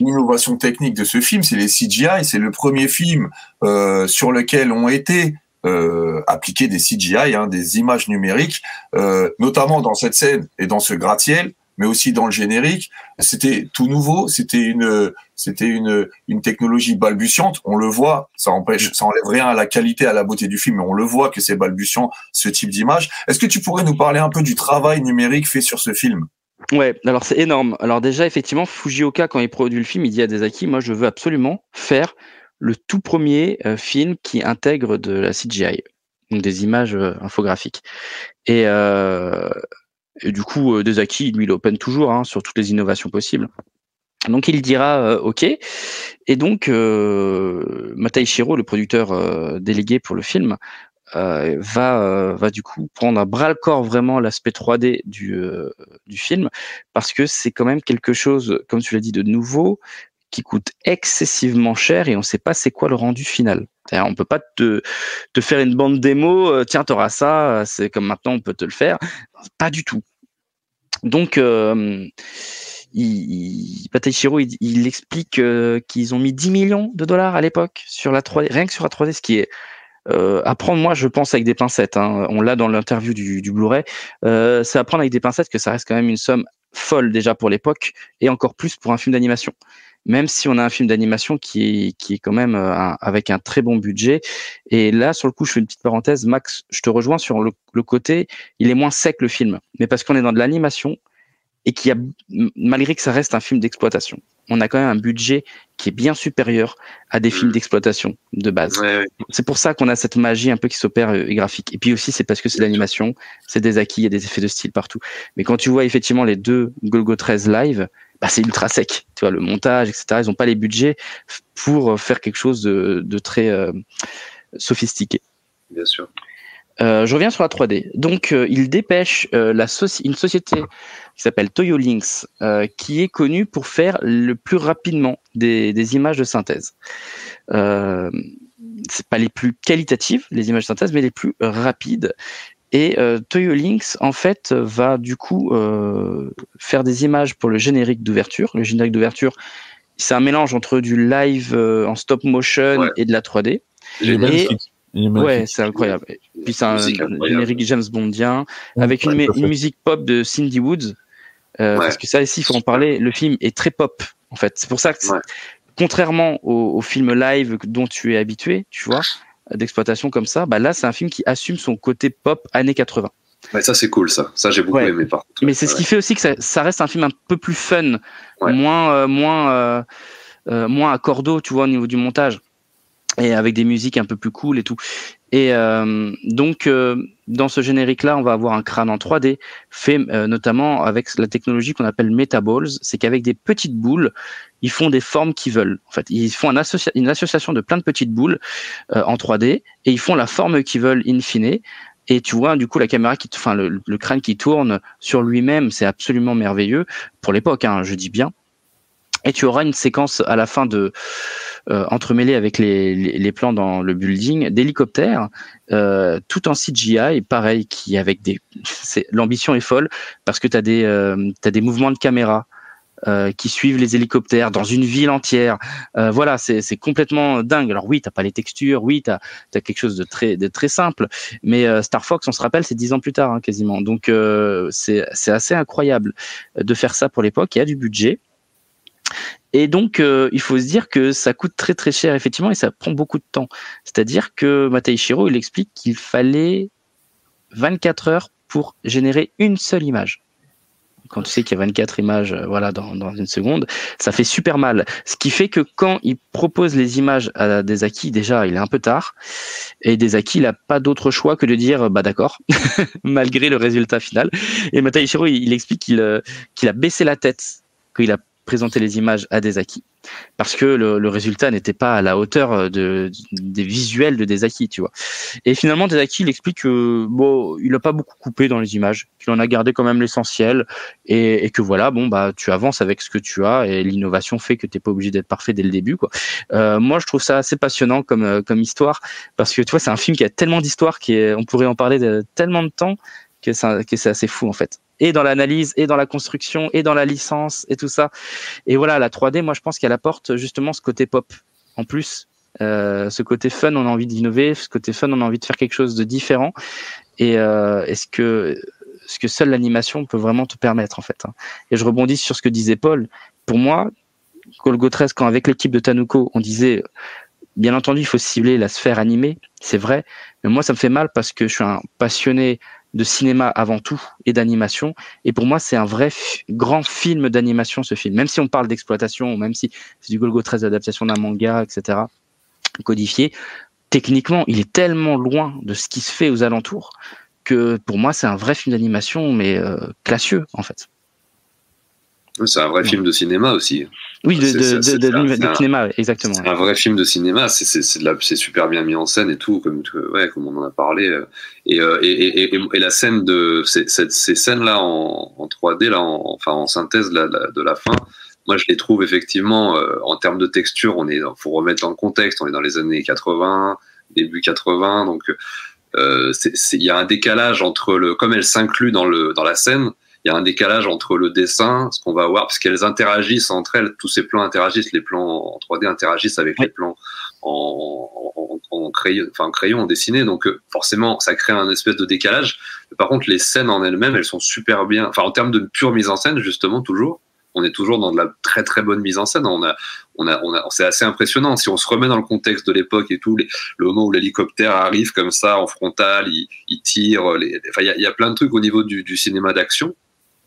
innovation technique de ce film, c'est les CGI. C'est le premier film euh, sur lequel ont été euh, appliquer des CGI, hein, des images numériques, euh, notamment dans cette scène et dans ce gratte-ciel. mais aussi dans le générique. C'était tout nouveau, c'était une, c'était une, une technologie balbutiante. On le voit, ça empêche, ça enlève rien à la qualité, à la beauté du film, mais on le voit que c'est balbutiant ce type d'image. Est-ce que tu pourrais nous parler un peu du travail numérique fait sur ce film? Ouais, alors c'est énorme. Alors déjà, effectivement, Fujioka, quand il produit le film, il dit à Desaki, moi je veux absolument faire le tout premier euh, film qui intègre de la CGI, donc des images euh, infographiques. Et, euh, et, du coup, Desaki, lui, il open toujours hein, sur toutes les innovations possibles. Donc il dira euh, OK. Et donc euh, Matai Shiro, le producteur délégué pour le film, va va du coup prendre à bras le corps vraiment l'aspect 3D du du film parce que c'est quand même quelque chose comme tu l'as dit de nouveau qui coûte excessivement cher et on sait pas c'est quoi le rendu final. On peut pas te faire une bande démo tiens tu auras ça c'est comme maintenant on peut te le faire pas du tout. Donc euh, il, il, explique qu'ils ont mis 10 millions de dollars à l'époque sur la 3D, rien que sur la 3D, ce qui est euh, apprendre, moi, je pense avec des pincettes. Hein. On l'a dans l'interview du, Blu-ray. Euh, c'est apprendre avec des pincettes que ça reste quand même une somme folle déjà pour l'époque et encore plus pour un film d'animation. Même si on a un film d'animation qui est, qui est quand même euh, avec un très bon budget. Et là, sur le coup, je fais une petite parenthèse. Max, je te rejoins sur le, le côté, il est moins sec le film. Mais parce qu'on est dans de l'animation, et qui a, malgré que ça reste un film d'exploitation, on a quand même un budget qui est bien supérieur à des films d'exploitation de base. Ouais, ouais. C'est pour ça qu'on a cette magie un peu qui s'opère euh, graphique. Et puis aussi, c'est parce que c'est l'animation, c'est des acquis, il y a des effets de style partout. Mais quand tu vois effectivement les deux Golgo 13 live, bah, c'est ultra sec. Tu vois, le montage, etc. Ils n'ont pas les budgets pour faire quelque chose de, de très euh, sophistiqué. Bien sûr. Euh, je reviens sur la 3D. Donc, euh, il dépêche euh, la soci une société qui s'appelle Toyo euh, qui est connue pour faire le plus rapidement des, des images de synthèse. Euh, c'est pas les plus qualitatives, les images de synthèse, mais les plus rapides. Et euh, Toyo Lynx, en fait, va du coup faire des images pour le générique d'ouverture. Le générique d'ouverture, c'est un mélange entre du live en stop motion Ouais. et de la 3D. Il est Et- Ouais, c'est incroyable. Et Puis c'est un générique James Bondien avec une, Ouais, musique pop de Cindy Woods. Euh. Parce que ça ici, il faut en parler. Le film est très pop, en fait. C'est pour ça que, contrairement au, au film live dont tu es habitué, tu vois, d'exploitation comme ça, bah là, c'est un film qui assume son côté pop années 80. Ouais, ça c'est cool ça. Ça j'ai beaucoup Ouais. aimé par contre. Mais c'est ce qui fait aussi que ça, ça reste un film un peu plus fun, moins, euh, moins, euh, euh, moins à cordeau, tu vois, au niveau du montage, et avec des musiques un peu plus cool et tout. Et euh, donc, euh, dans ce générique-là, on va avoir un crâne en 3D, fait euh, notamment avec la technologie qu'on appelle Metaballs. C'est qu'avec des petites boules, ils font des formes qu'ils veulent. En fait, ils font une association de plein de petites boules euh, en 3D et ils font la forme qu'ils veulent in fine. Et tu vois, du coup, la caméra qui, enfin, le, le crâne qui tourne sur lui-même, c'est absolument merveilleux pour l'époque, hein, je dis bien. Et tu auras une séquence à la fin de euh, entremêlée avec les, les, plans dans le building d'hélicoptères, euh, tout en CGI, pareil, qui avec des, l'ambition est folle parce que tu as des, euh, des mouvements de caméra. euh, qui suivent les hélicoptères dans une ville entière. Voilà, c'est complètement dingue. Alors oui, t'as pas les textures, oui, t'as as quelque chose de très de très simple, mais Star Fox, on se rappelle, c'est dix ans plus tard hein, quasiment. Donc c'est assez incroyable de faire ça pour l'époque. Il y a du budget. Et donc, euh, il faut se dire que ça coûte très très cher, effectivement, et ça prend beaucoup de temps. C'est-à-dire que Matai Shiro, il explique qu'il fallait 24 heures pour générer une seule image. Quand tu sais qu'il y a 24 images euh, voilà, dans, une seconde, ça fait super mal. Ce qui fait que quand il propose les images à des acquis, déjà, il est un peu tard. Et des acquis, il n'a pas d'autre choix que de dire, bah d'accord, malgré le résultat final. Et Matai Shiro, il, il explique qu'il euh, qu'il a baissé la tête quand il a présenté les images à des acquis parce que le, résultat n'était pas à la hauteur de, des visuels de Desaki, tu vois. Et finalement, Desaki, il explique que bon, il a pas beaucoup coupé dans les images, qu'il en a gardé quand même l'essentiel, et, que voilà, bon bah, tu avances avec ce que tu as, et l'innovation fait que t'es pas obligé d'être parfait dès le début, quoi. Euh, moi, je trouve ça assez passionnant comme euh, comme histoire, parce que tu vois, c'est un film qui a tellement d'histoire qu'on pourrait en parler de tellement de temps que c'est assez fou en fait et dans l'analyse, et dans la construction, et dans la licence, et tout ça. Et voilà, la 3D, moi, je pense qu'elle apporte justement ce côté pop. En plus, euh, ce côté fun, on a envie d'innover, ce côté fun, on a envie de faire quelque chose de différent. Et euh, est-ce que ce que seule l'animation peut vraiment te permettre en fait. hein. Et je rebondis sur ce que disait Paul. Pour moi, Golgo 13, quand avec l'équipe de Tanuko, on disait, bien entendu, il faut cibler la sphère animée, c'est vrai, mais moi, ça me fait mal parce que je suis un passionné de cinéma avant tout et d'animation. Et pour moi, c'est un vrai grand film d'animation, ce film. Même si on parle d'exploitation, même si c'est du Golgo 13 adaptation d'un manga, etc., codifié, techniquement, il est tellement loin de ce qui se fait aux alentours que pour moi, c'est un vrai film d'animation, mais euh, classieux, en fait. C'est un vrai film de cinéma aussi. Oui, de, de, de, de un- cinéma, exactement. Un vrai film de cinéma, c'est de super bien mis en scène et tout, comme ouais, comme on en a parlé. euh, Et euh, et, et, et, et la scène de ces, ces, ces scènes là en, en 3D là, en, enfin en synthèse là, la- de la fin, moi je les trouve effectivement euh, en termes de texture, on est, faut remettre dans le contexte, on est dans les années 80, début 80, donc euh, il y a un décalage entre le, comme elle s'inclut dans le dans la scène, il y a un décalage entre le dessin, ce qu'on va voir, parce qu'elles interagissent entre elles, tous ces plans interagissent, les plans en 3D interagissent avec les plans en, en, en crayon, enfin en crayon, en dessiné, donc euh, forcément ça crée un espèce de décalage. Par contre, les scènes en elles-mêmes, elles sont super bien, enfin en termes de pure mise en scène, justement, toujours, on est toujours dans de la très très bonne mise en scène. On a, on a, on a, c'est assez impressionnant si on se remet dans le contexte de l'époque et tout, les, le moment où l'hélicoptère arrive comme ça en frontal, il, il tire, les, enfin il y a, il y a plein de trucs au niveau du, du cinéma d'action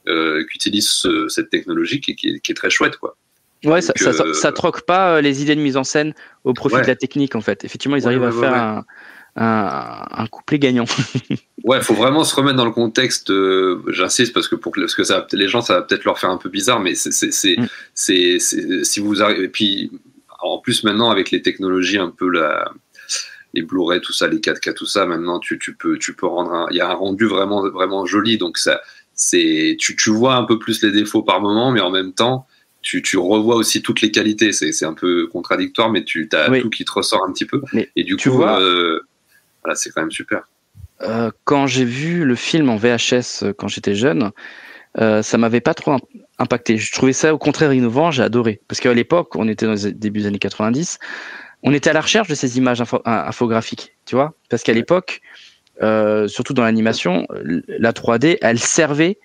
qui utilisent ce- cette technologie qui, qui est, qui est très chouette quoi. Ouais, ça, Donc, ça, euh, ça troque pas euh, les idées de mise en scène au profit Ouais. de la technique, en fait. Effectivement, ils arrivent ouais, à faire. Un, un, un couplet gagnant. Ouais, faut vraiment se remettre dans le contexte. euh, J'insiste parce que pour que, parce que ça, les gens, ça va peut-être leur faire un peu bizarre, mais c'est, c'est, Mm. si vous arrivez, et puis en plus maintenant avec les technologies un peu la, les Blu-ray, tout ça, les 4K, tout ça, maintenant tu, tu peux, tu peux rendre, il y a un rendu vraiment, vraiment joli, donc ça, c'est, tu, tu vois un peu plus les défauts par moment, mais en même temps. Tu, tu revois aussi toutes les qualités, c'est, c'est un peu contradictoire, mais tu as Oui. tout qui te ressort un petit peu. Mais et du tu coup, vois- euh, voilà, c'est quand même super. Euh, quand j'ai vu le film en VHS euh, quand j'étais jeune, euh, ça m'avait pas trop im- impacté. Je trouvais ça au contraire innovant, j'ai adoré. Parce qu'à l'époque, on était dans les débuts des années 90, on était à la recherche de ces images info- in- infographiques, tu vois Parce qu'à l'époque, euh, surtout dans l'animation, euh, la 3D, elle servait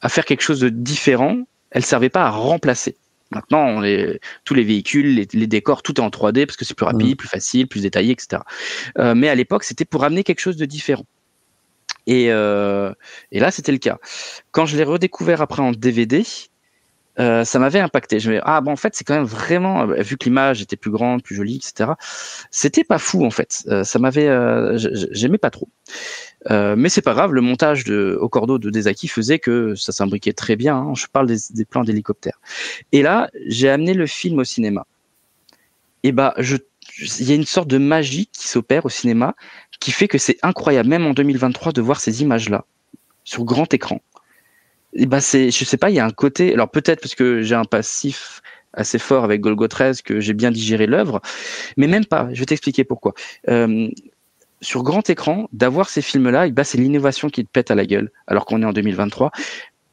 à faire quelque chose de différent, elle servait pas à remplacer. Maintenant, on tous les véhicules, les, les décors, tout est en 3D parce que c'est plus rapide, plus facile, plus détaillé, etc. Euh, mais à l'époque, c'était pour amener quelque chose de différent. Et, euh, et là, c'était le cas. Quand je l'ai redécouvert après en DVD, euh, ça m'avait impacté. Je me ah bon, en fait, c'est quand même vraiment, euh, vu que l'image était plus grande, plus jolie, etc. C'était pas fou en fait. Euh, ça m'avait, j'aimais pas trop. Mais c'est pas grave. Le montage au cordeau de Desaki faisait que ça s'imbriquait très bien. hein. Je parle des, plans d'hélicoptère. Et là, j'ai amené le film au cinéma. Et bah, il y a une sorte de magie qui s'opère au cinéma qui fait que c'est incroyable, même en 2023, de voir ces images-là sur grand écran. Et bah c'est, je sais pas, il y a un côté. Alors peut-être parce que j'ai un passif assez fort avec Golgo 13 que j'ai bien digéré l'œuvre, mais même pas. Je vais t'expliquer pourquoi. Euh, sur grand écran, d'avoir ces films-là, et bah, c'est l'innovation qui te pète à la gueule, alors qu'on est en 2023.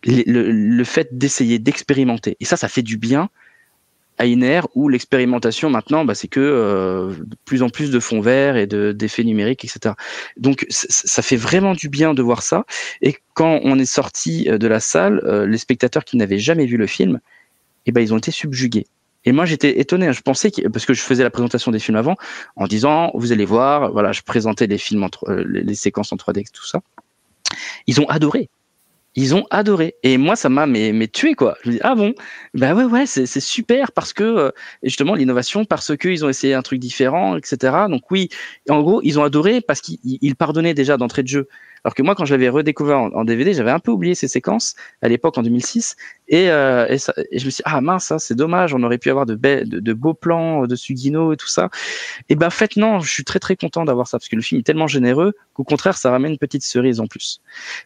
Le, le- le fait d'essayer, d'expérimenter, et ça, ça fait du bien ère où l'expérimentation maintenant, bah, c'est que euh, de plus en plus de fonds verts et de d'effets numériques, etc. Donc ça fait vraiment du bien de voir ça. Et quand on est sorti euh, de la salle, euh, les spectateurs qui n'avaient jamais vu le film, eh ben ils ont été subjugués. Et moi j'étais étonné. hein. Je pensais que, parce que je faisais la présentation des films avant en disant vous allez voir, voilà, je présentais les films les séquences en 3D tout ça. Ils ont adoré. Ils ont adoré. Et moi, ça m'a mais, mais tué, quoi. Je me dis, ah bon? Ben ouais, ouais, c'est super parce que, euh, justement, l'innovation, parce qu'ils ont essayé un truc différent, etc. Donc oui, en gros, ils ont adoré parce qu'ils ils pardonnaient déjà d'entrée de jeu. Alors que moi, quand je l'avais redécouvert en, DVD, j'avais un peu oublié ces séquences à l'époque, en 2006. Et, euh, et, ça- et je me suis dit, ah mince, ça, c'est dommage, on aurait pu avoir de, be- de, de beaux plans de Sugino et tout ça. Et ben, en fait, non, je suis très très content d'avoir ça parce que le film est tellement généreux qu'au contraire, ça ramène une petite cerise en plus.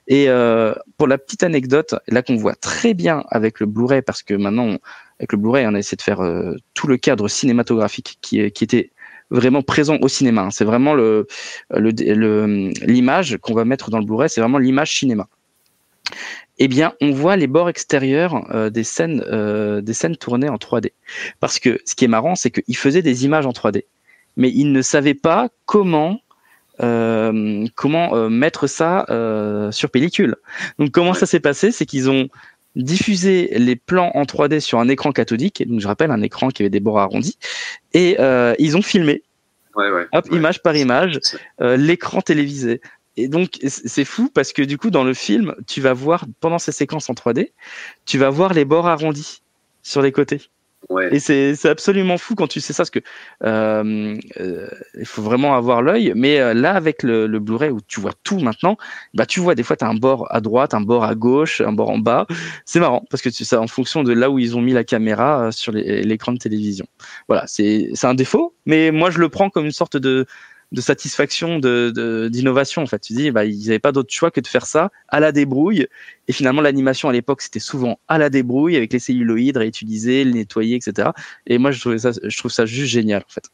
Et euh, pour la petite anecdote, là qu'on voit très bien avec le Blu-ray, parce que maintenant, avec le Blu-ray, on a essayé de faire euh, tout le cadre cinématographique qui, qui était vraiment présent au cinéma. hein. C'est vraiment le le- le- l'image qu'on va mettre dans le Blu-ray, c'est vraiment l'image cinéma. Eh bien, on voit les bords extérieurs euh, des scènes euh, des scènes tournées en 3D. Parce que ce qui est marrant, c'est qu'ils faisaient des images en 3D, mais ils ne savaient pas comment euh, comment euh, mettre ça euh, sur pellicule. Donc comment ça s'est passé? C'est qu'ils ont diffusé les plans en 3D sur un écran cathodique, donc je rappelle un écran qui avait des bords arrondis, et ils ont filmé, ouais, ouais, hop, image par image, l'écran télévisé. Et donc c'est fou parce que du coup dans le film, tu vas voir pendant ces séquences en 3D, tu vas voir les bords arrondis sur les côtés. Et c'est absolument fou quand tu sais ça, parce que euh, euh, il faut vraiment avoir l'œil. Mais euh, là, avec le, le Blu-ray où tu vois tout maintenant, bah tu vois des fois tu as un bord à droite, un bord à gauche, un bord en bas. C'est marrant parce que c'est en fonction de là où ils ont mis la caméra sur l'écran de télévision. Voilà, c'est un défaut, mais moi je le prends comme une sorte de de satisfaction, de d'innovation. En fait, tu dis, bah, ils n'avaient pas d'autre choix que de faire ça à la débrouille. Et finalement, l'animation à l'époque, c'était souvent à la débrouille avec les celluloïdes réutilisés, les nettoyer, etc. Et moi, je trouvais ça, je trouve ça juste génial, en fait.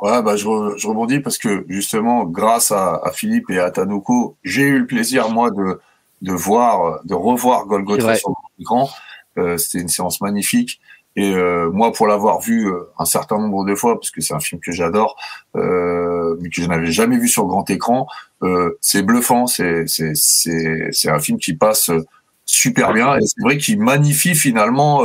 Ouais, bah, je, je rebondis parce que justement, grâce à, à Philippe et à Tanuko, j'ai eu le plaisir, moi, de, de voir, de revoir Golgotha sur l'écran. Euh, C'était une séance magnifique. Et euh, moi, pour l'avoir vu euh, un certain nombre de fois, parce que c'est un film que j'adore, euh, mais que je n'avais jamais vu sur grand écran, c'est bluffant. C'est c'est c'est c'est un film qui passe super bien et c'est vrai qu'il magnifie finalement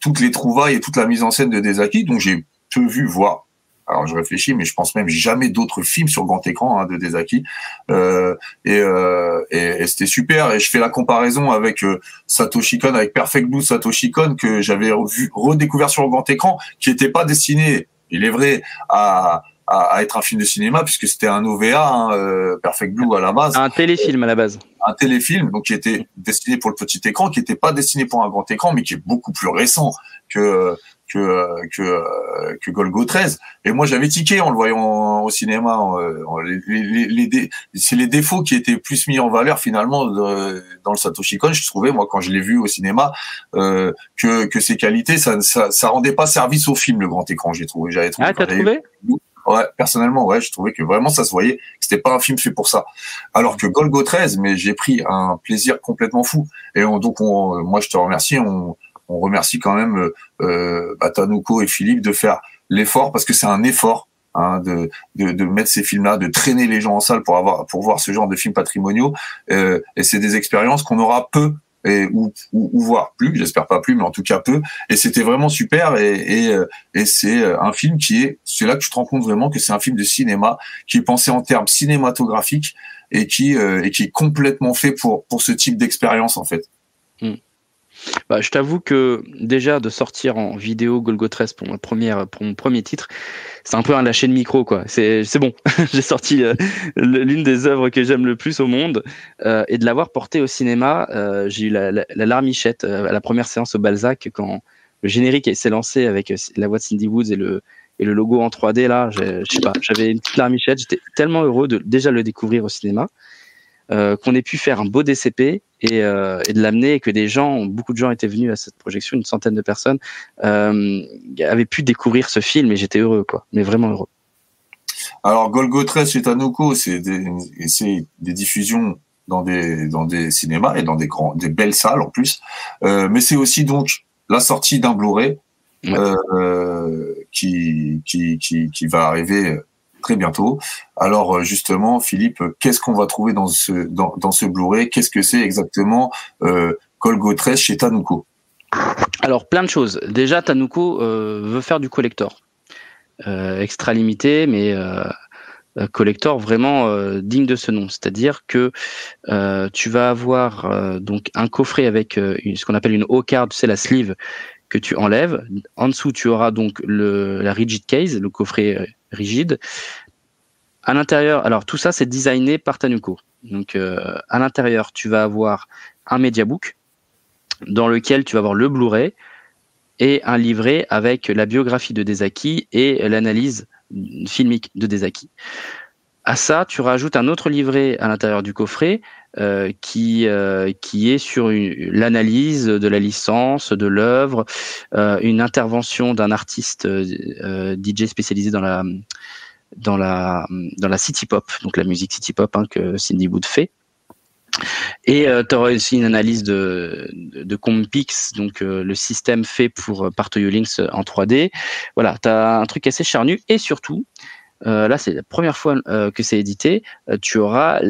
toutes les trouvailles et toute la mise en scène de Desaki. Donc j'ai peu vu voir alors je réfléchis, mais je pense même jamais d'autres films sur grand écran hein, de Desaki. Euh, et, euh, et, et c'était super. Et je fais la comparaison avec euh, Satoshi Kon, avec Perfect Blue Satoshi Kon que j'avais redécouvert sur grand écran, qui n'était pas destiné, il est vrai, à, à, être un film de cinéma puisque c'était un OVA, hein, euh, Perfect Blue à la base. Un téléfilm à la base. Un téléfilm, donc qui était destiné pour le petit écran, qui n'était pas destiné pour un grand écran, mais qui est beaucoup plus récent que que que que Golgo 13 et moi j'avais tiqué en le voyant au cinéma les, les, les, c'est les défauts qui étaient plus mis en valeur finalement dans le Satoshi Kon je trouvais moi quand je l'ai vu au cinéma euh, que que ses qualités ça, ça ça rendait pas service au film le grand écran j'ai trouvé j'avais trouvé ah t'as trouvé? Ouais, personnellement, ouais, je trouvais que vraiment ça se voyait, que c'était pas un film fait pour ça. Alors que Golgo 13, mais j'ai pris un plaisir complètement fou. Et donc, on, moi, je te remercie. On, on remercie quand même euh, euh Tanuko et Philippe de faire l'effort parce que c'est un effort hein, de, de, de, mettre ces films-là, de traîner les gens en salle pour avoir pour voir ce genre de films patrimoniaux. Euh, et c'est des expériences qu'on aura peu et ou, ou, voir plus, j'espère pas plus, mais en tout cas peu. Et c'était vraiment super. Et, et, euh, et c'est euh, un film qui est, c'est là que tu te rends compte vraiment que c'est un film de cinéma qui est pensé en termes cinématographiques et qui et qui est complètement fait pour pour ce type d'expérience en fait. Hmm. Bah, je t'avoue que déjà de sortir en vidéo Golgo 13 pour ma première, pour mon premier titre, c'est un peu un lâcher de micro quoi. C'est bon, j'ai sorti euh, l'une des œuvres que j'aime le plus au monde euh, et de l'avoir porté au cinéma, euh, j'ai eu la, la, la larmichette à la première séance au Balzac quand le générique s'est lancé avec la voix de Cindy Woods et le et le logo en 3D là, je sais pas, j'avais une petite larmichette, j'étais tellement heureux de déjà le découvrir au cinéma. Euh, qu'on ait pu faire un beau DCP et, euh, et de l'amener et que des gens, beaucoup de gens étaient venus à cette projection, une centaine de personnes, euh, avaient pu découvrir ce film et j'étais heureux, quoi, mais vraiment heureux. Alors Golgo 13 chez Tanuko, c'est des, des diffusions dans des dans des cinémas et dans des grands des belles salles en plus, mais c'est aussi donc la sortie d'un Blu-ray qui, qui qui qui va arriver très bientôt. Alors euh, justement, Philippe, qu'est-ce qu'on va trouver dans ce dans, Blu-ray? Qu'est-ce que c'est exactement euh, Colgo 13 chez Tanuko? Alors plein de choses. Déjà, Tanuko euh, veut faire du collector, euh, extra limité, mais euh, euh collector vraiment euh, digne de ce nom. C'est-à-dire que euh, tu vas avoir donc un coffret avec ce qu'on appelle une O-card, c'est la sleeve que tu enlèves. En dessous, tu auras donc la rigid case, le coffret rigide. À l'intérieur, alors tout ça c'est designé par Tanuko. Donc euh, à l'intérieur, tu vas avoir un mediabook dans lequel tu vas avoir le Blu-ray et un livret avec la biographie de Desaki et l'analyse filmique de Desaki. À ça, tu rajoutes un autre livret à l'intérieur du coffret euh, qui euh, qui est sur l'analyse de la licence, de l'œuvre, euh, une intervention d'un artiste euh, DJ spécialisé dans la dans la dans la city pop, donc la musique city pop hein, que Cindy Wood fait. Et euh, tu auras aussi une analyse de, de, Compix, donc le système fait pour par Links en 3D. Voilà, tu as un truc assez charnu et surtout, là c'est la première fois que c'est édité, tu auras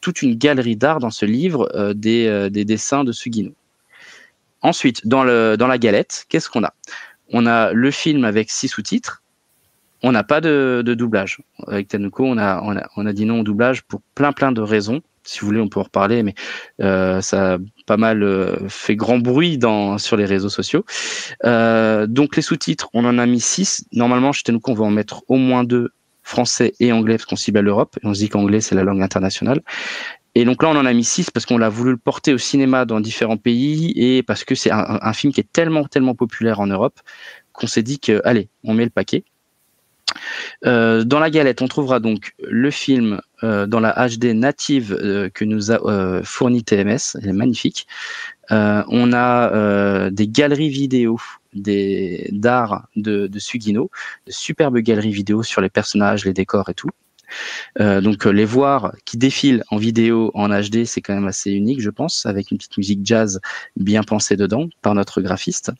toute une galerie d'art dans ce livre des, des, dessins de Sugino. Ensuite, dans, la galette, qu'est-ce qu'on a? On a le film avec six sous-titres. On n'a pas de, doublage. Avec Tanuko, on a, dit non au doublage pour plein plein de raisons. Si vous voulez, on peut en reparler, mais euh, ça pas mal euh, fait grand bruit dans, sur les réseaux sociaux. Euh, donc les sous-titres, on en a mis six. Normalement, chez Tanuko, on va en mettre au moins deux français et anglais parce qu'on cible l'Europe. Et on se dit qu'anglais, c'est la langue internationale. Et donc là, on en a mis six parce qu'on l'a voulu le porter au cinéma dans différents pays et parce que c'est un, film qui est tellement, tellement populaire en Europe qu'on s'est dit que, allez, on met le paquet. Euh, dans la galette, on trouvera donc le film euh, dans la HD native euh, que nous a fourni TMS, elle est magnifique. on a des galeries vidéo d'art de, Sugino, de superbes galeries vidéo sur les personnages, les décors et tout. Donc les voir qui défilent en vidéo en HD, c'est quand même assez unique, je pense, avec une petite musique jazz bien pensée dedans par notre graphiste.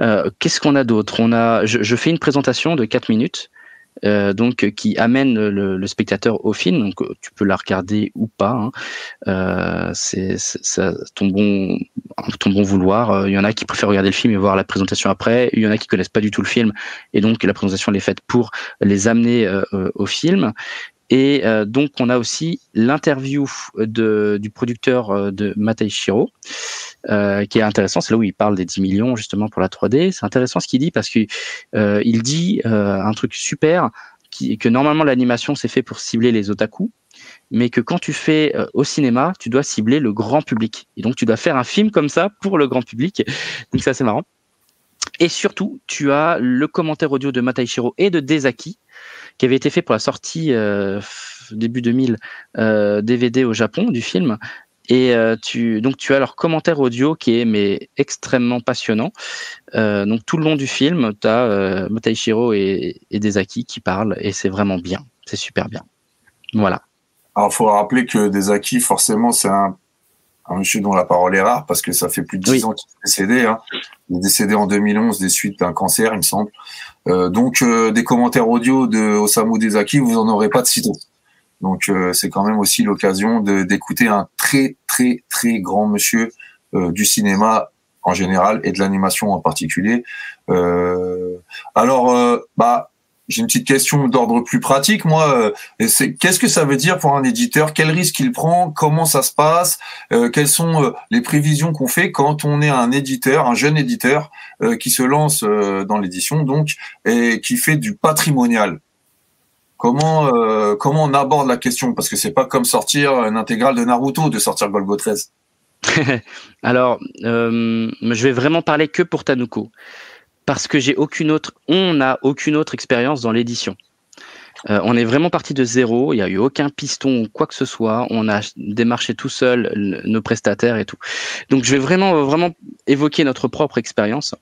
Euh, qu'est-ce qu'on a d'autre? On a, je, fais une présentation de 4 minutes euh, donc qui amène le, spectateur au film. Donc tu peux la regarder ou pas. Hein. Euh, c'est ton bon ton bon vouloir. Il y en a qui préfèrent regarder le film et voir la présentation après. Il y en a qui connaissent pas du tout le film et donc la présentation elle est faite pour les amener euh, au film. Et euh, donc, on a aussi l'interview du producteur euh, de Matai Shiro, euh, qui est intéressant. C'est là où il parle des 10 millions justement pour la 3D. C'est intéressant ce qu'il dit parce que il dit un truc super, qui, que normalement l'animation c'est fait pour cibler les otaku, mais que quand tu fais au cinéma, tu dois cibler le grand public. Et donc, tu dois faire un film comme ça pour le grand public. Donc, ça c'est marrant. Et surtout, tu as le commentaire audio de Matai Shiro et de Dezaki, qui avait été fait pour la sortie euh, début 2000 euh, DVD au Japon du film. Et euh, donc tu as leur commentaire audio qui est mais extrêmement passionnant. Euh, donc tout le long du film, tu as Motaichiro et, et Desaki qui parlent et c'est vraiment bien, c'est super bien. Voilà. Alors il faut rappeler que Desaki, forcément, c'est un un monsieur dont la parole est rare parce que ça fait plus de 10 ans qu'il est décédé. Hein. Il est décédé en 2011 des suites d'un cancer, il me semble. Euh, donc euh, des commentaires audio de Osamu Dezaki, vous en aurez pas de sitôt. Donc euh, c'est quand même aussi l'occasion d'écouter un très très très grand monsieur euh, du cinéma en général et de l'animation en particulier. alors bah j'ai une petite question d'ordre plus pratique, moi. Euh, qu'est-ce que ça veut dire pour un éditeur? Quel risque il prend? Comment ça se passe? Euh, Quelles sont euh, les prévisions qu'on fait quand on est un éditeur, un jeune éditeur qui se lance dans l'édition, donc et qui fait du patrimonial? Comment comment on aborde la question? Parce que c'est pas comme sortir une intégrale de Naruto, de sortir Golgo 13. Alors, je vais vraiment parler que pour Tanuko parce que j'ai aucune autre, on n'a aucune autre expérience dans l'édition. Euh, on est vraiment parti de zéro, il n'y a eu aucun piston ou quoi que ce soit, on a démarché tout seul nos prestataires et tout. Donc je vais vraiment, vraiment évoquer notre propre expérience.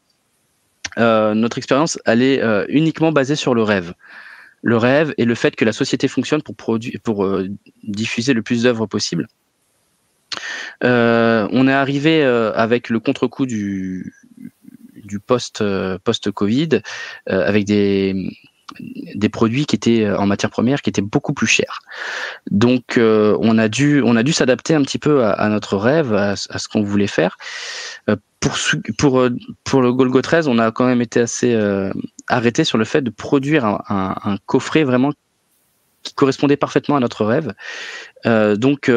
Euh, notre expérience, elle est euh, uniquement basée sur le rêve. Le rêve et le fait que la société fonctionne pour, produire, pour diffuser le plus d'œuvres possible. on est arrivé avec le contre-coup du, du post euh, post Covid euh, avec des des produits qui étaient euh, en matière première qui étaient beaucoup plus chers. Donc on a dû on a dû s'adapter un petit peu à, notre rêve, à, ce qu'on voulait faire. pour pour pour le Golgo 13, on a quand même été assez arrêté sur le fait de produire un, un, coffret vraiment qui correspondait parfaitement à notre rêve. donc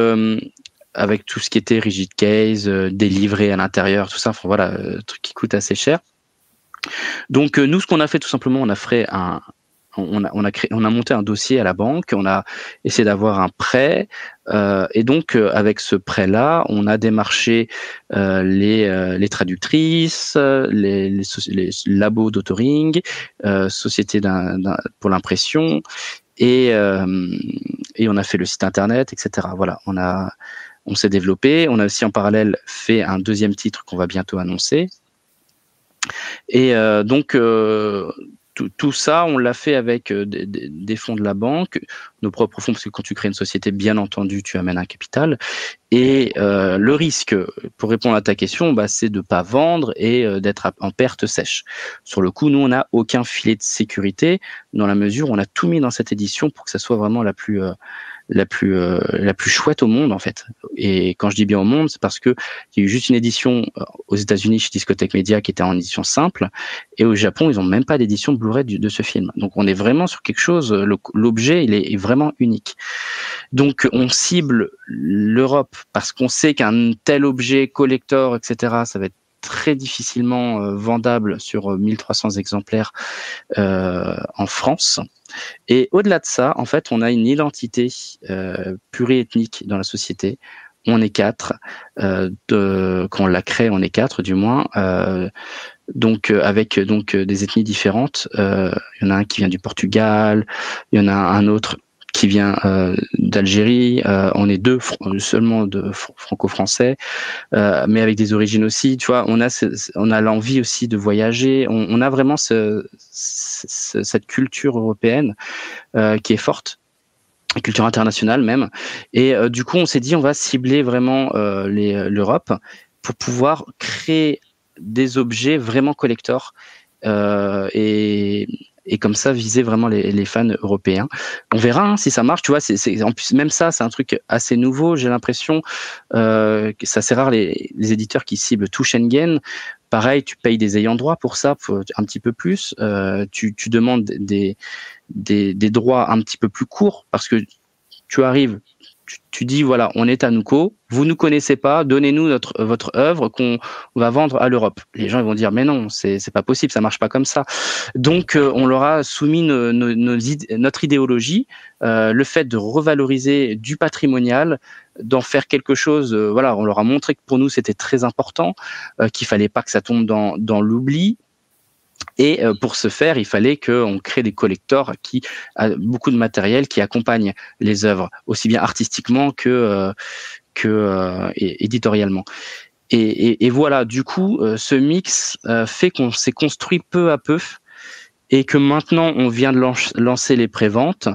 avec tout ce qui était rigid case, euh, délivré à l'intérieur, tout ça, enfin, voilà, euh, truc qui coûte assez cher. Donc euh, nous, ce qu'on a fait tout simplement, on a fait un, on a, créé, on a monté un dossier à la banque, on a essayé d'avoir un prêt, et donc avec ce prêt-là, on a démarché les, les traductrices, les, labos d'autoring, société pour l'impression, et, et on a fait le site internet, etc. Voilà, on a on s'est développé. On a aussi en parallèle fait un deuxième titre qu'on va bientôt annoncer. Et euh, donc, euh, tout, ça, on l'a fait avec euh, des, fonds de la banque, nos propres fonds, parce que quand tu crées une société, bien entendu, tu amènes un capital. Et euh, le risque, pour répondre à ta question, bah, c'est de pas vendre et d'être en perte sèche. Sur le coup, nous, on n'a aucun filet de sécurité dans la mesure où on a tout mis dans cette édition pour que ça soit vraiment la plus la plus euh, la plus chouette au monde en fait. Et quand je dis bien au monde, c'est parce que il y a eu juste une édition euh, aux États-Unis chez Discothèque Media qui était en édition simple, et au Japon, ils ont même pas d'édition Blu-ray de ce film. Donc on est vraiment sur quelque chose. L'objet, il est vraiment unique. Donc on cible l'Europe parce qu'on sait qu'un tel objet collector, etc., ça va être très difficilement euh, vendable sur euh, 1300 exemplaires euh, en France. Et au-delà de ça, en fait, on a une identité euh, pluriethnique dans la société. On est quatre, euh, quand on la crée, on est quatre du moins. Euh, donc euh, avec euh, donc euh, des ethnies différentes. Euh, Il y en a un qui vient du Portugal, il y en a un autre qui vient euh, d'Algérie. Euh, on est deux seulement de fr- franco-français, euh, mais avec des origines aussi. Tu vois, on a on a l'envie aussi de voyager. On, a vraiment ce, ce- cette culture européenne qui est forte culture internationale même et du coup on s'est dit on va cibler vraiment l'Europe pour pouvoir créer des objets vraiment collector et et comme ça viser vraiment les, fans européens. On verra hein, si ça marche. Tu vois, c'est c'est- en plus même ça, c'est un truc assez nouveau. J'ai l'impression euh, que c'est assez rare les, éditeurs qui ciblent tout Schengen. Pareil, tu payes des ayants droit pour ça, un petit peu plus. Euh, tu, demandes des, des, des droits un petit peu plus courts parce que tu arrives, tu, tu dis voilà, on est à Nuco, vous nous connaissez pas, donnez-nous notre votre œuvre qu'on va vendre à l'Europe. Les gens ils vont dire mais non, c'est c'est pas possible, ça marche pas comme ça. Donc euh, on leur a soumis nos- nos- nos notre idéologie, euh, le fait de revaloriser du patrimonial, d'en faire quelque chose. euh, voilà, on leur a montré que pour nous c'était très important, euh, qu'il fallait pas que ça tombe dans dans l'oubli. Et euh, pour ce faire, il fallait qu'on crée des collectors qui a beaucoup de matériel qui accompagne les œuvres, aussi bien artistiquement que, euh, que euh, éditorialement. Et, et- voilà, du coup, euh, ce mix euh, fait qu'on s'est construit peu à peu et que maintenant on vient de lan- lancer les préventes,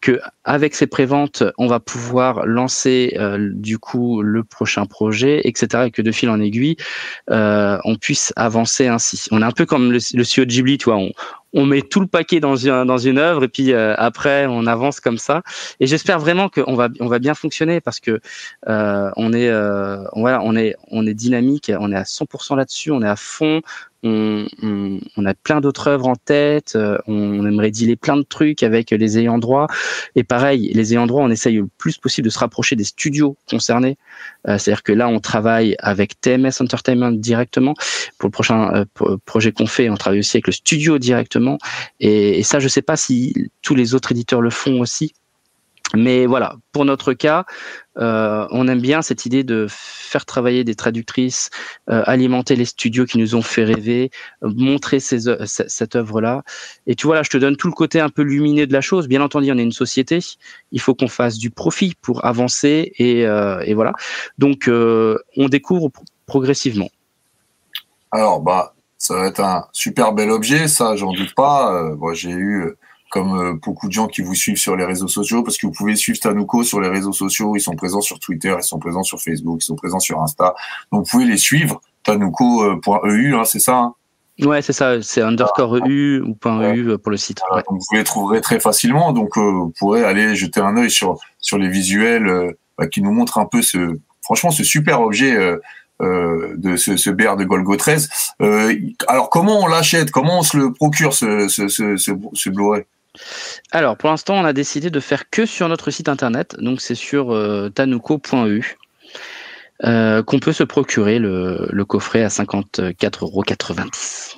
que avec ces préventes on va pouvoir lancer euh, du coup le prochain projet, etc. Et que de fil en aiguille euh, on puisse avancer ainsi. On est un peu comme le, le studio Ghibli, tu vois, on, on met tout le paquet dans une dans une œuvre et puis euh, après on avance comme ça. Et j'espère vraiment qu'on va on va bien fonctionner parce que euh, on est euh, voilà on est on est dynamique, on est à 100% là-dessus, on est à fond. On, on, on a plein d'autres œuvres en tête, euh, on aimerait dealer plein de trucs avec les ayants droit. Et pareil, les ayants droit, on essaye le plus possible de se rapprocher des studios concernés. Euh, C'est-à-dire que là, on travaille avec TMS Entertainment directement. Pour le prochain euh, pro- projet qu'on fait, on travaille aussi avec le studio directement. Et, et ça, je sais pas si tous les autres éditeurs le font aussi. Mais voilà, pour notre cas, euh, on aime bien cette idée de faire travailler des traductrices, euh, alimenter les studios qui nous ont fait rêver, euh, montrer cette œuvre-là. Et tu vois, là, je te donne tout le côté un peu lumineux de la chose. Bien entendu, on est une société, il faut qu'on fasse du profit pour avancer, et, et voilà. Donc, on découvre pro- progressivement. Alors, bah, ça va être un super bel objet, ça, j'en doute pas. Moi, j'ai eu, comme euh, beaucoup de gens qui vous suivent sur les réseaux sociaux, parce que vous pouvez suivre Tanuko sur les réseaux sociaux, ils sont présents sur Twitter, ils sont présents sur Facebook, ils sont présents sur Insta. Donc, vous pouvez les suivre, tanuko.eu, hein, c'est ça hein? Ouais, c'est ça, c'est underscore EU ou point Ouais. .eu pour le site. Voilà, donc vous les trouverez très facilement. Donc euh, vous pourrez aller jeter un œil sur sur les visuels euh, bah, qui nous montrent un peu ce franchement ce super objet euh, euh, de ce, ce BR de Golgo 13. Euh, alors comment on l'achète? Comment on se le procure ce ce ce, ce, ce Blu-ray? Alors, pour l'instant, on a décidé de faire que sur notre site internet, donc c'est sur euh. Euh, qu'on peut se procurer le, coffret à 54,90€.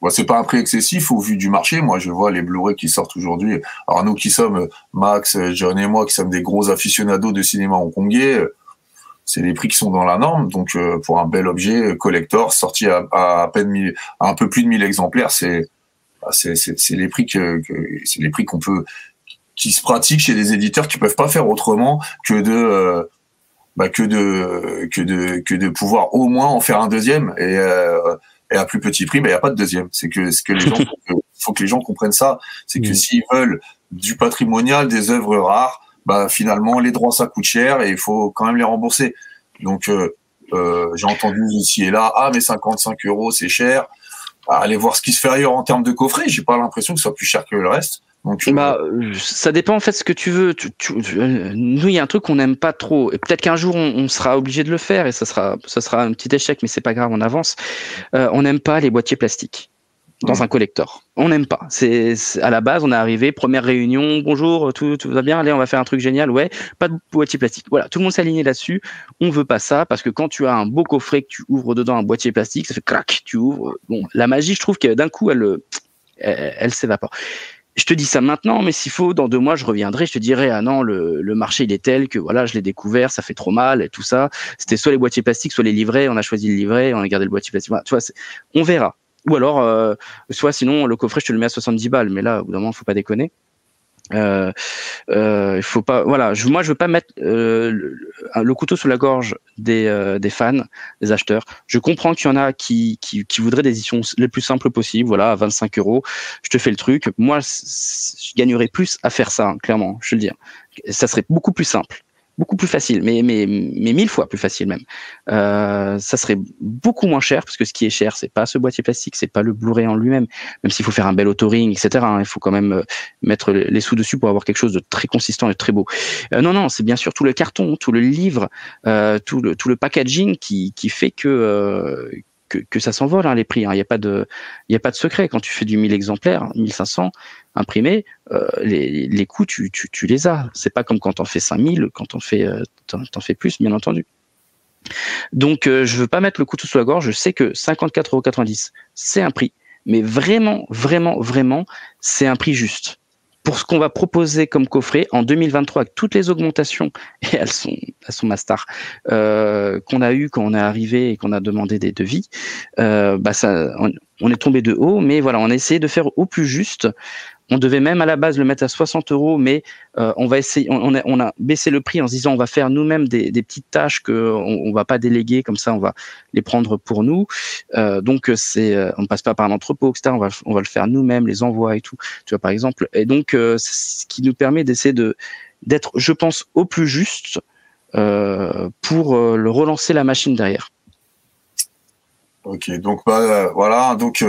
Bon, c'est pas un prix excessif au vu du marché. Moi, je vois les Blu-ray qui sortent aujourd'hui. Alors nous qui sommes Max, John et moi, qui sommes des gros aficionados de cinéma hongkongais, c'est les prix qui sont dans la norme. Donc euh, pour un bel objet collector sorti à, peine à un peu plus de 1000 exemplaires, c'est c'est c'est les prix que, que c'est les prix qu'on peut qui se pratiquent chez des éditeurs qui peuvent pas faire autrement que de euh, bah, que de que de que de pouvoir au moins en faire un deuxième et euh, et à plus petit prix, il n'y a pas de deuxième. C'est que ce que les gens faut que les gens comprennent ça. C'est que s'ils veulent du patrimonial, des œuvres rares, bah finalement les droits ça coûte cher et il faut quand même les rembourser. Donc euh, euh, j'ai entendu ici et là, ah mais 55 euros c'est cher. Bah, allez voir ce qui se fait ailleurs en termes de coffret. J'ai pas l'impression que ce soit plus cher que le reste. Donc Bah, euh, ça dépend en fait ce que tu veux. Tu- tu- euh, nous, il y a un truc qu'on n'aime pas trop. Et peut-être qu'un jour on, on sera obligé de le faire et ça sera, ça sera un petit échec, mais c'est pas grave, on avance. Euh, on n'aime pas les boîtiers plastiques dans un collector. On n'aime pas. C'est à la base, on est arrivé, première réunion, bonjour, tout, tout va bien, allez, on va faire un truc génial. Ouais, pas de boîtier plastique. Voilà, tout le monde s'est aligné là-dessus. On veut pas ça parce que quand tu as un beau coffret que tu ouvres dedans un boîtier plastique, ça fait crac, tu ouvres. Bon, la magie, je trouve que d'un coup, elle, elle, elle s'évapore je te dis ça maintenant, mais s'il faut, dans deux mois, je reviendrai, je te dirai, ah non, le, le marché, il est tel que voilà, je l'ai découvert, ça fait trop mal et tout ça. C'était soit les boîtiers plastiques, soit les livrets, on a choisi le livret, on a gardé le boîtier plastique. Voilà, tu vois, on verra. Ou alors, euh, soit sinon, le coffret, je te le mets à 70 balles, mais là, au bout d'un moment, faut pas déconner. Euh, euh, faut pas, voilà, je, moi, je veux pas mettre euh, le, couteau sous la gorge des, euh, des fans, des acheteurs. Je comprends qu'il y en a qui, qui, qui voudraient des éditions les plus simples possibles, voilà, à 25 euros je te fais le truc. Moi, je gagnerais plus à faire ça, hein, clairement, je te le dis. Ça serait beaucoup plus simple, beaucoup plus facile, mais, mais, mais mille fois plus facile même. Euh, ça serait beaucoup moins cher, parce que ce qui est cher, c'est pas ce boîtier plastique, c'est pas le Blu-ray en lui-même, même s'il faut faire un bel autoring, etc. hein, il faut quand même euh, mettre les sous dessus pour avoir quelque chose de très consistant et de très beau. Euh, non, non, c'est bien sûr tout le carton, tout le livre, euh, tout, le, tout le packaging qui, qui fait que, euh, que, que ça s'envole, hein, les prix. hein. Il n'y a pas de a pas de secret. Quand tu fais du 1000 exemplaires, 1500 imprimés, euh, les, les coûts, tu, tu, les as. C'est pas comme quand on fait 5000, quand on fait, euh, t'en fais plus, bien entendu. Donc, euh, je veux pas mettre le couteau sous la gorge. Je sais que 54,90€, c'est un prix. Mais vraiment, vraiment, vraiment, c'est un prix juste. Pour ce qu'on va proposer comme coffret en 2023 avec toutes les augmentations, et elles sont, elles sont euh, qu'on a eu quand on est arrivé et qu'on a demandé des devis, euh, bah on, on est tombé de haut, mais voilà, on a essayé de faire au plus juste. On devait même à la base le mettre à 60 euros, mais euh, on va essayer. On, a, baissé le prix en se disant on va faire nous-mêmes des, petites tâches que on, va pas déléguer comme ça, on va les prendre pour nous. Euh, donc c'est, euh, on ne passe pas par un entrepôt, etc. On va, on va le faire nous-mêmes, les envois et tout. Tu vois par exemple. Et donc ce qui nous permet d'essayer de d'être, je pense, au plus juste pour relancer la machine derrière. Ok, donc bah, voilà, donc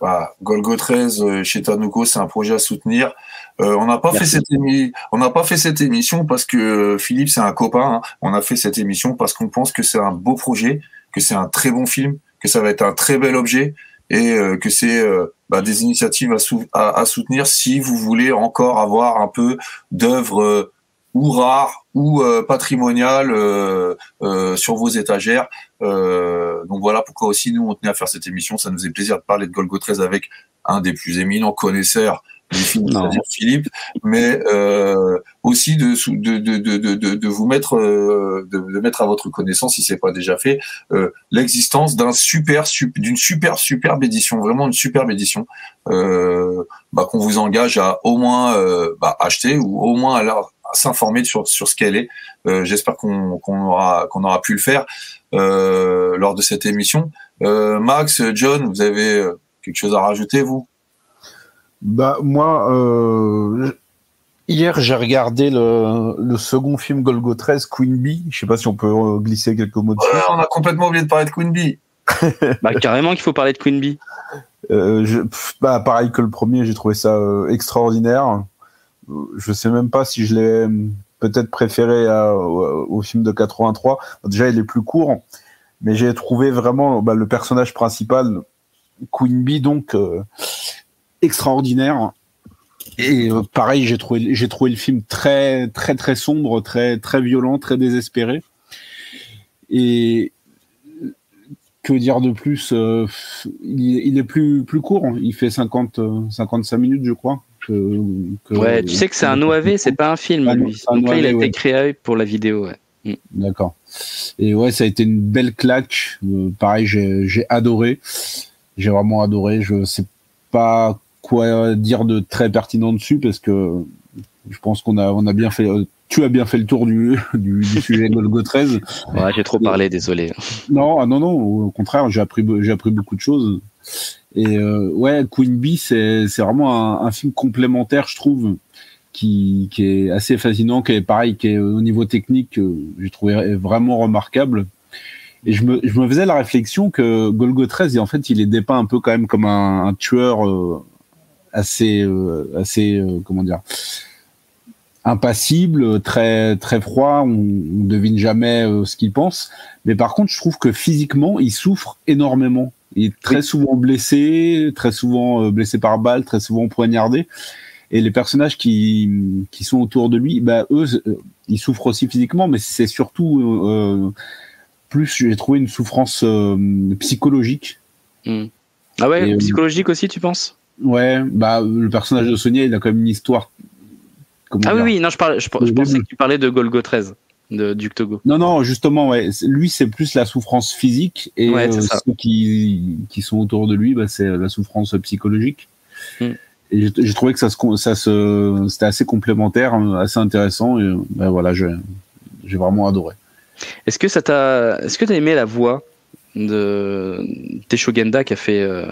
bah, Golgo 13 euh, chez Tanuko, c'est un projet à soutenir. Euh, on n'a pas fait cette émi- on n'a pas fait cette émission parce que euh, Philippe c'est un copain. hein. On a fait cette émission parce qu'on pense que c'est un beau projet, que c'est un très bon film, que ça va être un très bel objet et euh, que c'est euh, bah, des initiatives à, sou- à, à soutenir si vous voulez encore avoir un peu d'œuvres euh, ou rares ou euh, patrimoniales euh, euh, sur vos étagères. Euh, donc voilà pourquoi aussi nous on tenait à faire cette émission. Ça nous faisait plaisir de parler de Golgo 13 avec un des plus éminents connaisseurs du film, c'est-à-dire Philippe, mais euh, aussi de, de, de, de, de, vous mettre euh, de, de mettre à votre connaissance si c'est pas déjà fait euh, l'existence d'un super sup- d'une super superbe édition, vraiment une superbe édition euh, bah, qu'on vous engage à au moins euh, bah, acheter ou au moins à s'informer sur sur ce qu'elle est. Euh, J'espère qu'on qu'on aura qu'on aura pu le faire euh, lors de cette émission. Euh, Max, John, vous avez quelque chose à rajouter vous? Bah moi, euh, hier j'ai regardé le, le second film Golgo 13, Queen Bee. Je sais pas si on peut glisser quelques mots dessus. Ouais, On a complètement oublié de parler de Queen Bee. Bah, carrément qu'il faut parler de Queen Bee. Euh, je, pff, bah, pareil que le premier, j'ai trouvé ça euh, extraordinaire. Je sais même pas si je l'ai peut-être préféré au, film de 83. Déjà, il est plus court, mais j'ai trouvé vraiment bah, le personnage principal, Queen Bee, donc euh, extraordinaire. Et euh, pareil, j'ai trouvé, le film très, très, très sombre, très, très violent, très désespéré. Et que dire de plus euh, il, il est plus, plus court, il fait 50, euh, 55 minutes, je crois. Que, que- Ouais, tu sais que c'est un OAV, c'est pas un film, Ah lui. un Donc là, il a été ouais. créé pour la vidéo. Ouais. D'accord. Et ouais, ça a été une belle claque. Euh, pareil, j'ai adoré. J'ai vraiment adoré. Je sais pas quoi dire de très pertinent dessus parce que je pense qu'on a, on a bien fait. euh, Tu as bien fait le tour du, du, du sujet Golgo 13. Ouais, j'ai trop parlé, désolé. Non, ah non, non. Au contraire, j'ai appris, j'ai appris beaucoup de choses. Et euh, ouais, Queen Bee, c'est c'est vraiment un, un film complémentaire, je trouve, qui, qui est assez fascinant, qui est pareil, qui est au niveau technique, euh, j'ai trouvé vraiment remarquable. Et je me, je me faisais la réflexion que Golgo 13, en fait, il est dépeint un peu quand même comme un, un tueur euh, assez, euh, assez, euh, comment dire, impassible, très, très froid. On, on devine jamais euh, ce qu'il pense. Mais par contre, je trouve que physiquement, il souffre énormément. Il est très souvent blessé, très souvent euh, blessé par balle, très souvent poignardé. Et les personnages qui, qui sont autour de lui, bah, eux, euh, ils souffrent aussi physiquement, mais c'est surtout euh, plus, j'ai trouvé une souffrance euh, psychologique. Hmm. Ah ouais, Et, psychologique aussi, tu penses? Ouais, bah le personnage de Sonia, il a quand même une histoire. Ah oui, oui, non, je, parlais, je, je pensais que tu parlais de Golgo 13, de Togo. Non, non, justement, ouais. Lui, c'est plus la souffrance physique et Ouais, euh, ceux qui, qui sont autour de lui, bah, c'est la souffrance psychologique. Et j'ai- trouvé que ça se, ça se, c'était assez complémentaire, hein, assez intéressant. Et euh, bah, voilà, j'ai, j'ai vraiment adoré. Est-ce que ça t'a, est-ce que t'as aimé la voix de Tesho Genda qui a fait, euh,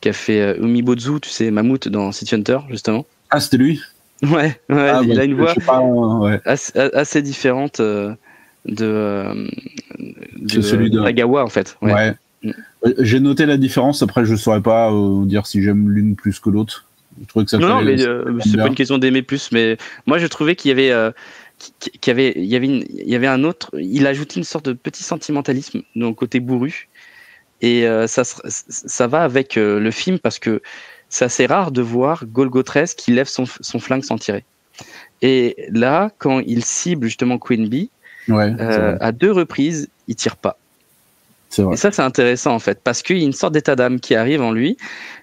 qui a fait euh, Umibozu, tu sais, Mammouth dans City Hunter, justement? Ah, c'était lui? Ouais, ouais, Ah, il a une voix sais pas, ouais. assez, assez différente euh, de, euh, de, celui de- Tagawa, en fait. Ouais. Mm. Euh, J'ai noté la différence. Après, je saurais pas euh, dire si j'aime l'une plus que l'autre. Je trouvais que ça Non, non, fait- mais euh, c'est pas une question d'aimer plus, mais moi je trouvais qu'il y avait, euh, qu'il y avait, il y avait, une- il y avait un autre. Il a ajouté une sorte de petit sentimentalisme le côté bourru, et ça, ça va avec le film parce que c'est assez rare de voir Golgo 13 qui lève son, son flingue sans tirer. Et là, quand il cible justement Queen Bee, Ouais, euh, à deux reprises, il tire pas. Vrai. Et ça, c'est intéressant en fait, parce qu'il y a une sorte d'état d'âme qui arrive en lui.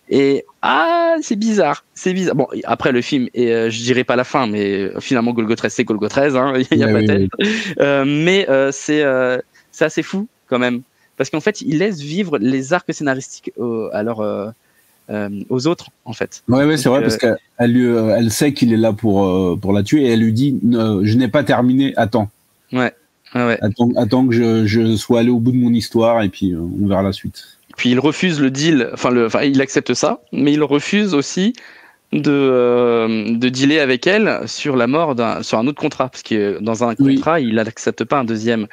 Et ah, c'est bizarre, c'est bizarre. Bon, après le film, et euh, je dirais pas la fin, mais euh, finalement Golgo 13, c'est Golgo 13, hein, il y a pas oui, tête. oui. Euh, mais c'est assez fou quand même, parce qu'en fait, il laisse vivre les arcs scénaristiques au- euh, euh, aux autres en fait. Ouais, ouais, c'est vrai, parce qu'elle elle lui, euh, elle sait qu'il est là pour, euh, pour la tuer et elle lui dit Je n'ai pas terminé, attends. Ouais. Attends, attends que je, je sois allé au bout de mon histoire et puis euh, on verra la suite. Puis il refuse le deal, enfin, le, enfin il accepte ça, mais il refuse aussi de, euh, de dealer avec elle sur la mort d'un, sur un autre contrat, parce que dans un Oui. contrat, il n'accepte pas un deuxième.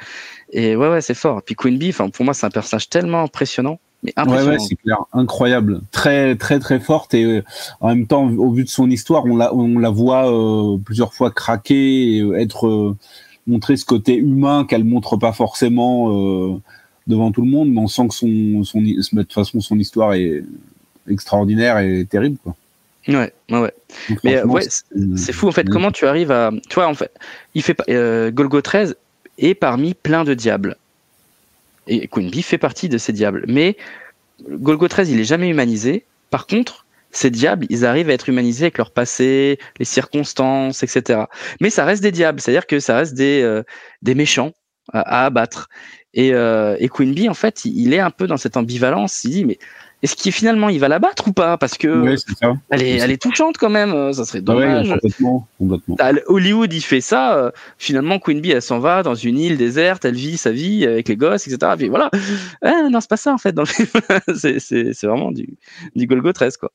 Et ouais, ouais, c'est fort. Puis Queen Bee, pour moi, c'est un personnage tellement impressionnant, mais Ouais, c'est clair. Incroyable. Très, très, très forte. Et euh, en même temps, au vu de son histoire, on la, on la voit euh, plusieurs fois craquer et euh, être. euh, montrer ce côté humain qu'elle montre pas forcément devant tout le monde, mais on sent que son, son, de toute façon, son histoire est extraordinaire et terrible. Quoi. ouais, ouais. Donc, Mais ouais, c'est- fou en fait. Mm. Comment tu arrives à, tu vois en fait, il fait euh, Golgo 13 est parmi plein de diables et Queen Bee fait partie de ces diables. Mais Golgo 13 il est jamais humanisé. Par contre, ces diables, ils arrivent à être humanisés avec leur passé, les circonstances, etc. Mais ça reste des diables, c'est-à-dire que ça reste des euh, des méchants à, abattre. Et, euh, et en fait, il, il est un peu dans cette ambivalence. Il dit mais est-ce qu'il finalement il va l'abattre ou pas? Parce que Ouais, c'est ça. elle est, elle est touchante quand même. Ça serait Ah ouais, dommage. complètement, complètement. T'as le- Hollywood, il fait ça. euh, finalement, Queen Bee, elle s'en va dans une île déserte, elle vit sa vie avec les gosses, etc. Puis voilà. Ah, non, c'est pas ça en fait dans le film. c'est, vraiment du, du Golgo 13, quoi.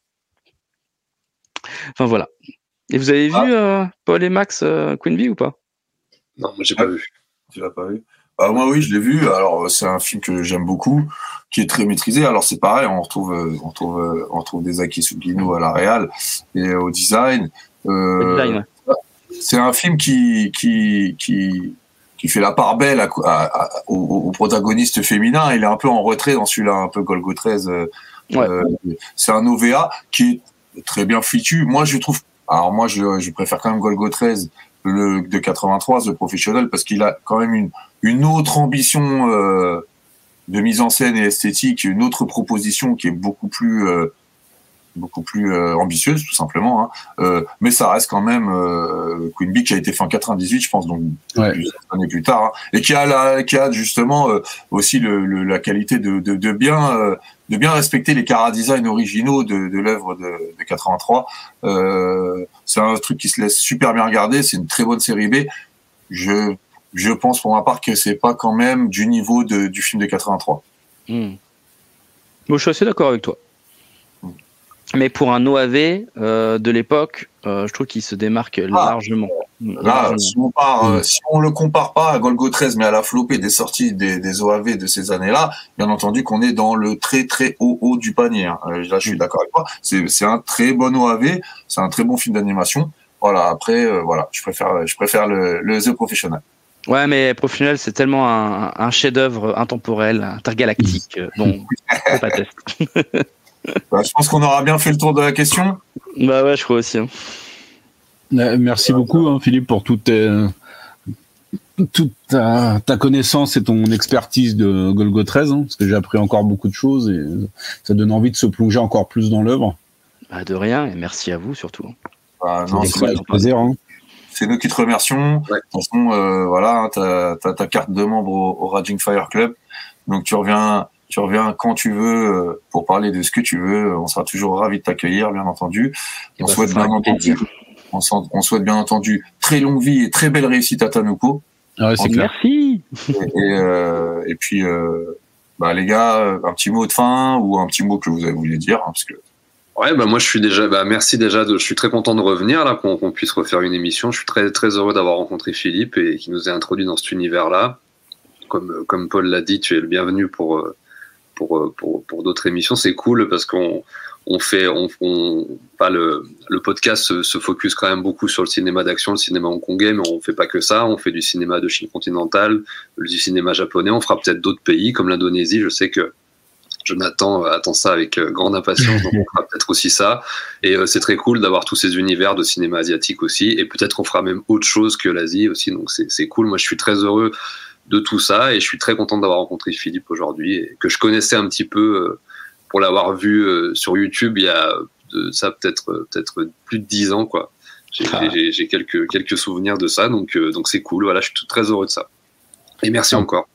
Enfin voilà. Et vous avez Ah. vu euh, Paul et Max euh, Queen Bee ou pas? Non, moi j'ai pas vu. Tu l'as pas vu? Bah, Moi, oui, je l'ai vu. Alors, euh, c'est un film que j'aime beaucoup, qui est très maîtrisé. Alors, c'est pareil, on retrouve, euh, on retrouve, euh, on retrouve des Aki Sugino à la réal et au design. Euh, c'est un film qui, qui, qui, qui fait la part belle à, à- à- au, au protagoniste féminin. Il est un peu en retrait dans celui-là, un peu Golgo 13. euh, Ouais. euh, c'est un OVA qui est très bien fichu. Moi, je trouve. Alors, moi, je, je préfère quand même Golgo 13 le de 83, The Professional, parce qu'il a quand même une, une autre ambition euh, de mise en scène et esthétique, une autre proposition qui est beaucoup plus euh, beaucoup plus euh, ambitieuse tout simplement. Hein. Euh, mais ça reste quand même euh, Queen Bee qui a été fait en 98, je pense, donc Ouais. plusieurs années plus tard, hein, et qui a la, qui a justement aussi le, le- la qualité de, de, de bien de bien respecter les cara design originaux de, de l'œuvre de, de 83. Euh, c'est un truc qui se laisse super bien regarder. C'est une très bonne série B. Je je pense pour ma part que c'est pas quand même du niveau de, du film de 83. Hmm. Bon, je suis assez d'accord avec toi. Mais pour un OAV euh, de l'époque, euh, je trouve qu'il se démarque largement. Là, Largement. si on, part, euh, si on le compare pas à Golgo 13, mais à la flopée des sorties des, des OAV de ces années-là, bien entendu qu'on est dans le très très haut haut du panier. hein. Là, je suis d'accord avec toi. C'est un très bon OAV, c'est un très bon film d'animation. Voilà. Après, voilà, je préfère je préfère le, le The Professional. Ouais, mais Professionnel, c'est tellement un, un chef-d'œuvre intemporel, intergalactique. euh, Bon, pas test. Bah, je pense qu'on aura bien fait le tour de la question. Bah ouais, je crois aussi. hein. Euh, Merci beaucoup, hein, Philippe, pour toute, toute ta, ta connaissance et ton expertise de Golgo 13, hein, parce que j'ai appris encore beaucoup de choses et ça donne envie de se plonger encore plus dans l'œuvre. Bah, de rien, et merci à vous surtout. Bah, non, C'est avec plaisir. hein. c'est nous qui te remercions. Ouais. De toute façon, euh, voilà, tu as, ta carte de membre au, au Raging Fire Club. Donc tu reviens, tu reviens quand tu veux euh, pour parler de ce que tu veux. On sera toujours ravis de t'accueillir, bien entendu. Et On bah, souhaite bien entendu, on, souhaite bien entendu très longue vie et très belle réussite à Tanuko. Ouais, clair. Merci. Et, et, euh, et puis, euh, bah, les gars, un petit mot de fin ou un petit mot que vous avez voulu dire, hein, parce que Ouais, bah moi je suis déjà, bah merci déjà, de, je suis très content de revenir là, qu'on qu'on puisse refaire une émission. Je suis très très heureux d'avoir rencontré Philippe et qui nous ait introduit dans cet univers-là. Comme comme Paul l'a dit, tu es le bienvenu pour euh, pour euh, pour, pour d'autres émissions. C'est cool parce qu'on on fait, on, pas le le podcast se, se focus quand même beaucoup sur le cinéma d'action, le cinéma hongkongais, mais on fait pas que ça. On fait du cinéma de Chine continentale, du cinéma japonais. On fera peut-être d'autres pays comme l'Indonésie. Je sais que Jonathan attend ça avec euh, grande impatience, donc on fera peut-être aussi ça. Et euh, c'est très cool d'avoir tous ces univers de cinéma asiatique aussi. Et peut-être on fera même autre chose que l'Asie aussi. Donc c'est cool. Moi, je suis très heureux de tout ça et je suis très content d'avoir rencontré Philippe aujourd'hui et que je connaissais un petit peu euh, pour l'avoir vu euh, sur YouTube il y a de ça peut-être euh, peut-être plus de dix ans quoi. J'ai Ah. j'ai- j'ai quelques quelques souvenirs de ça donc euh, donc c'est cool. Voilà, je suis très heureux de ça. Et merci Ah. encore.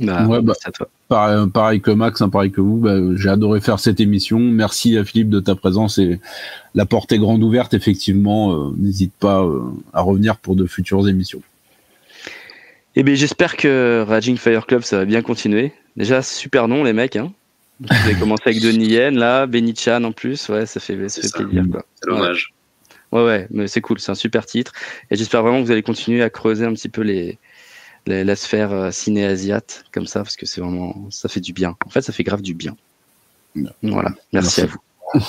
Bah, Ouais, bah. merci à toi. Pareil, pareil que Max, hein, pareil que vous, bah, j'ai adoré faire cette émission. Merci à Philippe de ta présence et la porte est grande ouverte. Effectivement, euh, n'hésite pas euh, à revenir pour de futures émissions. Eh bien, j'espère que Raging Fire Club, ça va bien continuer. Déjà, super nom, les mecs. Hein. Vous avez commencé avec Denis Yen, là, Benny Chan en plus. Ouais, ça fait, ça fait ça. plaisir. Quoi. C'est dommage. Ouais, ouais, mais c'est cool, c'est un super titre. Et j'espère vraiment que vous allez continuer à creuser un petit peu les, les- la sphère euh, ciné-asiate, comme ça, parce que c'est vraiment, ça fait du bien. En fait, ça fait grave du bien. Voilà, merci, Merci. à vous.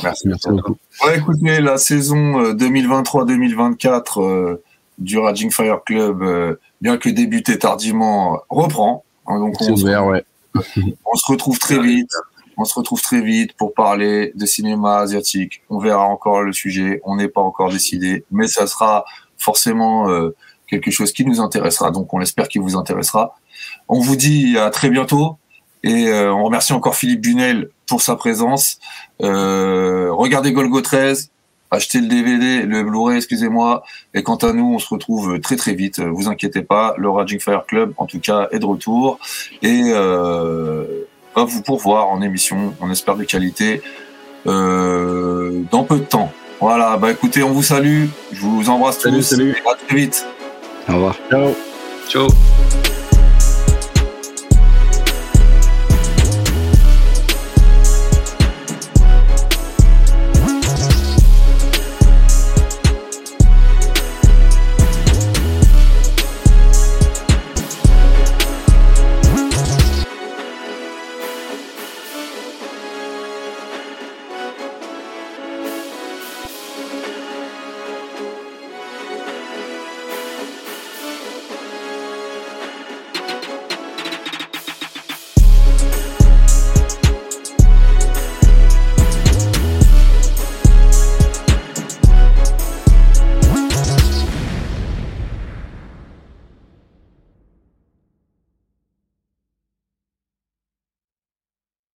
merci. Merci beaucoup. Ouais, écoutez, la saison euh, 2023-2024 euh, du Raging Fire Club, euh, bien que débutée tardivement, reprend. Hein, donc C'est on se, ouvert, ouais. on se retrouve très vite. On se retrouve très vite pour parler de cinéma asiatique. On verra encore le sujet. On n'est pas encore décidé, mais ça sera forcément euh, quelque chose qui nous intéressera. Donc on espère qu'il vous intéressera. On vous dit à très bientôt et euh, on remercie encore Philippe Bunel pour sa présence. Euh, regardez Golgo 13, achetez le DVD, le Blu-ray, excusez-moi. Et quant à nous, on se retrouve très très vite. Vous inquiétez pas, le Raging Fire Club, en tout cas, est de retour et euh, va vous pourvoir en émission. On espère de qualité euh, dans peu de temps. Voilà, bah écoutez, on vous salue, je vous embrasse Salut, tous. salut. À très vite. Au revoir. Ciao. Ciao.